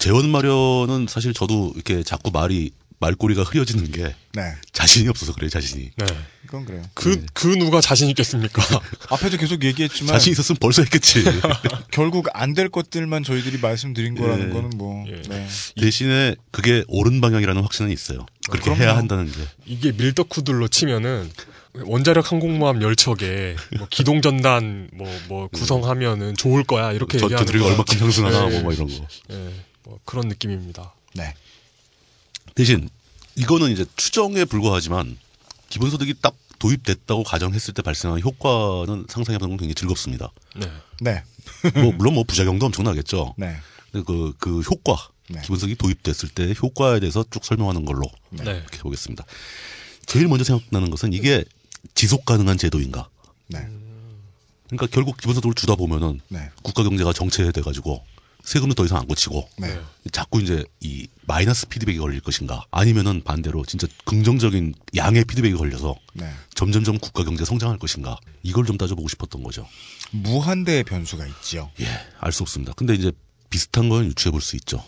재원 마련은 사실 저도 이렇게 자꾸 말이 말꼬리가 흐려지는 게 네. 자신이 없어서 그래요, 자신이. 네. 그건 그래요. 그, 그 누가 자신 있겠습니까? [laughs] 앞에도 계속 얘기했지만 자신 있었으면 벌써 했겠지. [laughs] 결국 안 될 것들만 저희들이 말씀드린 거라는 예. 거는 뭐 네. 대신에 그게 옳은 방향이라는 확신은 있어요. 그렇게 그럼요. 해야 한다는 게. 이게 밀덕후들로 치면은 원자력 항공모함 열척에 뭐 기동 전단 뭐 뭐 구성하면은 좋을 거야 이렇게 얘기하는 전투들이 거야. 얼마큼 상승하나 예, 뭐, 뭐 이런 거. 예, 뭐 그런 느낌입니다. 네. 대신 이거는 이제 추정에 불과하지만 기본소득이 딱 도입됐다고 가정했을 때 발생하는 효과는 상상해보는 건 굉장히 즐겁습니다. 네. 네. 뭐 물론 뭐 부작용도 엄청나겠죠. 네. 근데 그, 그 효과, 네. 기본소득이 도입됐을 때 효과에 대해서 쭉 설명하는 걸로 네. 이렇게 보겠습니다. 제일 먼저 생각나는 것은 이게 지속 가능한 제도인가. 네. 그러니까 결국 기본소득을 주다 보면은 네. 국가 경제가 정체돼 가지고 세금도 더 이상 안 고치고 네. 자꾸 이제 이 마이너스 피드백이 걸릴 것인가 아니면은 반대로 진짜 긍정적인 양의 피드백이 걸려서 네. 점점점 국가 경제 성장할 것인가 이걸 좀 따져보고 싶었던 거죠. 무한대의 변수가 있지요. 예, 알 수 없습니다. 근데 이제 비슷한 건 유추해 볼 수 있죠.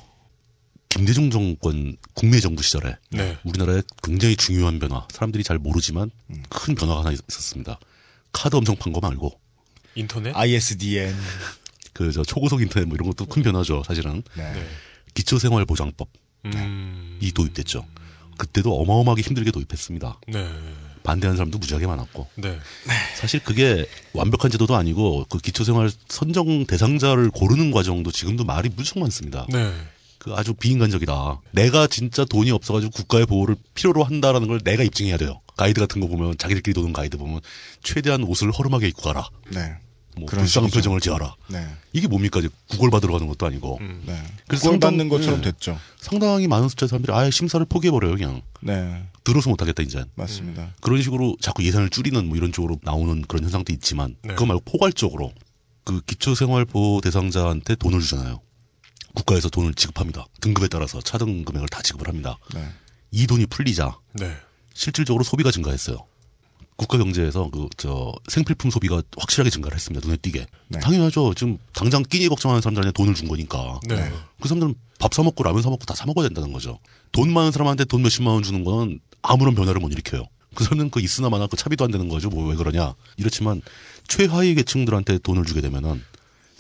김대중 정권 국내 정부 시절에 네. 우리나라의 굉장히 중요한 변화, 사람들이 잘 모르지만 큰 변화가 하나 있었습니다. 카드 엄청 판 거 말고 인터넷? ISDN. 그 저 초고속 인터넷 뭐 이런 것도 큰 변화죠, 사실은. 네. 기초생활보장법 음. 이 도입됐죠. 그때도 어마어마하게 힘들게 도입했습니다. 네. 반대하는 사람도 무지하게 많았고. 네. 사실 그게 완벽한 제도도 아니고 그 기초생활 선정 대상자를 고르는 과정도 지금도 말이 무척 많습니다. 네. 그 아주 비인간적이다. 내가 진짜 돈이 없어가지고 국가의 보호를 필요로 한다라는 걸 내가 입증해야 돼요. 가이드 같은 거 보면 자기들끼리 도는 가이드 보면 최대한 옷을 허름하게 입고 가라. 네. 뭐 그런 불쌍한 식이죠. 표정을 지어라. 네. 이게 뭡니까? 이제 구걸 받으러 가는 것도 아니고. 네. 그래서 상당- 받는 것처럼 예. 됐죠. 상당히 많은 숫자의 사람들이 아예 심사를 포기해버려요, 그냥. 네. 들어서 못하겠다, 이제. 맞습니다. 그런 식으로 자꾸 예산을 줄이는 뭐 이런 쪽으로 나오는 그런 현상도 있지만, 네. 그거 말고 포괄적으로 그 기초생활보호 대상자한테 돈을 주잖아요. 국가에서 돈을 지급합니다. 등급에 따라서 차등 금액을 다 지급을 합니다. 네. 이 돈이 풀리자 네. 실질적으로 소비가 증가했어요. 국가 경제에서 그 저 생필품 소비가 확실하게 증가를 했습니다. 눈에 띄게. 네. 당연하죠. 지금 당장 끼니 걱정하는 사람들한테 돈을 준 거니까. 네. 그 사람들은 밥 사 먹고 라면 사 먹고 다 사 먹어야 된다는 거죠. 돈 많은 사람한테 돈 몇십만 원 주는 건 아무런 변화를 못 일으켜요. 그 사람은 그 있으나 마나 그 차비도 안 되는 거죠. 뭐 왜 그러냐. 이렇지만 최하위 계층들한테 돈을 주게 되면은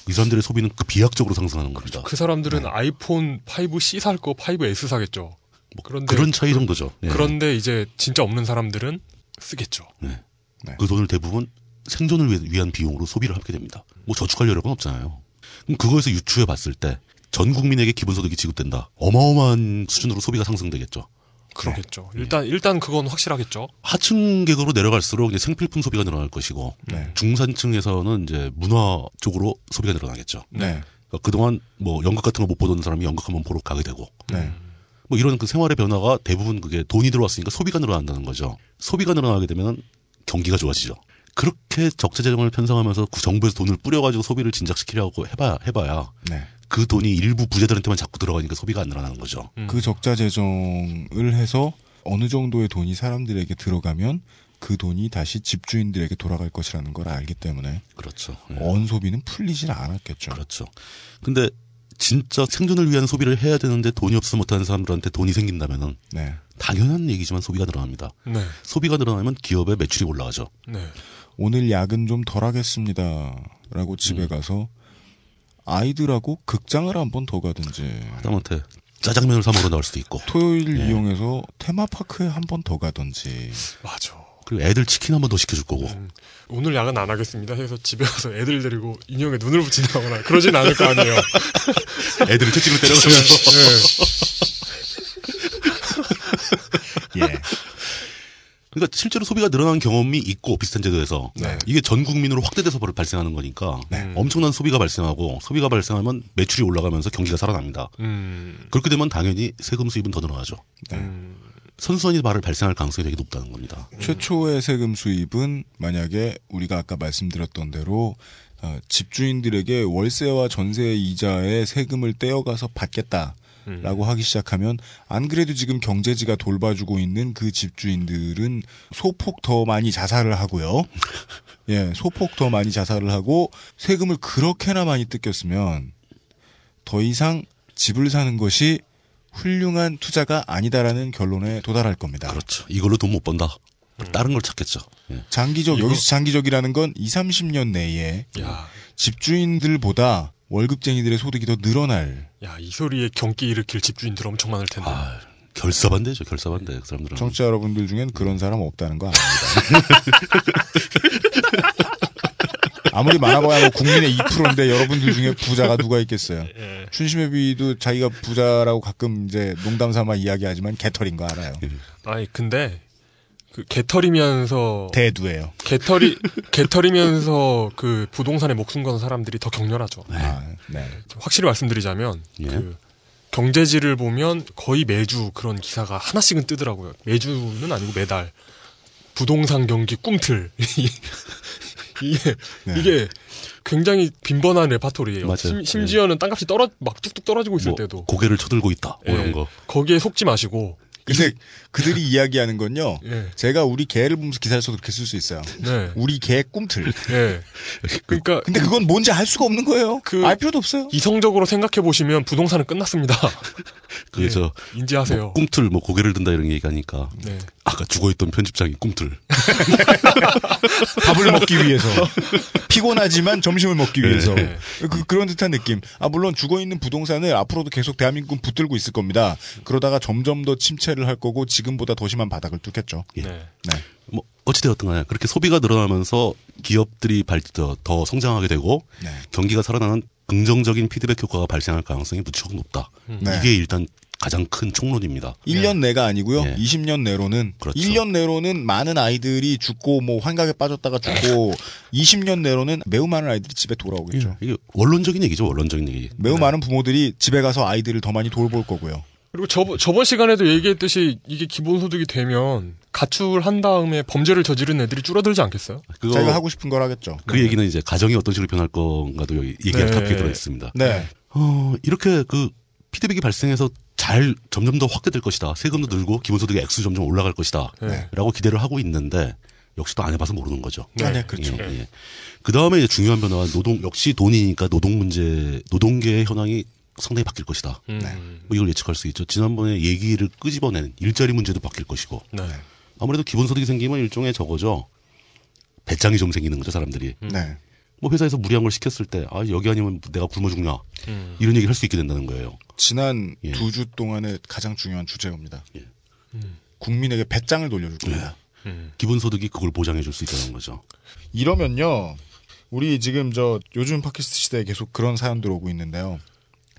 이 사람들의 소비는 그 비약적으로 상승하는 겁니다. 그 사람들은 아이폰 5C 살 거 5S 사겠죠. 그런데 그런 차이 정도죠. 예. 그런데 이제 진짜 없는 사람들은 쓰겠죠. 네. 그 돈을 대부분 생존을 위한 비용으로 소비를 하게 됩니다. 뭐 저축할 여력은 없잖아요. 그럼 그거에서 유추해 봤을 때 전 국민에게 기본소득이 지급된다. 어마어마한 수준으로 소비가 상승되겠죠. 그러겠죠. 일단 일단 그건 확실하겠죠. 하층 계급으로 내려갈수록 이제 생필품 소비가 늘어날 것이고 네. 중산층에서는 이제 문화 쪽으로 소비가 늘어나겠죠. 네. 그러니까 그동안 뭐 연극 같은 거 못 보던 사람이 연극 한번 보러 가게 되고 네. 뭐 이런 그 생활의 변화가 대부분 그게 돈이 들어왔으니까 소비가 늘어난다는 거죠. 소비가 늘어나게 되면 경기가 좋아지죠. 그렇게 적재 재정을 편성하면서 그 정부에서 돈을 뿌려가지고 소비를 진작시키려고 해봐야 해봐야 네. 그 돈이 일부 부자들한테만 자꾸 들어가니까 소비가 안 늘어나는 거죠. 그 적자 재정을 해서 어느 정도의 돈이 사람들에게 들어가면 그 돈이 다시 집주인들에게 돌아갈 것이라는 걸 알기 때문에 그렇죠. 언 소비는 풀리질 않았겠죠. 그렇죠. 근데 진짜 생존을 위한 소비를 해야 되는데 돈이 없어 못하는 사람들한테 돈이 생긴다면은 네. 당연한 얘기지만 소비가 늘어납니다. 네. 소비가 늘어나면 기업의 매출이 올라가죠. 네. 오늘 야근 좀 덜 하겠습니다. 라고 집에 가서 아이들하고 극장을 한 번 더 가든지 하다못해 짜장면을 사 먹으러 나올 수도 있고. 토요일 이용해서 테마파크에 한 번 더 가든지 맞아. 그리고 애들 치킨 한 번 더 시켜줄 거고. 오늘 야근 안 하겠습니다 해서 집에 가서 애들 데리고 인형에 눈을 붙인다거나 그러진 않을 거 아니에요. 애들이 채찍을 때려가면서. 네. 예. 그러니까 실제로 소비가 늘어난 경험이 있고 비슷한 제도에서 네. 이게 전 국민으로 확대돼서 발생하는 거니까 엄청난 소비가 발생하고 소비가 발생하면 매출이 올라가면서 경기가 살아납니다. 음. 그렇게 되면 당연히 세금 수입은 더 늘어나죠. 선순환이 바로 발생할 가능성이 되게 높다는 겁니다. 최초의 세금 수입은 만약에 우리가 아까 말씀드렸던 대로 어, 집주인들에게 월세와 전세 이자의 세금을 떼어가서 받겠다. 라고 하기 시작하면 안 그래도 지금 경제지가 돌봐주고 있는 그 집주인들은 소폭 더 많이 자살을 하고요. [laughs] 예, 소폭 더 많이 자살을 하고 세금을 그렇게나 많이 뜯겼으면 더 이상 집을 사는 것이 훌륭한 투자가 아니다라는 결론에 도달할 겁니다. 그렇죠. 이걸로 돈 못 번다. 다른 걸 찾겠죠. 예. 장기적 이거- 여기서 장기적이라는 건 2, 30년 내에 야, 집주인들보다 월급쟁이들의 소득이 더 늘어날 야, 이 소리에 경기 일으킬 집주인들 엄청 많을 텐데. 아, 결사반대죠. 결사반대. 그 사람들은. 청취자 여러분들 중엔 그런 사람 없다는 거 압니다. [laughs] 아무리 많아봐야 뭐 국민의 2%인데 여러분들 중에 부자가 누가 있겠어요. 예. 춘심회비도 자기가 부자라고 가끔 이제 농담 삼아 이야기하지만 개털인 거 알아요. 아니 근데 그 개털이면서 대두예요. 개털이 개털이면서 그 부동산에 목숨 거는 사람들이 더 격렬하죠. 아, 네. 확실히 말씀드리자면 예. 그 경제지를 보면 거의 매주 그런 기사가 하나씩은 뜨더라고요. 매주는 아니고 매달 부동산 경기 꿈틀 [laughs] 이게 [laughs] 네. 이게 굉장히 빈번한 레파토리예요. 맞아요. 심, 지어는 땅값이 떨어 막 뚝뚝 떨어지고 있을 뭐 때도 고개를 쳐들고 있다. 뭐 예. 이런 거. 거기에 속지 마시고 근데 그들이 [laughs] 이야기하는 건요. 예. 제가 우리 개를 보면서 기사를 써도 그렇게 쓸 수 있어요. 네. 우리 개 꿈틀. 예. 그러니까 근데 그건 뭔지 알 수가 없는 거예요. 그- 알 필요도 없어요. 이성적으로 생각해 보시면 부동산은 끝났습니다. [laughs] 그게 저 인지하세요. 뭐 꿈틀 뭐 고개를 든다 이런 얘기하니까 네. 아까 죽어있던 편집장이 꿈틀. [laughs] 밥을 먹기 위해서 피곤하지만 점심을 먹기 위해서 네. 그, 그런 듯한 느낌. 아 물론 죽어 있는 부동산을 앞으로도 계속 대한민국은 붙들고 있을 겁니다. 그러다가 점점 더 침체를 할 거고 지금보다 더 심한 바닥을 뚫겠죠. 예. 네. 네. 뭐 어찌되었든 간에 그렇게 소비가 늘어나면서 기업들이 발, 더, 더 성장하게 되고 네. 경기가 살아나는 긍정적인 피드백 효과가 발생할 가능성이 무척 높다. 네. 이게 일단 가장 큰 총론입니다. 1년 내가 아니고요. 예. 20년 내로는 그렇죠. 1년 내로는 많은 아이들이 죽고 뭐 환각에 빠졌다가 죽고 [laughs] 20년 내로는 매우 많은 아이들이 집에 돌아오겠죠. 이게 원론적인 얘기죠. 원론적인 얘기. 매우 많은 부모들이 집에 가서 아이들을 더 많이 돌볼 거고요. 그리고 저, 저번 시간에도 얘기했듯이 이게 기본소득이 되면 가출한 다음에 범죄를 저지른 애들이 줄어들지 않겠어요? 그거 자기가 하고 싶은 걸 하겠죠. 그 얘기는 이제 가정이 어떤 식으로 변할 건가도 여기 얘기할 네. 탑픽에 들어 있습니다. 네. 어, 이렇게 그 피드백이 발생해서 잘 점점 더 확대될 것이다. 세금도 늘고 기본소득의 액수 점점 올라갈 것이다. 네. 라고 기대를 하고 있는데 역시 또 안 해봐서 모르는 거죠. 네. 아, 네, 그렇죠. 그 다음에 이제 중요한 변화가 노동, 역시 돈이니까 노동 문제, 노동계의 현황이 상당히 바뀔 것이다. 음. 뭐 이걸 예측할 수 있죠. 지난번에 얘기를 끄집어낸 일자리 문제도 바뀔 것이고. 네. 아무래도 기본소득이 생기면 일종의 저거죠. 배짱이 좀 생기는 거죠, 사람들이. 네. 뭐 회사에서 무리한 걸 시켰을 때, 아, 여기 아니면 내가 굶어 죽냐. 음. 이런 얘기 할수 있게 된다는 거예요. 지난 예. 두주 동안의 가장 중요한 주제입니다. 예. 국민에게 배짱을 돌려줄 겁니다. 음. 기본소득이 그걸 보장해 줄 수 있다는 거죠. 이러면요, 우리 지금 저 요즘 팟캐스트 시대에 계속 그런 사연들 오고 있는데요.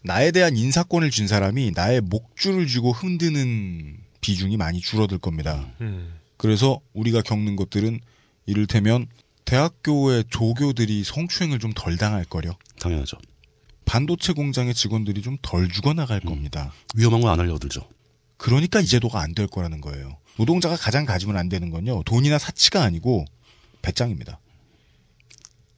나에 대한 인사권을 준 사람이 나의 목줄을 쥐고 흔드는 비중이 많이 줄어들 겁니다. 음. 그래서 우리가 겪는 것들은 이를테면 대학교의 조교들이 성추행을 좀 덜 당할 거려. 당연하죠. 반도체 공장의 직원들이 좀 덜 죽어나갈 겁니다. 위험한 건안 하려고 들죠. 그러니까 이 제도가 안 될 거라는 거예요. 노동자가 가장 가지면 안 되는 건요. 돈이나 사치가 아니고 배짱입니다.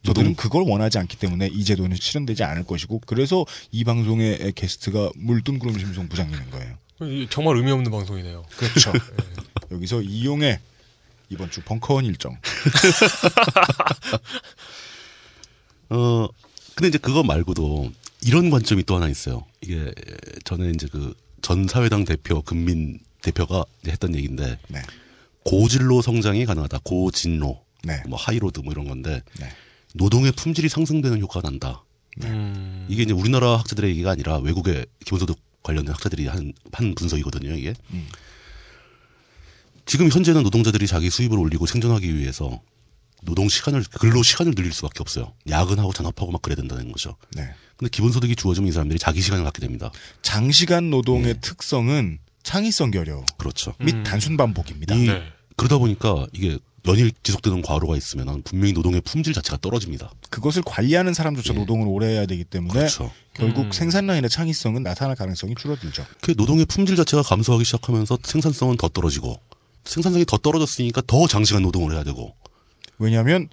저들은 그걸 원하지 않기 때문에 이 제도는 실현되지 않을 것이고 그래서 이 방송의 게스트가 물뚱구름 심송 부장님인 거예요. 정말 의미 없는 방송이네요. 그렇죠. 여기서 이용해 이번 주 벙커원 일정. [laughs] 어, 근데 이제 그거 말고도 이런 관점이 또 하나 있어요. 이게 전에 이제 그 전 사회당 대표 금민 대표가 했던 얘기인데 네. 고진로 성장이 가능하다. 고진로, 네. 뭐 high road 뭐 이런 건데 네. 노동의 품질이 상승되는 효과가 난다. 음. 이게 이제 우리나라 학자들의 얘기가 아니라 외국의 기본소득 관련된 학자들이 한, 한 분석이거든요, 이게. 음. 지금 현재는 노동자들이 자기 수입을 올리고 생존하기 위해서 노동 시간을, 근로 시간을 늘릴 수 밖에 없어요. 야근하고 잔업하고 막 그래야 된다는 거죠. 네. 근데 기본소득이 주어지면 이 사람들이 자기 시간을 갖게 됩니다. 장시간 노동의 특성은 창의성 결여 그렇죠. 및 단순 반복입니다. 이- 그러다 보니까 이게 연일 지속되는 과로가 있으면 분명히 노동의 품질 자체가 떨어집니다. 그것을 관리하는 사람조차 노동을 오래 해야 되기 때문에 그렇죠. 결국 음. 생산 라인의 창의성은 나타날 가능성이 줄어들죠. 그 노동의 품질 자체가 감소하기 시작하면서 생산성은 더 떨어지고 생산성이 더 떨어졌으니까 더 장시간 노동을 해야 되고 왜냐하면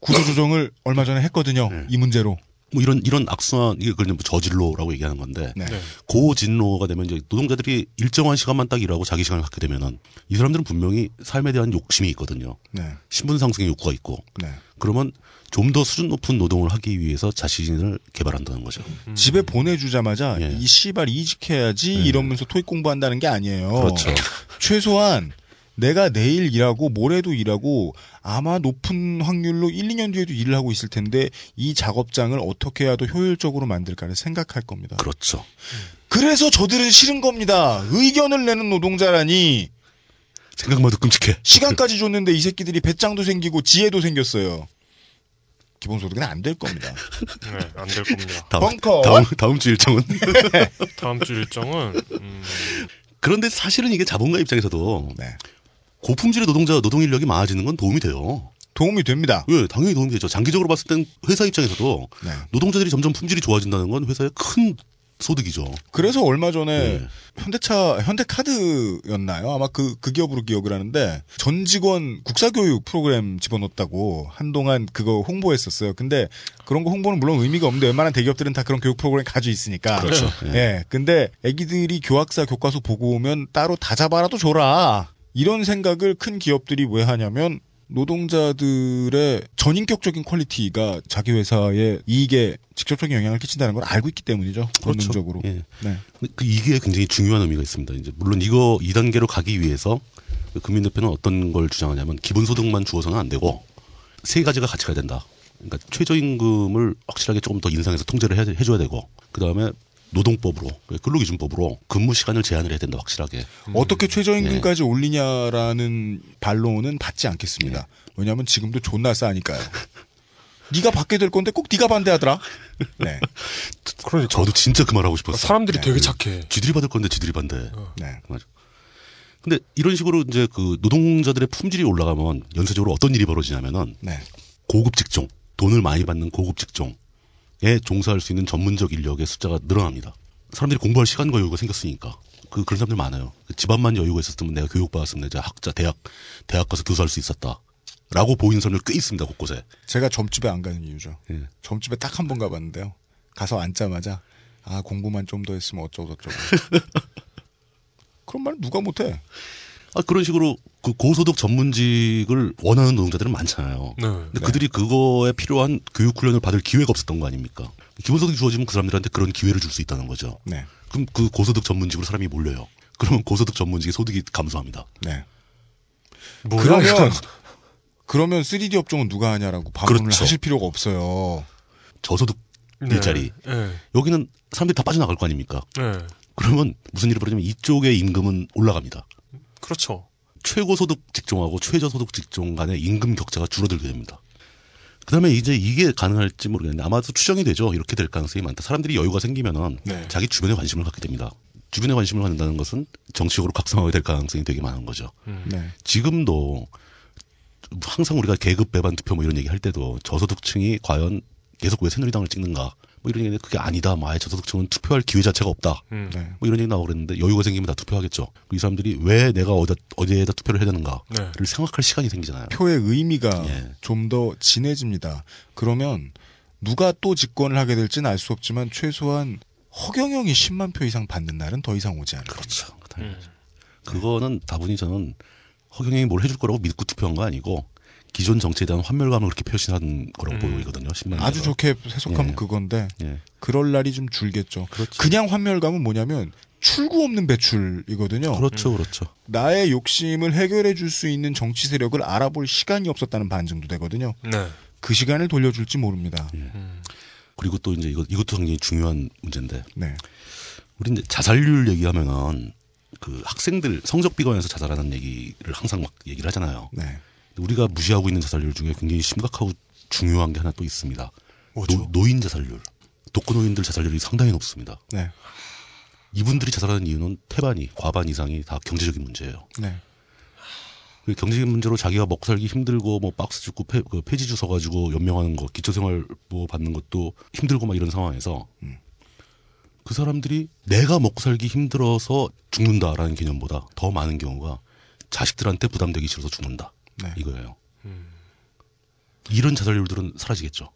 구조조정을 얼마 전에 했거든요. 이 문제로. 뭐 이런 이런 악순환 이게 그냥 뭐 저진로라고 얘기하는 건데 네. 고진로가 되면 이제 노동자들이 일정한 시간만 딱 일하고 자기 시간을 갖게 되면은 이 사람들은 분명히 삶에 대한 욕심이 있거든요. 네. 신분 상승의 욕구가 있고 네. 그러면 좀 더 수준 높은 노동을 하기 위해서 자신을 개발한다는 거죠. 집에 보내주자마자 이 씨발 이직해야지 이러면서 토익 공부한다는 게 아니에요. 그렇죠. 최소한 내가 내일 일하고 모레도 일하고 아마 높은 확률로 1, 2년 뒤에도 일을 하고 있을 텐데 이 작업장을 어떻게 해야 더 효율적으로 만들까를 생각할 겁니다. 그렇죠. 그래서 저들은 싫은 겁니다. 의견을 내는 노동자라니 생각만 해도 끔찍해. 시간까지 줬는데 이 새끼들이 배짱도 생기고 지혜도 생겼어요. 기본소득은 안 될 겁니다. [laughs] 네, 안 될 겁니다. 다음, 벙커. 다음, 다음 주 일정은 [laughs] 다음 주 일정은 음, 그런데 사실은 이게 자본가 입장에서도 네. 고품질의 노동자 노동 인력이 많아지는 건 도움이 돼요. 도움이 됩니다. 예, 당연히 도움이 되죠. 장기적으로 봤을 땐 회사 입장에서도 네. 노동자들이 점점 품질이 좋아진다는 건 회사의 큰 소득이죠. 그래서 얼마 전에 네. 현대차 현대카드였나요? 아마 그그 기업으로 기억을 하는데 전 직원 국사교육 프로그램 집어넣었다고 한동안 그거 홍보했었어요. 근데 그런 거 홍보는 물론 의미가 없는데 웬만한 대기업들은 다 그런 교육 프로그램 가지고 있으니까. 그렇죠. 예. 근데 애기들이 교학사 교과서 보고 오면 따로 다 잡아라도 줘라. 이런 생각을 큰 기업들이 왜 하냐면 노동자들의 전인격적인 quality가 자기 회사의 이익에 직접적인 영향을 끼친다는 걸 알고 있기 때문이죠. 그렇죠. 본능적으로. 예. 네. 그 이게 굉장히 중요한 의미가 있습니다. 이제 물론 이거 2단계로 가기 위해서 그 금민 대표는 어떤 걸 주장하냐면 기본소득만 주어서는 안 되고 세 가지가 같이 가야 된다. 그러니까 최저임금을 확실하게 조금 더 인상해서 통제를 해, 해줘야 되고 그 다음에 노동법으로 근로기준법으로 근무 시간을 제한을 해야 된다 확실하게. 어떻게 최저임금까지 예. 올리냐라는 반론은 받지 않겠습니다. 왜냐하면 지금도 존나 싸니까요. 네가 받게 될 건데 꼭 네가 반대하더라. 네. [laughs] 그러니까 저도 진짜 그 말하고 싶었어요. 사람들이 네. 되게 착해. 지들이 받을 건데 지들이 반대. 네. 맞아. 근데 이런 식으로 이제 그 노동자들의 품질이 올라가면 연쇄적으로 어떤 일이 벌어지냐면은 네. 고급 직종, 돈을 많이 받는 고급 직종 에 종사할 수 있는 전문적 인력의 숫자가 늘어납니다. 사람들이 공부할 시간과 여유가 생겼으니까. 그 그런 사람들 많아요. 그 집안만 여유가 있었으면 내가 교육 받았으면 내가 학자 대학 대학 가서 교수할 수 있었다. 라고 보이는 사람들 꽤 있습니다 곳곳에. 제가 점집에 안 가는 이유죠. 예. 점집에 딱 한 번 가봤는데요. 가서 앉자마자 아 공부만 좀 더 했으면 어쩌고 저쩌고. [laughs] 그런 말 누가 못해? 아, 그런 식으로 그 고소득 전문직을 원하는 노동자들은 많잖아요. 네. 근데 그들이 그거에 필요한 교육 훈련을 받을 기회가 없었던 거 아닙니까? 기본소득이 주어지면 그 사람들한테 그런 기회를 줄 수 있다는 거죠. 네. 그럼 그 고소득 전문직으로 사람이 몰려요. 그러면 고소득 전문직의 소득이 감소합니다. 네. 뭐야, 그러면. [laughs] 그러면 3D 업종은 누가 하냐라고 반문을 그렇죠. 하실 필요가 없어요. 저소득 네. 일자리. 네. 여기는 사람들이 다 빠져나갈 거 아닙니까? 네. 그러면 무슨 일이 벌어지면 이쪽의 임금은 올라갑니다. 그렇죠. 최고소득 직종하고 최저소득 직종 간의 임금 격차가 줄어들게 됩니다. 그 다음에 이제 이게 가능할지 모르겠는데 아마도 추정이 되죠. 이렇게 될 가능성이 많다. 사람들이 여유가 생기면은 네. 자기 주변에 관심을 갖게 됩니다. 주변에 관심을 갖는다는 것은 정치적으로 각성하게 될 가능성이 되게 많은 거죠. 네. 지금도 항상 우리가 계급 배반 투표 뭐 이런 얘기 할 때도 저소득층이 과연 계속 왜 새누리당을 찍는가 뭐 이런 얘기인데 그게 아니다. 뭐 아예 저소득층은 투표할 기회 자체가 없다. 음. 네. 뭐 이런 얘기 나오고 그랬는데 여유가 생기면 다 투표하겠죠. 이 사람들이 왜 내가 어디, 어디에다 투표를 해야 되는가를 네. 생각할 시간이 생기잖아요. 표의 의미가 예. 좀더 진해집니다. 그러면 누가 또 집권을 하게 될지는 알 수 없지만 최소한 허경영이 10만 표 이상 받는 날은 더 이상 오지 않을 그렇죠. 음. 그거는 다분히 저는 허경영이 뭘 해줄 거라고 믿고 투표한 거 아니고 기존 정치에 대한 환멸감을 그렇게 표시한 거라고 보이거든요. 10만 아주 좋게 해석하면 예. 그건데 예. 그럴 날이 좀 줄겠죠. 그렇죠. 그냥 환멸감은 뭐냐면 출구 없는 배출이거든요. 그렇죠, 그렇죠. 나의 욕심을 해결해 줄 수 있는 정치 세력을 알아볼 시간이 없었다는 반증도 되거든요. 네. 그 시간을 돌려줄지 모릅니다. 그리고 또 이제 이거 이것도 굉장히 중요한 문제인데. 네. 우리 이제 자살률 얘기하면은 그 학생들 성적 비관에서 자살하는 얘기를 항상 막 얘기를 하잖아요. 네. 우리가 무시하고 있는 자살률 중에 굉장히 심각하고 중요한 게 하나 또 있습니다. 노, 노인 자살률. 독거노인들 자살률이 상당히 높습니다. 네. 이분들이 자살하는 이유는 태반이 과반 이상이 다 경제적인 문제예요. 네. 그 경제적인 문제로 자기가 먹고 살기 힘들고 뭐 박스 죽고 폐, 그 폐지 주서 가지고 연명하는 거 기초생활 뭐 받는 것도 힘들고 막 이런 상황에서 그 사람들이 내가 먹고 살기 힘들어서 죽는다라는 개념보다 더 많은 경우가 자식들한테 부담되기 싫어서 죽는다 네. 이거예요. 이런 자살률들은 사라지겠죠.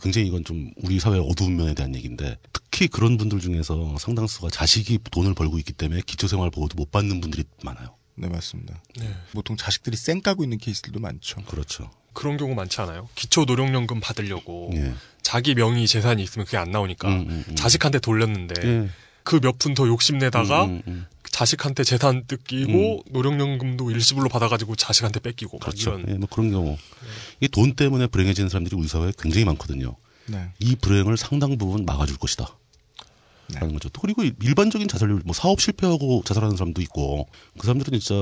굉장히 이건 좀 우리 사회의 어두운 면에 대한 얘기인데 특히 그런 분들 중에서 상당수가 자식이 돈을 벌고 있기 때문에 기초생활 보호도 못 받는 분들이 많아요. 네, 맞습니다. 네. 보통 자식들이 쌩 까고 있는 케이스들도 많죠. 그렇죠. 그런 경우 많지 않아요? 기초 노령연금 받으려고 예. 자기 명의 재산이 있으면 그게 안 나오니까 음, 음, 음. 자식한테 돌렸는데 예. 그몇 푼 더 욕심내다가 음, 음, 음. 자식한테 재산 뜯기고 노령연금도 일시불로 받아가지고 자식한테 뺏기고 막 그렇죠. 이런 예, 뭐 그런 경우. 이돈 때문에 불행해지는 사람들이 우리 사회에 굉장히 많거든요. 네. 이 불행을 상당 부분 막아줄 것이다. 라는 거죠. 또 그리고 일반적인 자살률, 뭐 사업 실패하고 자살하는 사람도 있고, 그 사람들은 진짜,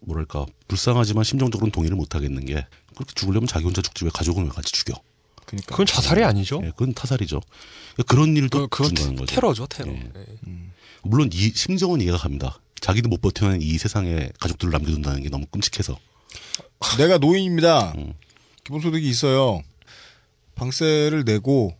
뭐랄까, 불쌍하지만 심정적으로는 동의를 못 하겠는 게, 그렇게 죽으려면 자기 혼자 죽지 왜 가족은 왜 같이 죽여? 그러니까. 그건 자살이 아니죠? 예, 그건 타살이죠. 그러니까 그런 일도 그건 준다는 거죠. 테러죠, 테러. 예. 예. 물론 이 심정은 이해가 갑니다. 자기도 못 버텨낸 이 세상에 가족들을 남겨둔다는 게 너무 끔찍해서. 내가 노인입니다. 음. 기본소득이 있어요. 방세를 내고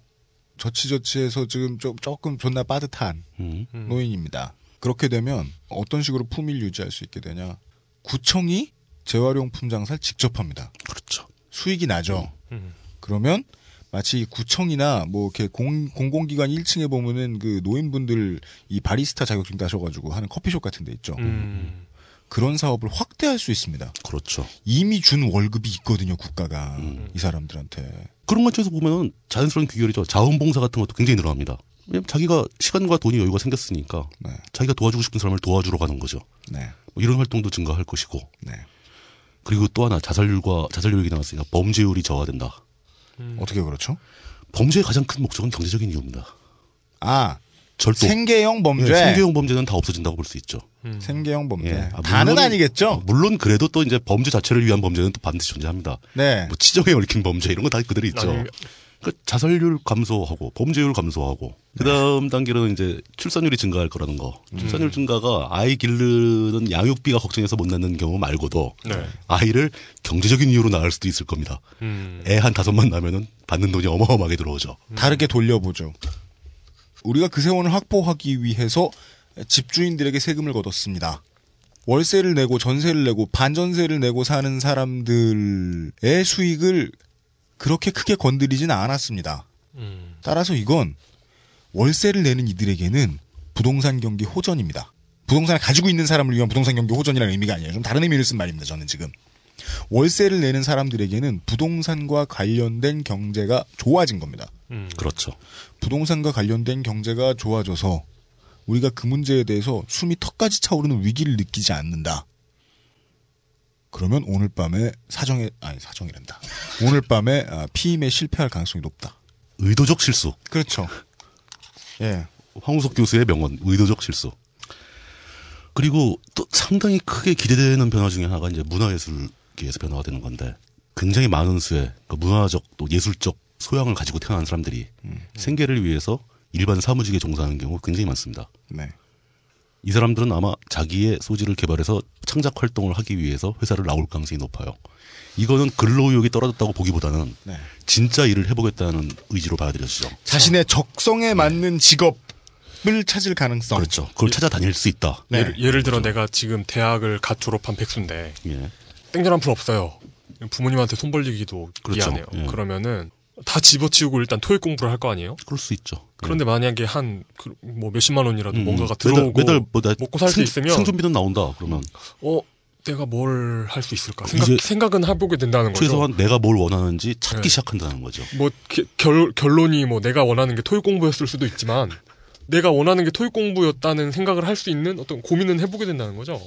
저치저치해서 지금 좀 조금 존나 빠듯한 음. 노인입니다. 그렇게 되면 어떤 식으로 품위를 유지할 수 있게 되냐? 구청이 재활용품 장사를 직접 합니다. 그렇죠. 수익이 나죠. 음. 그러면 마치 구청이나 뭐 이렇게 공, 공공기관 1층에 보면은 그 노인분들 이 바리스타 자격증 따셔가지고 하는 커피숍 같은 데 있죠. 음. 그런 사업을 확대할 수 있습니다. 그렇죠. 이미 준 월급이 있거든요, 국가가. 음. 이 사람들한테. 그런 관점에서 보면은 자연스러운 귀결이죠. 자원봉사 같은 것도 굉장히 늘어납니다. 왜냐면 자기가 시간과 돈이 여유가 생겼으니까 네. 자기가 도와주고 싶은 사람을 도와주러 가는 거죠. 네. 뭐 이런 활동도 증가할 것이고. 네. 그리고 또 하나 자살률과 자살률 얘기 나왔으니까 범죄율이 저하된다. 어떻게 그렇죠? 범죄의 가장 큰 목적은 경제적인 이유입니다. 아, 절도. 생계형 범죄. 예, 생계형 범죄는 다 없어진다고 볼 수 있죠. 생계형 범죄. 예. 아, 다는 아니겠죠? 어, 물론 그래도 또 이제 범죄 자체를 위한 범죄는 또 반드시 존재합니다. 네. 뭐 치정에 얽힌 범죄 이런 거 다 그대로 있죠. 아니면- 그 자살률 감소하고 범죄율 감소하고 그다음 단계로는 이제 출산율이 증가할 거라는 거. 출산율 증가가 아이 기르는 양육비가 걱정해서 못 낳는 경우 말고도 네. 아이를 경제적인 이유로 낳을 수도 있을 겁니다. 음. 애한 다섯만 낳으면은 받는 돈이 어마어마하게 들어오죠. 다르게 돌려보죠. 우리가 그 세원을 확보하기 위해서 집주인들에게 세금을 걷었습니다. 월세를 내고 전세를 내고 반전세를 내고 사는 사람들의 수익을 그렇게 크게 건드리진 않았습니다. 음. 따라서 이건 월세를 내는 이들에게는 부동산 경기 호전입니다. 부동산을 가지고 있는 사람을 위한 부동산 경기 호전이라는 의미가 아니에요. 좀 다른 의미를 쓴 말입니다. 저는 지금. 월세를 내는 사람들에게는 부동산과 관련된 경제가 좋아진 겁니다. 음. 그렇죠. 부동산과 관련된 경제가 좋아져서 우리가 그 문제에 대해서 숨이 턱까지 차오르는 위기를 느끼지 않는다. 그러면 오늘 밤에 사정에 아니 사정이란다. 오늘 밤에 아, 피임에 실패할 가능성이 높다. 의도적 실수. 그렇죠. [laughs] 예. 황우석 교수의 명언, 의도적 실수. 그리고 또 상당히 크게 기대되는 변화 중에 하나가 이제 문화예술계에서 변화가 되는 건데 굉장히 많은 수의 그 문화적 또 예술적 소양을 가지고 태어난 사람들이 생계를 위해서 일반 사무직에 종사하는 경우가 굉장히 많습니다. 네. 이 사람들은 아마 자기의 소질을 개발해서 창작 활동을 하기 위해서 회사를 나올 가능성이 높아요. 이거는 근로 의욕이 떨어졌다고 보기보다는 네. 진짜 일을 해보겠다는 의지로 받아들여지죠. 자신의 적성에 맞는 직업을 찾을 가능성. 그렇죠. 그걸 찾아다닐 수 있다. 네. 예를, 예를 들어 내가 지금 대학을 갓 졸업한 백수인데 예. 땡전 한푼 없어요. 부모님한테 손 벌리기도 그렇죠. 미안해요. 예. 그러면은 다 집어치우고 일단 토익 공부를 할 거 아니에요? 그럴 수 있죠. 그런데 만약에 한 뭐 몇십만 원이라도 음, 뭔가가 매달- 들어오고 매달 뭐나 먹고 살수 생- 있으면 생존비는 나온다. 그러면 어 내가 뭘 할 수 있을까? 생각, 생각 은 해보게 된다는 거죠. 최소한 내가 뭘 원하는지 찾기 네. 시작한다는 거죠. 뭐 게- 결, 결론이 뭐 내가 원하는 게 토익 공부였을 수도 있지만 내가 원하는 게 토익 공부였다는 생각을 할 수 있는 어떤 고민은 해보게 된다는 거죠.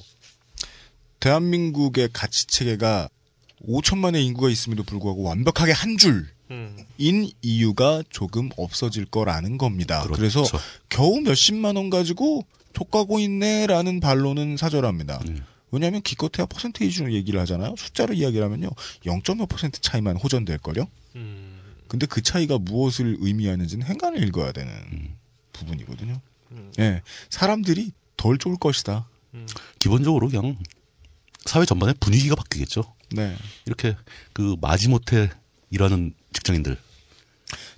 대한민국의 가치 체계가 5천만의 인구가 있음에도 불구하고 완벽하게 한 줄 인 음. 이유가 조금 없어질 거라는 겁니다. 그렇죠. 그래서 겨우 몇십만 원 가지고 족가고 있네라는 반론은 사절합니다. 음. 왜냐하면 기껏해야 퍼센테이지로 얘기를 하잖아요. 숫자로 이야기를 하면요. 0.몇 퍼센트 차이만 호전될 걸요. 음. 근데 그 차이가 무엇을 의미하는지는 행간을 읽어야 되는 부분이거든요. 예, 사람들이 덜 좋을 것이다. 기본적으로 그냥 사회 전반의 분위기가 바뀌겠죠. 네. 이렇게 그 마지못해 일하는 직장인들.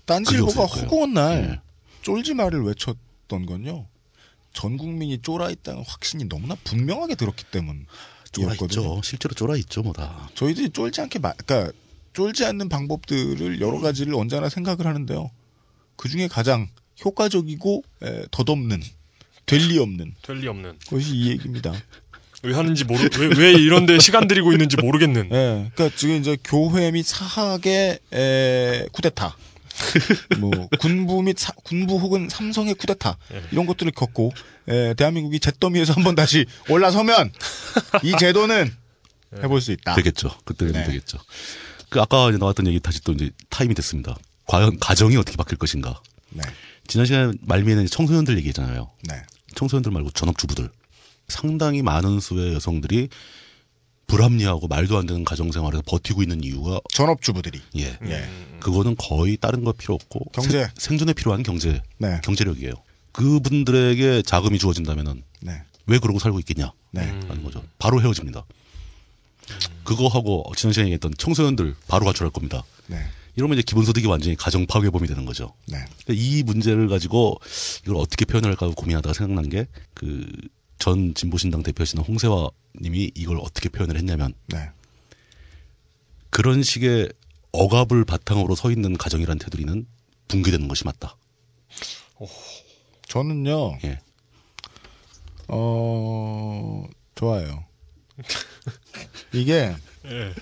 딴지일보가. 허구한 날 네. 쫄지 말을 외쳤던 건요. 전 국민이 쫄아 있다는 확신이 너무나 분명하게 들었기 때문. 쫄아 있죠. 실제로 쫄아 있죠, 뭐다. 저희들이 쫄지 않게 마, 그러니까 쫄지 않는 방법들을 여러 가지를 언제나 생각을 하는데요. 그 중에 가장 효과적이고 에, 덧없는 될리 없는 될리 없는. 것이 이 얘기입니다. [laughs] 왜 하는지 모르, 왜, 왜 이런데 시간 들이고 있는지 모르겠는. 예, 그러니까 지금 이제 교회 및 사학의 에, 쿠데타, [laughs] 뭐 군부 및 사- 군부 혹은 삼성의 쿠데타 이런 것들을 겪고 에, 대한민국이 잿더미에서 한번 다시 올라서면 이 제도는 해볼 수 있다. 되겠죠. 그때는 네. 되겠죠. 그 아까 이제 나왔던 얘기 다시 또 이제 타임이 됐습니다. 과연 가정이 어떻게 바뀔 것인가. 네. 지난 시간 말미에는 청소년들 얘기잖아요. 네. 청소년들 말고 전업주부들. 상당히 많은 수의 여성들이 불합리하고 말도 안 되는 가정 생활에서 버티고 있는 이유가 전업주부들이. 예. 예. 그거는 거의 다른 거 필요 없고 경제. 생- 생존에 필요한 경제 네. 경제력이에요. 그분들에게 자금이 주어진다면은 네. 왜 그러고 살고 있겠냐? 네. 하는 거죠. 바로 헤어집니다. 그거하고 지난 시간에 얘기했던 청소년들 바로 가출할 겁니다. 네. 이러면 이제 기본소득이 완전히 가정 파괴범이 되는 거죠. 네. 이 문제를 가지고 이걸 어떻게 표현을 할까 고민하다가 생각난 게 그 전 진보신당 대표시는 홍세화 님이 이걸 어떻게 표현을 했냐면 네. 그런 식의 억압을 바탕으로 서 있는 가정이란 테두리는 붕괴되는 것이 맞다. 저는요. 예. 어 좋아요. 이게 예.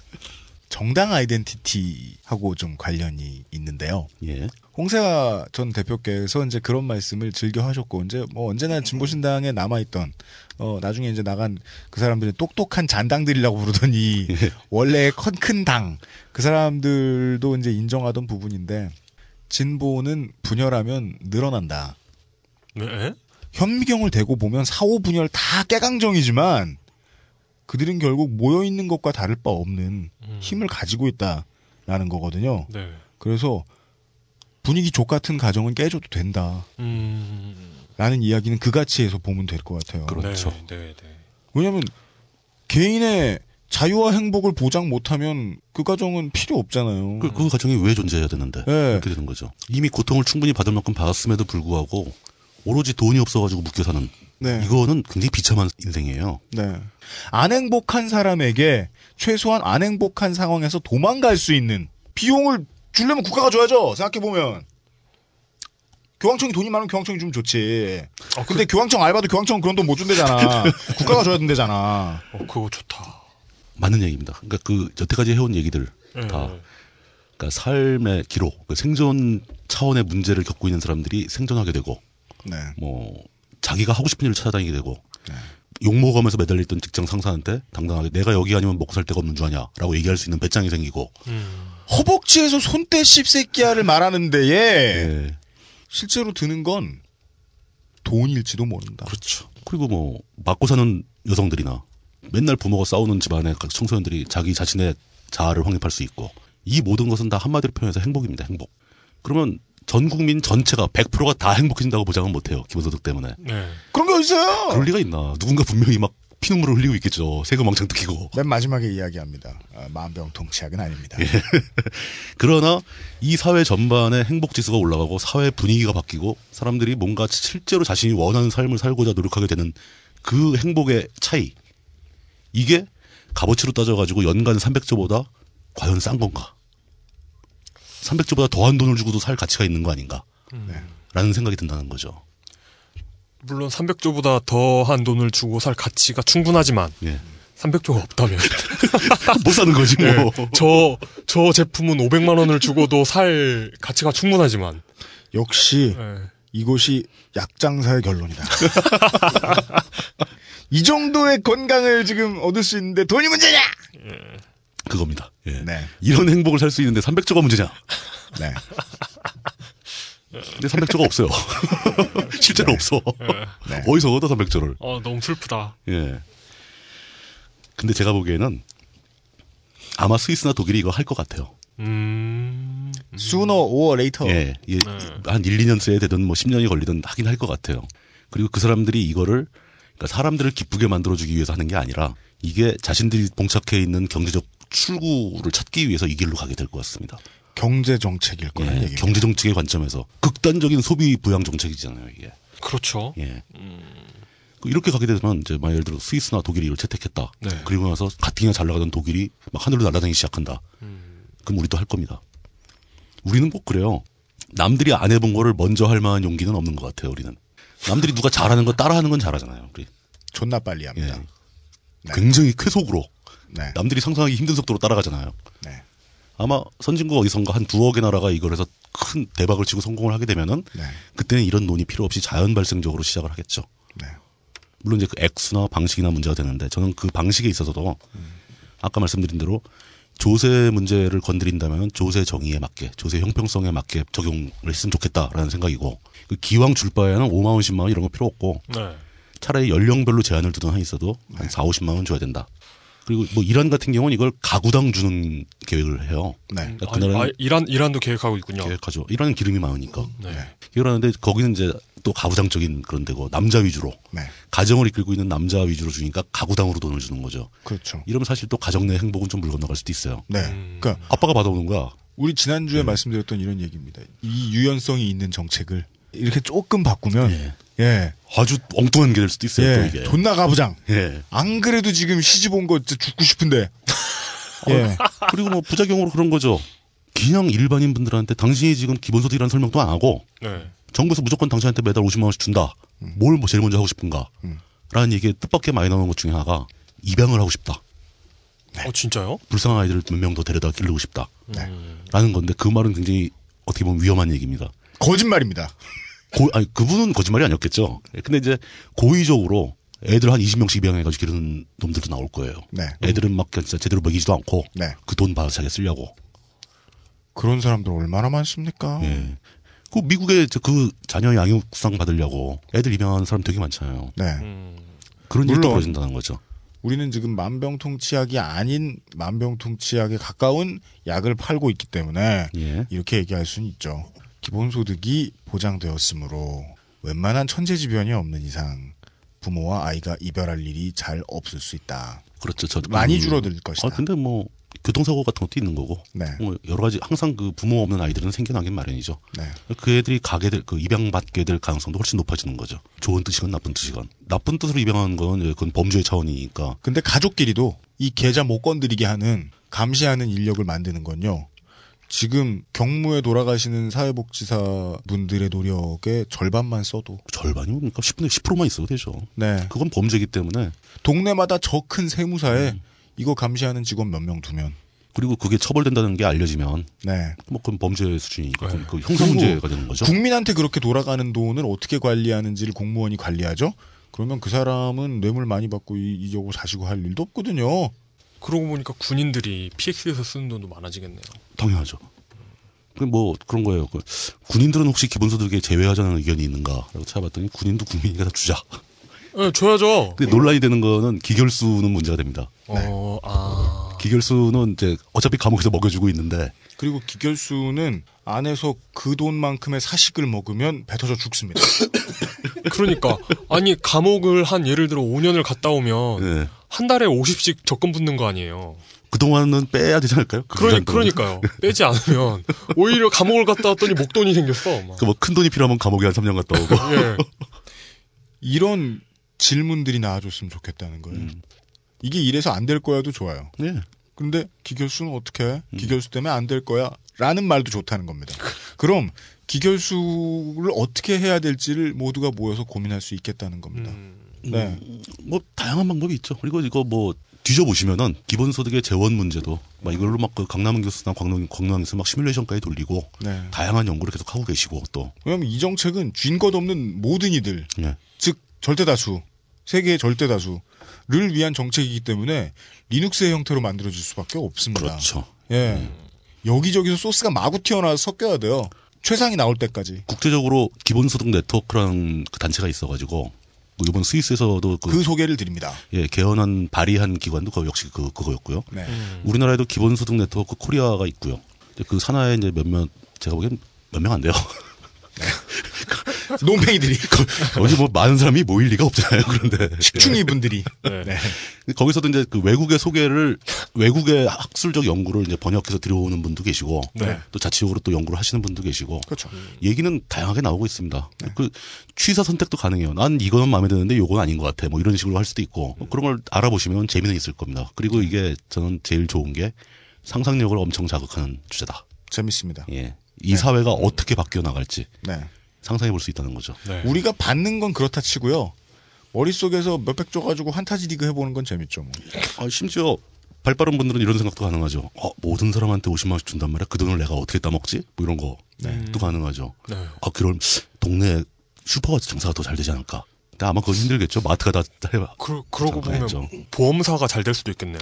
정당 아이덴티티하고 좀 관련이 있는데요. 예. 홍세화 전 대표께서 이제 그런 말씀을 즐겨 하셨고 이제 뭐 언제나 진보신당에 남아 있던 어 나중에 이제 나간 그 사람들이 똑똑한 잔당들이라고 부르던 이 [laughs] 원래 큰당 그 사람들도 이제 인정하던 부분인데 진보는 분열하면 늘어난다. 네? 현미경을 대고 보면 사오 분열 다 깨강정이지만 그들은 결국 모여 있는 것과 다를 바 없는 힘을 가지고 있다라는 거거든요. 네. 그래서 분위기 족 같은 가정은 깨줘도 된다. 음. 라는 이야기는 그 가치에서 보면 될 것 같아요. 그렇죠. 네, 네, 네. 왜냐하면 개인의 자유와 행복을 보장 못하면 그 가정은 필요 없잖아요. 그, 그 가정이 왜 존재해야 되는데 네. 이렇게 되는 거죠. 이미 고통을 충분히 받을 만큼 받았음에도 불구하고 오로지 돈이 없어가지고 묶여 사는 네. 이거는 굉장히 비참한 인생이에요. 네. 안 행복한 사람에게 최소한 안 행복한 상황에서 도망갈 수 있는 비용을 주려면 국가가 줘야죠. 생각해 보면. 교황청이 돈이 많으면 교황청이 주면 좋지. 근데 교황청 알바도 교황청 그런 돈 못 준대잖아. [laughs] 국가가 줘야 된대잖아. 어, 그거 좋다. 맞는 얘기입니다. 그러니까 그 여태까지 해온 얘기들 네. 다 그러니까 삶의 기록, 그 생존 차원의 문제를 겪고 있는 사람들이 생존하게 되고 네. 뭐 자기가 하고 싶은 일을 찾아다니게 되고 욕 먹으면서 매달려있던 직장 상사한테 당당하게 내가 여기 아니면 먹고 살 데가 없는 줄 아냐라고 얘기할 수 있는 배짱이 생기고 허벅지에서 손대 씹새끼야를 말하는 데에 예. 실제로 드는 건 돈일지도 모른다. 그렇죠. 그리고 뭐 맞고 사는 여성들이나 맨날 부모가 싸우는 집안의 각 청소년들이 자기 자신의 자아를 확립할 수 있고 이 모든 것은 다 한마디로 표현해서 행복입니다. 행복. 그러면 전 국민 전체가 100%가 다 행복해진다고 보장은 못해요. 기본소득 때문에. 네. 그런 게 어딨어요? 그럴 리가 있나. 누군가 분명히 막 피눈물을 흘리고 있겠죠. 세금 왕창 뜯기고. 맨 마지막에 이야기합니다. 아, 마음병통치약은 아닙니다. [laughs] 그러나 이 사회 전반의 행복 지수가 올라가고 사회 분위기가 바뀌고 사람들이 뭔가 실제로 자신이 원하는 삶을 살고자 노력하게 되는 그 행복의 차이. 이게 값어치로 따져가지고 연간 300조보다 과연 싼 건가? 300조보다 더한 돈을 주고도 살 가치가 있는 거 아닌가? 라는 생각이 든다는 거죠. 물론 300조보다 더한 돈을 주고 살 가치가 충분하지만 예. 300조가 없다면. [laughs] 못 사는 거지, 뭐. 네, 저, 저 제품은 500만 원을 주고도 살 가치가 충분하지만. 역시 네. 이곳이 약장사의 결론이다. [laughs] 이 정도의 건강을 지금 얻을 수 있는데 돈이 문제냐? 그겁니다. 예. 네. 이런 행복을 살 수 있는데 300조가 문제냐? 네. 근데 300조가 없어요. [laughs] 실제로 없어. 네. [laughs] 어디서 얻어 300조를. 어, 너무 슬프다. 예. 근데 제가 보기에는 아마 스위스나 독일이 이거 할 것 같아요. 음. Sooner or later. 예. 예. 한 1, 2년 째에 되든 뭐 10년이 걸리든 하긴 할 것 같아요. 그리고 그 사람들이 이거를 그러니까 사람들을 기쁘게 만들어주기 위해서 하는 게 아니라 이게 자신들이 봉착해 있는 경제적 출구를 찾기 위해서 이 길로 가게 될 것 같습니다. 경제 정책일 거란 예. 경제 정책의 관점에서 극단적인 소비 부양 정책이잖아요, 이게. 그렇죠. 예. 그 이렇게 가게 되면 이제 막 예를 들어 스위스나 독일이 이걸 채택했다. 네. 그리고 나서 가뜩이나 잘 나가던 독일이 막 하늘로 날아다니기 시작한다. 그럼 우리도 할 겁니다. 우리는 꼭 그래요. 남들이 안 해본 거를 먼저 할 만한 용기는 없는 것 같아요. 우리는 남들이 누가 잘하는 거 따라하는 건 잘하잖아요. 우리 존나 빨리 합니다. 굉장히 쾌속으로 네. 남들이 상상하기 힘든 속도로 따라가잖아요. 네. 아마 선진국 어디선가 한 두억의 나라가 이걸 해서 큰 대박을 치고 성공을 하게 되면은 네. 그때는 이런 논이 필요 없이 자연 발생적으로 시작을 하겠죠. 네. 물론 이제 그 액수나 방식이나 문제가 되는데 저는 그 방식에 있어서도 아까 말씀드린 대로 조세 문제를 건드린다면 조세 정의에 맞게 조세 형평성에 맞게 적용을 했으면 좋겠다라는 생각이고 그 기왕 줄 바에는 5만 원, 10만 원 이런 거 필요 없고 네. 차라리 연령별로 제한을 두든 한 있어도 한 4, 50만 원 줘야 된다. 그리고 뭐 이란 같은 경우는 이걸 가구당 주는 계획을 해요. 네. 그러니까 그 나라는 아, 이란, 이란도 계획하고 있군요. 계획하죠. 이란은 기름이 많으니까. 네. 이러는데 거기는 이제 또 가구당적인 그런 데고 남자 위주로 네. 가정을 이끌고 있는 남자 위주로 주니까 가구당으로 돈을 주는 거죠. 그렇죠. 이러면 사실 또 가정 내 행복은 좀 물 건너갈 수도 있어요. 네. 그러니까 아빠가 받아오는 거야. 우리 지난주에 네. 말씀드렸던 이런 얘기입니다. 이 유연성이 있는 정책을 이렇게 조금 바꾸면 예. 아주 엉뚱한 게 될 수도 있어요. 또 예. 이게. 존나 가부장. 예. 안 그래도 지금 시집 온거 진짜 죽고 싶은데. [laughs] 예. 그리고 뭐 부작용으로 그런 거죠. 그냥 일반인 분들한테 당신이 지금 기본소득이라는 설명도 안 하고 네. 정부에서 무조건 당신한테 매달 50만 원씩 준다. 뭘뭐 제일 먼저 하고 싶은가? 라는 얘기에 뜻밖의 많이 나오는 것 중에 하나가 입양을 하고 싶다. 어, 진짜요? 불쌍한 아이들 몇명 더 데려다 기르고 싶다. 네. 라는 건데 그 말은 굉장히 어떻게 보면 위험한 얘기입니다. 거짓말입니다. 고, 아니, 그분은 거짓말이 아니었겠죠. 근데 이제 고의적으로 애들 한 20명씩 입양해가지고 기르는 놈들도 나올 거예요. 네. 애들은 막 진짜 제대로 먹이지도 않고 네. 그 돈 받아서 자기 쓰려고. 그런 사람들 얼마나 많습니까? 예. 그 미국에 저그 자녀 양육상 받으려고 애들 입양하는 사람 되게 많잖아요. 네. 그런 일도 벌어진다는 거죠. 우리는 지금 만병통치약이 아닌 만병통치약에 가까운 약을 팔고 있기 때문에 예. 이렇게 얘기할 수는 있죠. 기본소득이 보장되었으므로 웬만한 천재지변이 없는 이상 부모와 아이가 이별할 일이 잘 없을 수 있다. 그렇죠. 저도 많이 그- 줄어들 것이다. 아, 근데 뭐 교통사고 같은 것도 있는 거고. 네. 뭐 여러 가지 항상 그 부모 없는 아이들은 생겨나긴 마련이죠. 네. 그 애들이 가게 될, 그 입양받게 될 가능성도 훨씬 높아지는 거죠. 좋은 뜻이건 나쁜 뜻이건. 나쁜 뜻으로 입양하는 건 그건 범죄의 차원이니까. 근데 가족끼리도 이 계좌 못 건드리게 하는 감시하는 인력을 만드는 건요. 지금 경무에 돌아가시는 사회복지사 분들의 노력의 절반만 써도 절반이 뭡니까? 10분의 10%만 있어도 되죠. 네. 그건 범죄이기 때문에. 동네마다 저 큰 세무사에 음. 이거 감시하는 직원 몇 명 두면 그리고 그게 처벌된다는 게 알려지면. 네. 뭐 그건 범죄 수준이니까. 그건 그 형사 문제가 되는 거죠. 국민한테 그렇게 돌아가는 돈을 어떻게 관리하는지를 공무원이 관리하죠? 그러면 그 사람은 뇌물 많이 받고 이- 이저고 사시고 할 일도 없거든요. 그러고 보니까 군인들이 PX에서 쓰는 돈도 많아지겠네요. 당연하죠. 그뭐 그런 거예요. 그 군인들은 혹시 기본소득에 제외하자는 의견이 있는가라고 찾아봤더니 군인도 국민이니까 다 주자. 네, 줘야죠. 근데 논란이 되는 거는 기결수는 문제가 됩니다. 어, 아. 기결수는 이제 어차피 감옥에서 먹여주고 있는데 그리고 기결수는 안에서 그 돈만큼의 사식을 먹으면 뱉어져 죽습니다. [laughs] 그러니까 아니 감옥을 한 예를 들어 5년을 갔다 오면 네. 한 달에 50씩 적금 붙는 거 아니에요. 그동안은 빼야 되지 않을까요? 그 그러니? 그러니까요. [laughs] 빼지 않으면 오히려 감옥을 갔다 왔더니 목돈이 생겼어. 막. 그뭐 큰 돈이 필요하면 감옥에 한 3년 갔다 오고. 예. [laughs] 이런 질문들이 나와줬으면 좋겠다는 거예요. 음. 이게 이래서 안 될 거야도 좋아요. 네. 근데 기결수는 어떻게 해? 음. 기결수 때문에 안 될 거야? 라는 말도 좋다는 겁니다. [laughs] 그럼 기결수를 어떻게 해야 될지를 모두가 모여서 고민할 수 있겠다는 겁니다. 네. 뭐 다양한 방법이 있죠. 그리고 이거 뭐 뒤져보시면은 기본소득의 재원 문제도 막 이걸로 막 그 강남은 교수나 광명, 광명에서 막 시뮬레이션까지 돌리고 네. 다양한 연구를 계속 하고 계시고 또 왜냐면 이 정책은 쥔것 없는 모든 이들, 예. 즉 절대 다수, 세계의 절대 다수를 위한 정책이기 때문에 리눅스의 형태로 만들어질 수밖에 없습니다. 그렇죠. 예. 여기저기서 소스가 마구 튀어나와서 섞여야 돼요. 최상이 나올 때까지. 국제적으로 기본소득 네트워크라는 그 단체가 있어가지고 그 이번 스위스에서도 그, 그 소개를 드립니다. 예 개헌안 발의한 기관도 그 역시 그 그거였고요. 네. 우리나라에도 기본소득 네트워크 코리아가 있고요. 그 산하에 이제 몇몇 제가 보기엔 몇 명 안 돼요. [laughs] [laughs] 논팽이들이 거기 뭐 많은 사람이 모일 리가 없잖아요. 그런데 식충이 분들이 네. 거기서도 이제 그 외국의 소개를 외국의 학술적 연구를 이제 번역해서 들여오는 분도 계시고 네. 또 자치적으로 또 연구를 하시는 분도 계시고 그렇죠. 얘기는 다양하게 나오고 있습니다. 그 취사 선택도 가능해요. 난 이거는 마음에 드는데 요건 아닌 것 같아. 뭐 이런 식으로 할 수도 있고 뭐 그런 걸 알아보시면 재미는 있을 겁니다. 그리고 이게 저는 제일 좋은 게 상상력을 엄청 자극하는 주제다. 재밌습니다. 예. 이 사회가 어떻게 바뀌어 나갈지 네. 상상해 볼 수 있다는 거죠. 우리가 받는 건 그렇다 치고요. 머릿속에서 몇백 줘 가지고 환타지 리그 해보는 건 재밌죠. 뭐. 아, 심지어 발 빠른 분들은 이런 생각도 가능하죠. 어, 모든 사람한테 50만 원씩 준단 말이야. 그 돈을 내가 어떻게 따먹지? 뭐 이런 것도 가능하죠. 네. 아, 그럼 동네 슈퍼가 장사가 더 잘 되지 않을까? 근데 아마 그건 힘들겠죠. 마트가 다 해봐. 그, 그러고 보면 장사했죠. 보험사가 잘 될 수도 있겠네요.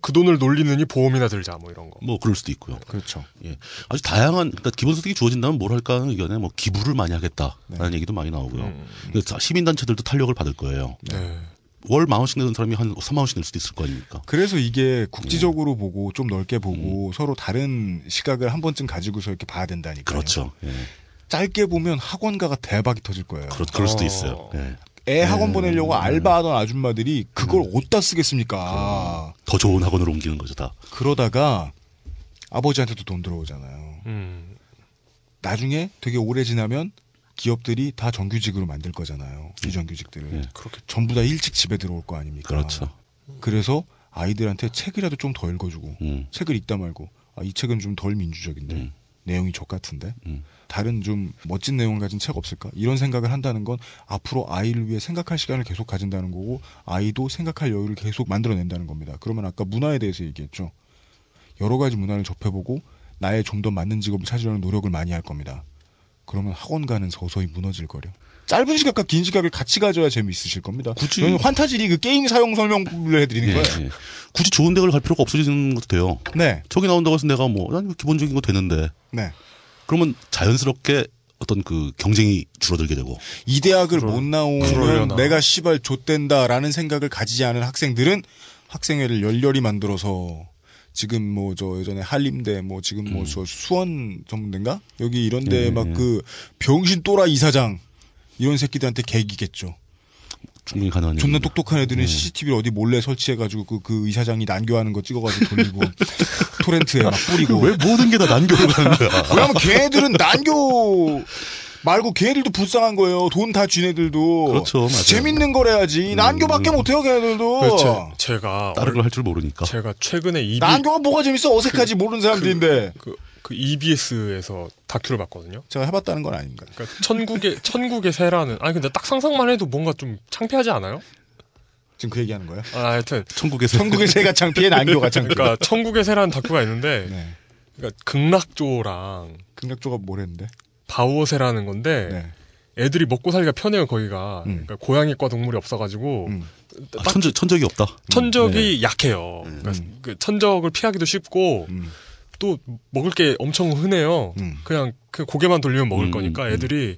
그 돈을 놀리느니 보험이나 들자 뭐 이런 거. 뭐 그럴 수도 있고요. 그렇죠. 예. 아주 다양한 그러니까 기본소득이 주어진다면 뭘 할까 하는 의견에 뭐 기부를 많이 하겠다라는 얘기도 많이 나오고요. 그러니까 시민단체들도 탄력을 받을 거예요. 네. 월 만 원씩 내는 사람이 한 3만 원씩 낼 수도 있을 거 아닙니까? 그래서 이게 국지적으로 보고 좀 넓게 보고 서로 다른 시각을 한 번쯤 가지고서 이렇게 봐야 된다니까요. 그렇죠. 예. 짧게 보면 학원가가 대박이 터질 거예요. 그럴, 그럴 수도 있어요. 예. 애 학원 보내려고 알바하던 아줌마들이 그걸 어디다 쓰겠습니까? 더 좋은 학원으로 옮기는 거죠, 다. 그러다가 아버지한테도 돈 들어오잖아요. 음. 나중에 되게 오래 지나면 기업들이 다 정규직으로 만들 거잖아요. 비정규직들을. 전부 다 일찍 집에 들어올 거 아닙니까? 예. 그렇죠. 그래서 아이들한테 책이라도 좀 더 읽어주고 음. 책을 읽다 말고 아, 이 책은 좀 덜 민주적인데 내용이 족 같은데 음. 다른 좀 멋진 내용을 가진 책 없을까 이런 생각을 한다는 건 앞으로 아이를 위해 생각할 시간을 계속 가진다는 거고 아이도 생각할 여유를 계속 만들어낸다는 겁니다. 그러면 아까 문화에 대해서 얘기했죠. 여러 가지 문화를 접해보고 나의 좀 더 맞는 직업을 찾으려는 노력을 많이 할 겁니다. 그러면 학원 가는 서서히 무너질 거려. 짧은 시각과 긴 시각을 같이 가져야 재미있으실 겁니다. 굳이- 저는 환타지 리 그 게임 사용 설명을 해드리는 예, 거예요. 예. 굳이 좋은 대학을 갈 필요가 없어지는 것도 돼요. 네. 저기 나온다고 해서 내가 뭐, 난 기본적인 거 되는데. 네. 그러면 자연스럽게 어떤 그 경쟁이 줄어들게 되고. 이 대학을 못 나오면 그러려나. 내가 시발 좆된다라는 생각을 가지지 않은 학생들은 학생회를 열렬히 만들어서 지금 뭐 저 예전에 한림대 뭐 지금 뭐저 수원 전문대인가 여기 이런데 예, 막 예. 그 병신 또라 이사장 이런 새끼들한테 개기겠죠. 충분히 가능한 존나 얘기입니다. 똑똑한 애들은 예. CCTV를 어디 몰래 설치해가지고 그, 그 이사장이 난교하는 거 찍어가지고 돌리고 [laughs] 토렌트에 막 뿌리고 왜 모든 게 다 난교로 가는 거야? [laughs] 왜냐면 걔네들은 난교 말고 걔네들도 불쌍한 거예요. 돈 다 쥐네들도. 그렇죠, 맞아요. 재밌는 걸 해야지. 난교밖에 못해요, 걔네들도. 그렇죠. 제가 다른 걸 할 줄 모르니까. 제가 최근에 EB 난교가 뭐가 재밌어? 어색하지 모르는 사람들인데. 그, 그 EBS에서 다큐를 봤거든요. 제가 해봤다는 건 아닙니다. 그러니까 천국의 천국의 새라는 아니 근데 딱 상상만 해도 뭔가 좀 창피하지 않아요? 지금 그 얘기하는 거예요? 아, 하여튼 천국의 새. 천국의 새가 창피해, 난교가 창피해. 그러니까 천국의 새라는 다큐가 있는데 네. 그러니까 극락조랑 극락조가 뭐랬는데? 바우어새라는 건데 네. 애들이 먹고 살기가 편해요 거기가 음. 그러니까 고양이과 동물이 없어가지고 아, 천적, 천적이 없다. 천적이 약해요. 그러니까 그 천적을 피하기도 쉽고 음. 또 먹을 게 엄청 흔해요. 그냥 그 고개만 돌리면 먹을 음, 거니까 음. 애들이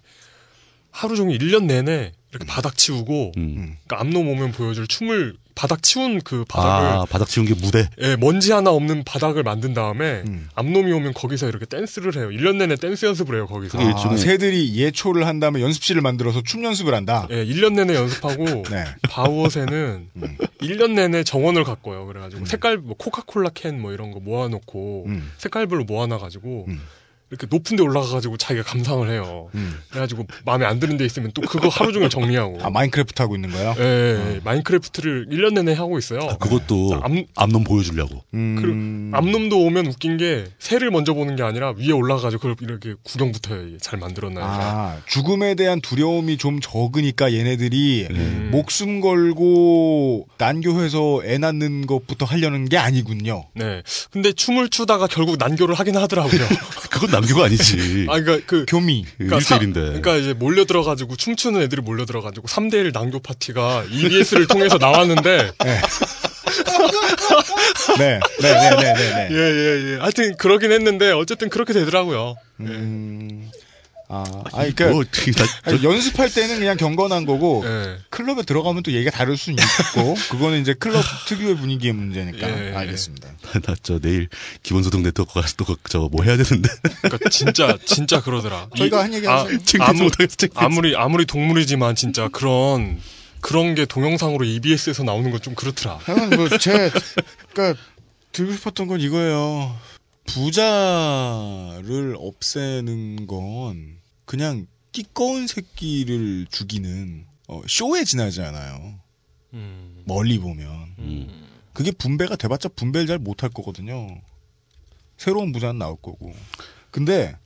하루 종일 1년 내내 이렇게 바닥 치우고 음. 그러니까 앞놈 오면 보여줄 춤을 바닥 치운 그 바닥을 아, 바닥 치운 게 무대. 예, 먼지 하나 없는 바닥을 만든 다음에 음. 앞놈이 오면 거기서 이렇게 댄스를 해요. 1년 내내 댄스 연습을 해요, 거기서. 아, 새들이 예초를 한 다음에 연습실을 만들어서 춤 연습을 한다. 예, 1년 내내 연습하고 [laughs] 네. 바우어새는 음. 1년 내내 정원을 갖고요. 그래 가지고 색깔 뭐 코카콜라 캔 뭐 이런 거 모아 놓고 음. 색깔별로 모아놔 가지고 이렇게 높은 데 올라가가지고 자기가 감상을 해요. 음. 그래가지고 마음에 안 드는 데 있으면 또 그거 하루 종일 정리하고. 아 마인크래프트 하고 있는 거야? 예, 예, 마인크래프트를 1년 내내 하고 있어요. 아, 그것도 앞놈 보여주려고. 음. 그 앞놈도 오면 웃긴 게 새를 먼저 보는 게 아니라 위에 올라가가지고 그걸 이렇게 구경부터 해요. 잘 만들었나요? 아, 죽음에 대한 두려움이 좀 적으니까 얘네들이 음. 목숨 걸고 난교해서 애 낳는 것부터 하려는 게 아니군요. 네. 근데 춤을 추다가 결국 난교를 하긴 하더라고요. [laughs] 그건 난교가 아니지. [laughs] 아, 그러니까 그 교미. 그러니까, 일대일인데 그러니까 이제 몰려 들어가지고 춤추는 애들이 몰려 들어가지고 3대1 난교 파티가 EBS를 통해서 나왔는데 [laughs] 네, 네, 네, 네, 네. 네. 예, 예, 예. 하여튼 그러긴 했는데 어쨌든 그렇게 되더라고요. 음. 아, 아니, 그니까, 뭐, 아니, 연습할 때는 그냥 경건한 거고, 예. 클럽에 들어가면 또 얘기가 다를 수는 있고, [laughs] 그거는 이제 클럽 특유의 분위기의 문제니까. 예. 알겠습니다. 나 저 내일 기본소득 네트워크 가서 또저뭐 해야 되는데. 그러니까 진짜 진짜 그러더라. [laughs] 저희가 이- 한 얘기 아, 하세요. 챙기지 아무. 아무리 아무리 동물이지만 진짜 그런 그런 게 동영상으로 EBS에서 나오는 건 좀 그렇더라. 하여간 뭐, 제, 그니까, 들고 싶었던 건 이거예요. 부자를 없애는 건, 그냥, 끼꺼운 새끼를 죽이는, 어, 쇼에 지나지 않아요. 음. 멀리 보면. 음. 그게 분배가 돼봤자 분배를 잘 못할 거거든요. 새로운 부자는 나올 거고. 근데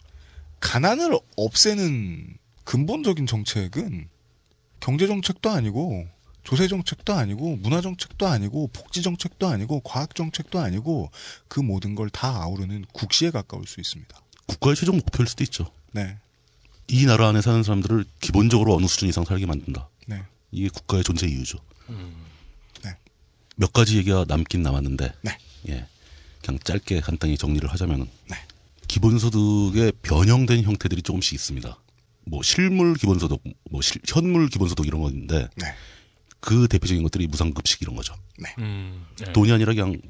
가난을 없애는 근본적인 정책은 경제 정책도 아니고 조세 정책도 아니고 문화 정책도 아니고 복지 정책도 아니고 과학 정책도 아니고 그 모든 걸 다 아우르는 국시에 가까울 수 있습니다. 국가의 최종 목표일 수도 있죠. 네. 이 나라 안에 사는 사람들을 기본적으로 어느 수준 이상 살게 만든다. 네. 이게 국가의 존재 이유죠. 네. 몇 가지 얘기가 남긴 남았는데, 네. 예, 그냥 짧게 간단히 정리를 하자면은, 네. 기본소득의 변형된 형태들이 조금씩 있습니다. 뭐 실물 기본소득, 뭐 실- 현물 기본소득 이런 건데, 네. 그 대표적인 것들이 무상급식 이런 거죠. 음. 네. 돈이 아니라 그냥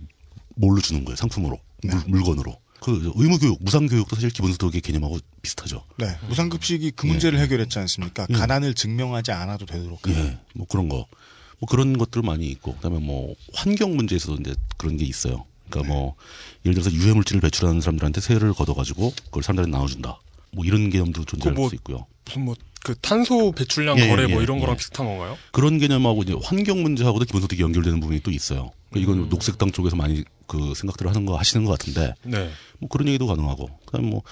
뭘로 주는 거예요. 상품으로, 물, 물건으로. 그 의무교육, 무상교육도 사실 기본소득의 개념하고 비슷하죠. 네. 무상급식이 그 문제를 해결했지 않습니까? 가난을 증명하지 않아도 되도록. 예, 뭐 그런 거. 뭐 그런 것들 많이 있고, 그다음에 뭐 환경 문제에서도 이제 그런 게 있어요. 그러니까 뭐 예를 들어서 유해 물질을 배출하는 사람들한테 세를 걷어가지고 그걸 사람들한테 나눠준다. 뭐 이런 개념도 존재할 뭐- 수 있고요. 무슨 뭐 그 탄소 배출량 예, 거래 예, 뭐 예, 이런 거랑 예. 비슷한 건가요? 그런 개념하고 이제 환경 문제하고도 기본소득이 연결되는 부분이 또 있어요. 그러니까 이건 음. 녹색당 쪽에서 많이 그 생각들을 하는 거 하시는 것 같은데, 네. 뭐 그런 얘기도 가능하고, 그다음 뭐이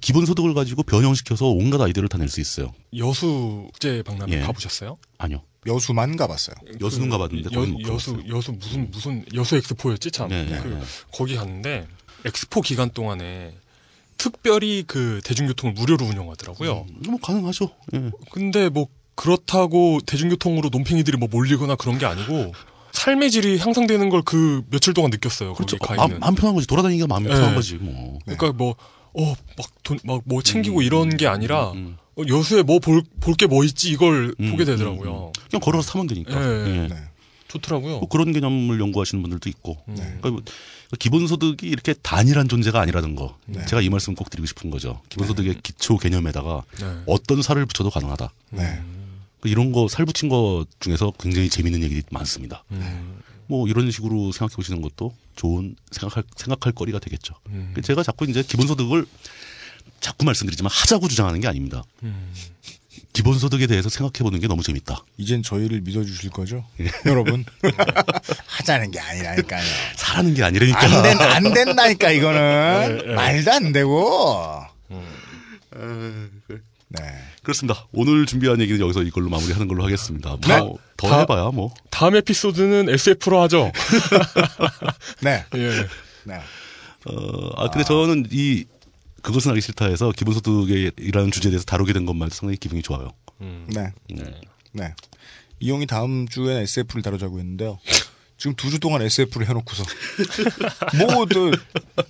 기본 소득을 가지고 변형시켜서 온갖 아이디어를 다 낼 수 있어요. 여수 국제 박람회 예. 가보셨어요? 아니요. 여수만 가봤어요. 여수는 가봤는데 그 여, 거기는 못 여수 가봤어요. 여수 무슨 무슨 여수 엑스포였지 참. 네, 네, 그 네. 거기 갔는데 엑스포 기간 동안에 특별히 그 대중교통을 무료로 운영하더라고요. 뭐 가능하죠. 예. 근데 뭐 그렇다고 대중교통으로 논팽이들이 뭐 몰리거나 그런 게 아니고 삶의 질이 향상되는 걸 그 며칠 동안 느꼈어요. 그렇죠. 거기 가 마음, 있는. 마음 편한 거지. 돌아다니기가 마음 네. 편한 거지. 뭐. 그러니까 뭐 어 막 돈 막 뭐 챙기고 이런 게 아니라 음. 어, 여수에 뭐 볼 볼 게 뭐 있지 이걸 음, 보게 되더라고요. 그냥 걸어서 사면 되니까. 예. 예. 네. 좋더라고요. 뭐 그런 개념을 연구하시는 분들도 있고. 음. 그러니까 뭐 기본소득이 이렇게 단일한 존재가 아니라는 거. 네. 제가 이 말씀 꼭 드리고 싶은 거죠. 기본소득의 기초 개념에다가 네. 어떤 살을 붙여도 가능하다. 네. 그 이런 거 살 붙인 거 중에서 굉장히 재밌는 얘기들이 많습니다. 음. 뭐 이런 식으로 생각해 보시는 것도 좋은 생각할 생각할 거리가 되겠죠. 음. 제가 자꾸 이제 기본소득을 자꾸 말씀드리지만 하자고 주장하는 게 아닙니다. 음. 기본소득에 대해서 생각해 보는 게 너무 재밌다. 이젠 저희를 믿어주실 거죠? [laughs] 여러분. [laughs] 하자는 게 아니라니까요. 사라는 게 아니라니까. 안, 된, 안 된다니까, 이거는. 네, 네. 말도 안 되고. 네. 그렇습니다. 오늘 준비한 얘기는 여기서 이걸로 마무리하는 걸로 하겠습니다. 네. 뭐, 더 다- 해봐야 뭐. 다음 에피소드는 SF로 하죠. [laughs] 네. 예. 네. 어, 아, 근데 저는 이, 그것은 알기 싫다에서 기본소득이라는 주제에 대해서 다루게 된 것만 상당히 기분이 좋아요. 네. 네. 네. 이용이 다음 주엔 SF를 다루자고 했는데요. [laughs] 지금 두 주 동안 SF를 해놓고서. 뭐, 또,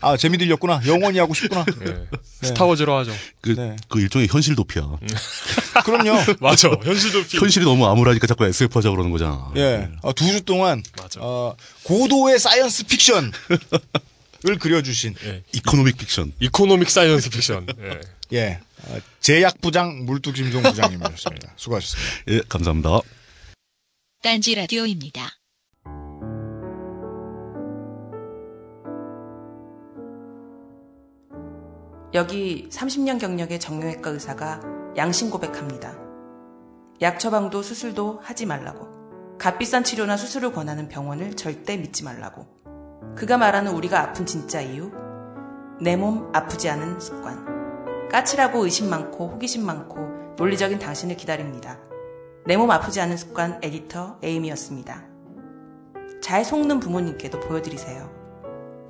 아, 재미 들렸구나. 영원히 하고 싶구나. 예. 스타워즈로 하죠. 그, 네. 그 일종의 현실 도피야. 그럼요. [laughs] 맞아. 현실 도피. 현실이 너무 암울하니까 자꾸 SF 하자 그러는 거잖아. 예. 아, 두 주 동안. 맞아. 어, 고도의 science fiction 을 그려주신. 예. economic fiction. economic science fiction. 예. 예. 어, 제약 부장 물뚝심송 부장님이셨습니다. 수고하셨습니다. 예, 감사합니다. 딴지 라디오입니다. 여기 30년 경력의 정형외과 의사가 양심 고백합니다. 약 처방도 수술도 하지 말라고. 값비싼 치료나 수술을 권하는 병원을 절대 믿지 말라고. 그가 말하는 우리가 아픈 진짜 이유? 내 몸 아프지 않은 습관. 까칠하고 의심 많고 호기심 많고 논리적인 당신을 기다립니다. 내 몸 아프지 않은 습관 에디터 에이미였습니다. 잘 속는 부모님께도 보여드리세요.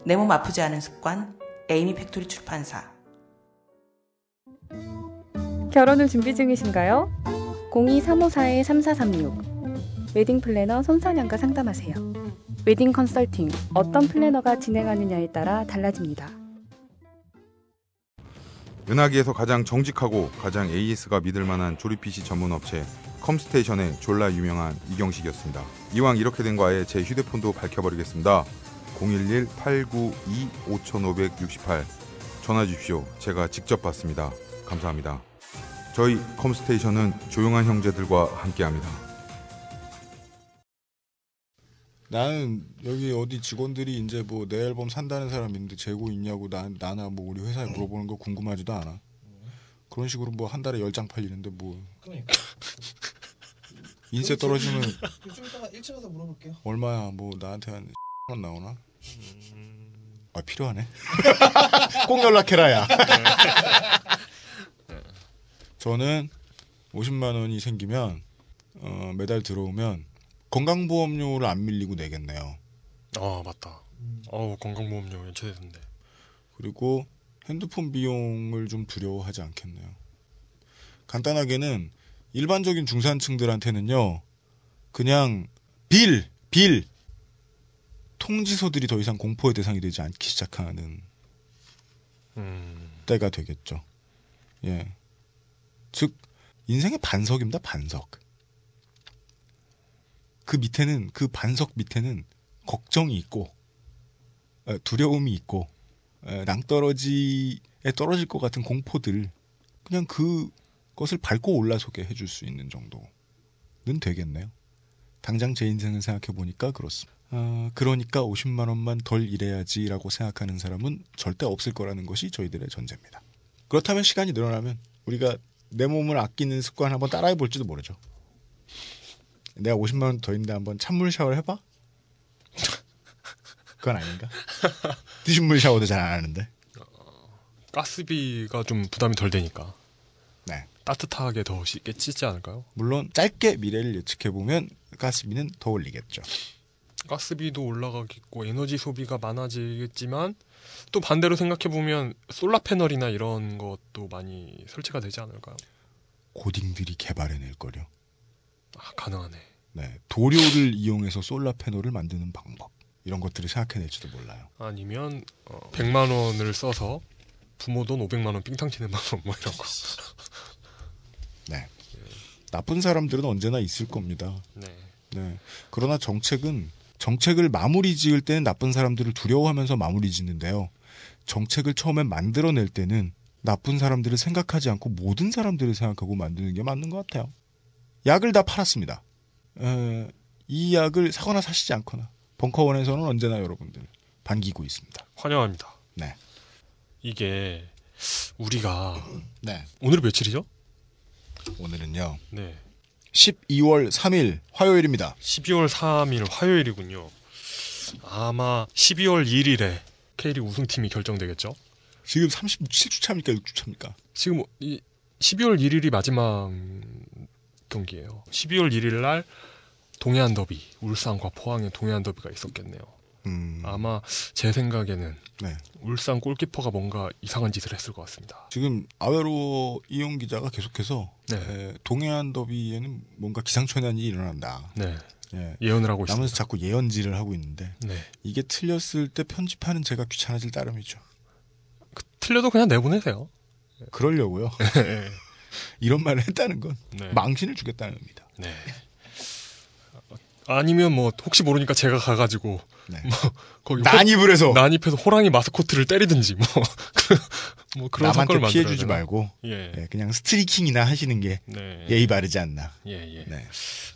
내 몸 아프지 않은 습관 에이미 팩토리 출판사 결혼을 준비 중이신가요? 02-354-3436 웨딩 플래너 손선영과 상담하세요. 웨딩 컨설팅 어떤 플래너가 진행하느냐에 따라 달라집니다. 은하계에서 가장 정직하고 가장 AS가 믿을 만한 조립 PC 전문 업체 컴스테이션의 졸라 유명한 이경식이었습니다. 이왕 이렇게 된 거 아예 제 휴대폰도 밝혀버리겠습니다. 011-892-5568 전화 주십시오. 제가 직접 받습니다. 감사합니다. 저희 컴스테이션은 조용한 형제들과 함께합니다. 나는 여기 어디 직원들이 이제 뭐 내 앨범 산다는 사람 있는데 재고 있냐고 나, 나나 뭐 우리 회사에 물어보는 거 궁금하지도 않아. 그런 식으로 뭐 한 달에 열 장 팔리는데 뭐 그러니까. [laughs] 인세 떨어지면 좀 이따가 1층 가서 물어볼게요. 얼마야 뭐 나한테 한원 나오나? 아 필요하네. [laughs] 꼭 연락해라야. 저는 50만 원이 생기면 어, 매달 들어오면 건강보험료를 안 밀리고 내겠네요. 아 맞다. 어우 건강보험료 연체되던데. 그리고 핸드폰 비용을 좀 두려워하지 않겠네요. 간단하게는 일반적인 중산층들한테는요, 그냥 빌, 빌, 통지서들이 더 이상 공포의 대상이 되지 않기 시작하는 때가 되겠죠. 예. 즉, 인생의 반석입니다, 반석. 그 밑에는, 그 반석 밑에는 걱정이 있고, 에, 두려움이 있고, 에, 낭떠러지에 떨어질 것 같은 공포들, 그냥 그것을 밟고 올라서게 해줄 수 있는 정도는 되겠네요. 당장 제 인생을 생각해 보니까 그렇습니다. 아, 그러니까 50만 원만 덜 일해야지라고 생각하는 사람은 절대 없을 거라는 것이 저희들의 전제입니다. 그렇다면 시간이 늘어나면 우리가 내 몸을 아끼는 습관 한번 따라해 볼지도 모르죠. 내가 50만 원 더 있는데 한번 찬물 샤워를 해봐? [laughs] 그건 아닌가? 드신 물 샤워도 잘 안 하는데. 가스비가 좀 부담이 덜 되니까. 네. 따뜻하게 더 쉽게 찌지 않을까요? 물론 짧게 미래를 예측해 보면 가스비는 더 올리겠죠. 가스비도 올라가겠고 에너지 소비가 많아지겠지만 또 반대로 생각해 보면 솔라 패널이나 이런 것도 많이 설치가 되지 않을까요? 고딩들이 개발해낼 거려. 아, 가능하네. 네, 도료를 이용해서 솔라 패널을 만드는 방법 이런 것들을 생각해낼지도 몰라요. 아니면 어, 100만 원을 써서 부모 돈 500만 원 삥탕 치는 방법 뭐 이런 거. [laughs] 네. 나쁜 사람들은 언제나 있을 겁니다. 네. 네. 그러나 정책은 정책을 마무리 지을 때는 나쁜 사람들을 두려워하면서 마무리 짓는데요. 정책을 처음에 만들어낼 때는 나쁜 사람들을 생각하지 않고 모든 사람들을 생각하고 만드는 게 맞는 것 같아요. 약을 다 팔았습니다. 에, 이 약을 사거나 사시지 않거나 벙커원에서는 언제나 여러분들 반기고 있습니다. 환영합니다. 네. 이게 우리가 [clears throat] 네. 오늘 며칠이죠? 오늘은요. 네. 12월 3일 화요일입니다. 12월 3일 화요일이군요. 아마 12월 1일에 K리그 우승팀이 결정되겠죠? 지금 37주차입니까? 6주차입니까? 지금 이 12월 1일이 마지막 경기예요. 12월 1일 날 동해안 더비, 울산과 포항의 동해안 더비가 있었겠네요. 음. 아마 제 생각에는 네. 울산 골키퍼가 뭔가 이상한 짓을 했을 것 같습니다. 지금 아웨로 이용 기자가 계속해서 네. 에, 동해안 더비에는 뭔가 기상천외한 일이 일어난다. 네. 예. 예언을 하고 있습니다. 나면서 자꾸 예언질을 하고 있는데 네. 이게 틀렸을 때 편집하는 제가 귀찮아질 따름이죠. 틀려도 그냥 내보내세요. 그러려고요. [laughs] 네. 이런 말을 했다는 건 네. 망신을 주겠다는 겁니다. 네. 아니면 뭐 혹시 모르니까 제가 가가지고 뭐 거기 난입을 해서 난입해서 호랑이 마스코트를 때리든지 뭐, 그- [laughs] 뭐 그런 남한테 피해 주지 만들어야 말고? 예. 예, 그냥 스트리킹이나 하시는 게 네. 예의 바르지 않나. 예, 예. 네.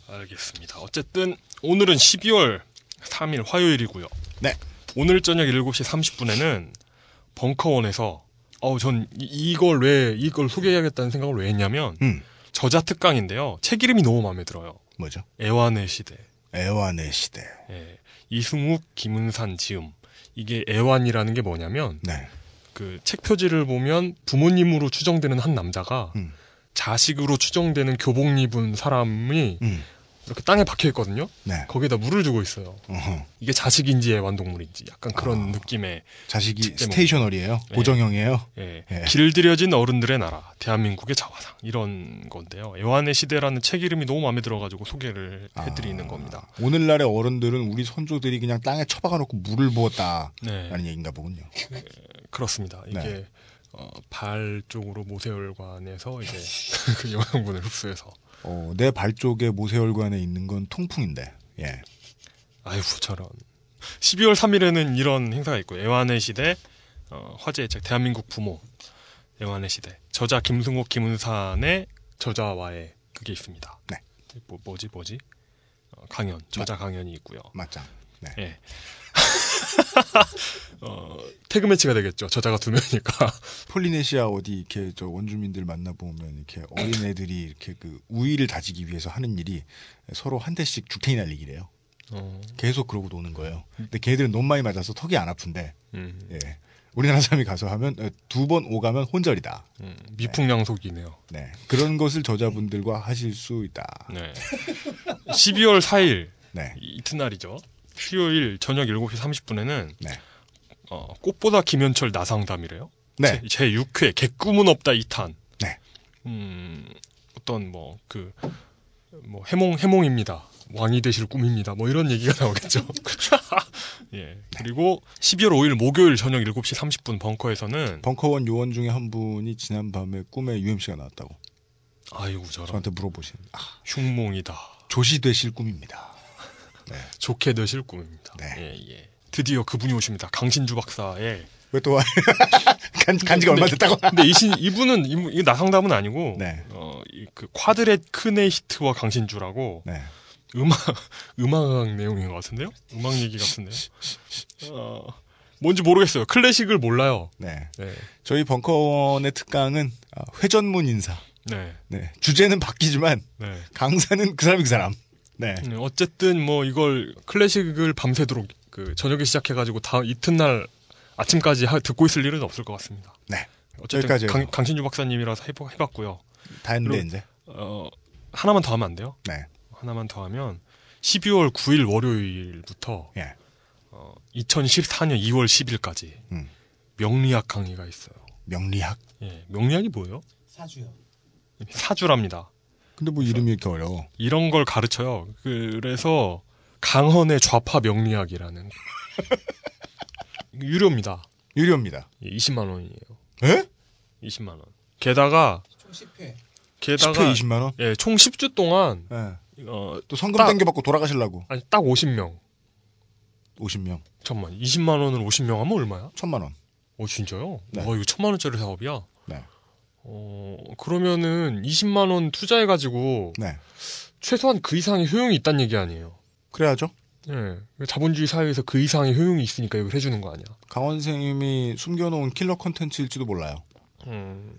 알겠습니다. 어쨌든 오늘은 12월 3일 화요일이고요. 네. 오늘 저녁 7시 30분에는 벙커원에서 어, 전 이- 이걸 왜 이걸 소개해야겠다는 생각을 왜 했냐면 음. 저자 특강인데요. 책 이름이 너무 마음에 들어요. 뭐죠? 애완의 시대. 애완의 시대. 예. 이승욱, 김은산, 지음. 이게 애완이라는 게 뭐냐면 네. 그책 표지를 보면 부모님으로 추정되는 한 남자가 음. 자식으로 추정되는 교복 입은 사람이 음. 이렇게 땅에 박혀 있거든요. 네. 거기에다 물을 주고 있어요. 어허. 이게 자식인지 애완동물인지 약간 그런 느낌의 자식이 제목. 스테이셔너리예요? 예. 고정형이에요? 예. 예. 길들여진 어른들의 나라, 대한민국의 자화상 이런 건데요. 애완의 시대라는 책 이름이 너무 마음에 들어가지고 소개를 해드리는 겁니다. 오늘날의 어른들은 우리 선조들이 그냥 땅에 처박아 놓고 물을 부었다라는 네. 얘기인가 보군요. 그렇습니다. 이게 네. 어, 발 쪽으로 모세혈관에서 이제 [laughs] 그 영양분을 흡수해서 어, 내 발 쪽에 모세혈관에 있는 건 통풍인데. 예. 아이고 저런. 12월 3일에는 이런 행사가 있고 애완의 시대 어, 화제의 책 대한민국 부모 애완의 시대 저자 김승옥 김은산의 저자와의 그게 있습니다. 네. 뭐, 뭐지 뭐지 어, 강연 저자 강연이 있고요. 맞짱. 네. 예. [laughs] 어, 태그 매치가 되겠죠. 저자가 두 명이니까. 폴리네시아 어디 이렇게 저 원주민들 만나 보면 이렇게 어린 애들이 이렇게 그 우위를 다지기 위해서 하는 일이 서로 한 대씩 죽탱이 날리기래요. 어. 계속 그러고 노는 거예요. 근데 걔들은 너무 많이 맞아서 턱이 안 아픈데, 음. 예. 우리나라 사람이 가서 하면 두 번 오가면 혼절이다. 음, 미풍양속이네요. 네. 그런 것을 저자분들과 하실 수 있다. 네. 12월 4일 네. 이튿날이죠. 수요일 저녁 7시 30분에는 네. 어, 꽃보다 김현철 나상담이래요. 네. 제, 제 6회 개꿈은 없다 2탄. 네. 음, 어떤 뭐 그 뭐 해몽 해몽입니다. 왕이 되실 꿈입니다. 뭐 이런 얘기가 나오겠죠. [laughs] 예. 그리고 12월 5일 목요일 저녁 7시 30분 벙커에서는 벙커원 요원 중에 한 분이 지난밤에 꿈에 UMC가 나왔다고. 아이고 저런 저한테 물어보신. 아, 흉몽이다. 조시 되실 꿈입니다. 네. 좋게 되실 꿈입니다. 예, 예. 드디어 그분이 오십니다. 강신주 박사의 왜또 [laughs] 간, 간지가 얼마 됐다고? 근데 이신 이분은 이분- 이 나상담은 아니고 네. 어, 이 그 쿼드렛 크네 히트와 강신주라고 네. 음악 [laughs] 음악 내용인 것 같은데요? 음악 얘기 같은데요? [laughs] 어, 뭔지 모르겠어요. 클래식을 몰라요. 네. 네. 저희 벙커원의 특강은 아, 회전문 인사. 네. 네. 주제는 바뀌지만 네. 강사는 그 사람이 그 사람. 네. 네, 어쨌든 뭐 이걸 클래식을 밤새도록 그 저녁에 시작해가지고 다 이튿날 아침까지 하- 듣고 있을 일은 없을 것 같습니다. 네. 어쨌든. 강, 강신주 박사님이라서 해보, 해봤고요. 다 했는데 그리고, 이제. 어, 하나만 더 하면 안 돼요? 네. 하나만 더 하면 12월 9일 월요일부터 예. 어, 2014년 2월 10일까지 음. 명리학 강의가 있어요. 명리학? 예, 명리학이 뭐예요? 사주요. 사주랍니다. 근데 뭐 이름이 이렇게 어려워. 이런 걸 가르쳐요. 그래서 강헌의 좌파 명리학이라는 유료입니다. 유료입니다. 예, 20만 원이에요. 에? 20만 원. 게다가 총 10회. 게다가 10회 20만 원? 예, 총 10주 동안 예. 어, 또 성금 딱- 땡겨 받고 돌아가시려고. 아니 딱 50명. 50명. 잠깐만. 20만 원을 50명 하면 얼마야? 천만 원. 어 진짜요? 네. 와 이거 천만 원짜리 사업이야? 네. 어 그러면은 20만 원 투자해 가지고 네. 최소한 그 이상의 효용이 있다는 얘기 아니에요? 그래야죠. 예. 자본주의 사회에서 그 이상의 효용이 있으니까 이걸 해 주는 거 아니야? 강원 선생님이 숨겨 놓은 킬러 컨텐츠일지도 몰라요. 음,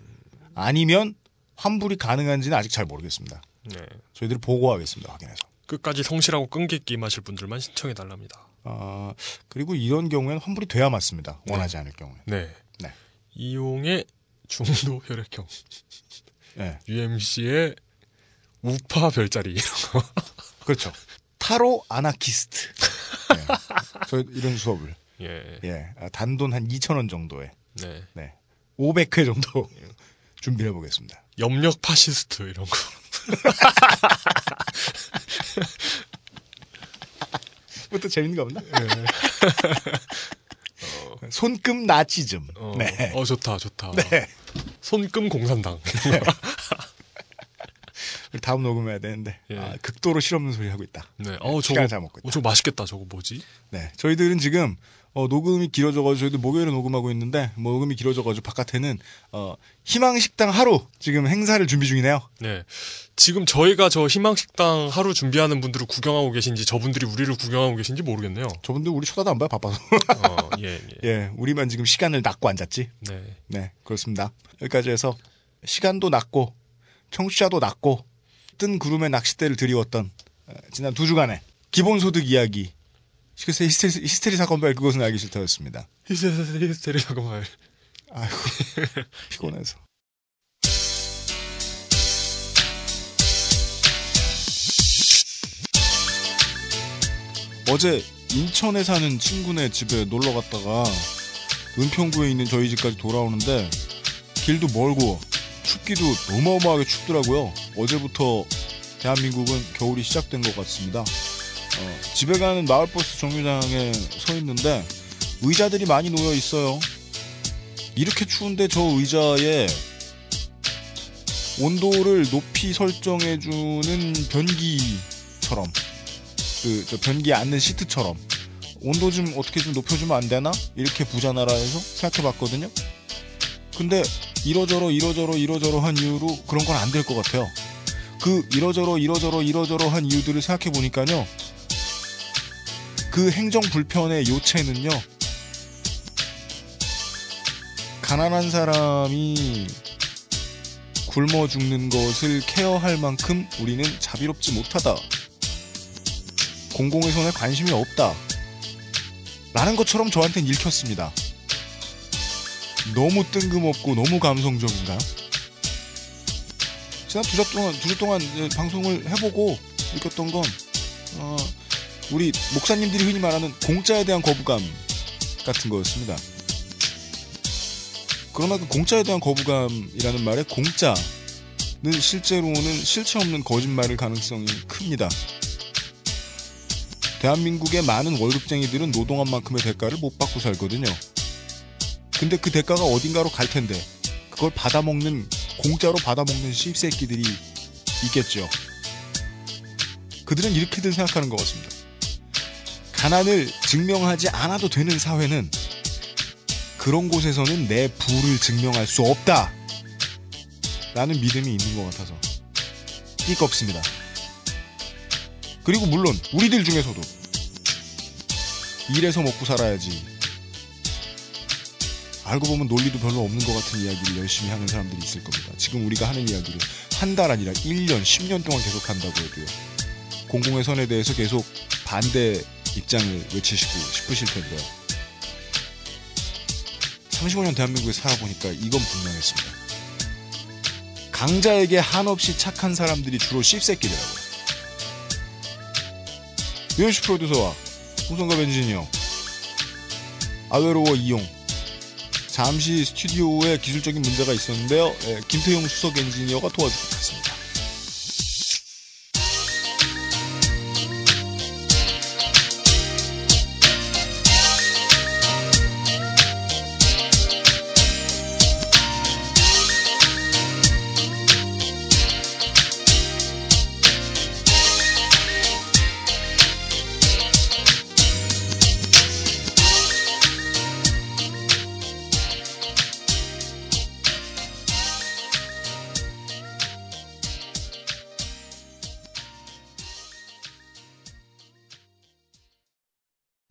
아니면 환불이 가능한지는 아직 잘 모르겠습니다. 네. 저희들이 보고하겠습니다. 확인해서. 끝까지 성실하고 끈기 있게 임하실 분들만 신청해 달랍니다. 아, 그리고 이런 경우에는 환불이 돼야 맞습니다. 원하지 않을 경우에. 네. 네. 이용의 중도 혈액형. 네. UMC의 우파 별자리 이런 [laughs] 거. 그렇죠. 타로 아나키스트. 네. 저 이런 수업을. 예. 예. 아, 단돈 한 2,000원 정도에. 네. 네. 500회 정도 [laughs] 준비해 보겠습니다. 염력 파시스트 이런 거. 뭐또 재밌는 거 없나? 손금 나치즘. 어, 네. 어, 좋다, 좋다. 네. 손금 공산당. [laughs] 다음 녹음해야 되는데 예. 아, 극도로 실없는 소리 하고 있다. 네. 어, 시간을 저거, 잘 먹고 있다. 어, 저거 맛있겠다. 저거 뭐지? 네, 저희들은 지금 어, 녹음이 길어져가지고 저희도 목요일에 녹음하고 있는데 뭐 녹음이 길어져가지고 바깥에는 어, 희망식당 하루 지금 행사를 준비 중이네요. 네. 지금 저희가 저 희망식당 하루 준비하는 분들을 구경하고 계신지 저분들이 우리를 구경하고 계신지 모르겠네요. 저분들 우리 쳐다도 안 봐요 바빠서. 어, 예, 예. [laughs] 예, 우리만 지금 시간을 낚고 앉았지. 네. 네, 그렇습니다. 여기까지 해서 시간도 낚고 청취자도 낚고 뜬 구름에 낚싯대를 들이웠던 어, 지난 두 주간의 기본소득 이야기. 글쎄 히스테리, 히스테리 사건 발 그것은 알기 싫다였습니다. 히스테리, 히스테리 사건 발. 아이고 [laughs] 피곤해서. 어제 인천에 사는 친구네 집에 놀러 갔다가 은평구에 있는 저희 집까지 돌아오는데 길도 멀고 춥기도 어마어마하게 춥더라고요. 어제부터 대한민국은 겨울이 시작된 것 같습니다. 어, 집에 가는 마을버스 정류장에 서 있는데 의자들이 많이 놓여 있어요. 이렇게 추운데 저 의자에 온도를 높이 설정해주는 변기처럼 그 저 변기에 앉는 시트처럼 온도 좀 어떻게 좀 높여주면 안 되나 이렇게 부자 나라 해서 생각해봤거든요. 근데 이러저러 이러저러 이러저러 한 이유로 그런 건 안 될 것 같아요. 그 이러저러 이러저러 이러저러 한 이유들을 생각해 보니까요. 그 행정 불편의 요체는요. 가난한 사람이 굶어 죽는 것을 케어할 만큼 우리는 자비롭지 못하다. 공공의 손에 관심이 없다. 라는 것처럼 저한테는 읽혔습니다. 너무 뜬금없고 너무 감성적인가요? 지난 두 주 동안, 두 주 동안 이제 방송을 해보고 느꼈던 건, 어, 우리 목사님들이 흔히 말하는 공짜에 대한 거부감 같은 거였습니다. 그러나 그 공짜에 대한 거부감이라는 말에 공짜는 실제로는 실체 없는 거짓말일 가능성이 큽니다. 대한민국의 많은 월급쟁이들은 노동한 만큼의 대가를 못 받고 살거든요. 근데 그 대가가 어딘가로 갈 텐데 그걸 받아먹는 공짜로 받아먹는 씹새끼들이 있겠죠. 그들은 이렇게들 생각하는 것 같습니다. 가난을 증명하지 않아도 되는 사회는 그런 곳에서는 내 부를 증명할 수 없다. 라는 믿음이 있는 것 같아서 띠껍습니다. 그리고 물론 우리들 중에서도 일해서 먹고 살아야지. 알고 보면 논리도 별로 없는 것 같은 이야기를 열심히 하는 사람들이 있을 겁니다. 지금 우리가 하는 이야기를 한 달 아니라 1년, 10년 동안 계속 한다고 해도요. 공공의 선에 대해서 계속 반대 입장을 외치시고 싶으실 텐데요. 35년 대한민국에 살아보니까 이건 분명했습니다. 강자에게 한없이 착한 사람들이 주로 씹새끼더라고요. 유현식 프로듀서와 홍성갑 엔지니어 아외로워 이용 잠시 스튜디오에 기술적인 문제가 있었는데요. 예, 김태용 수석 엔지니어가 도와주겠습니다.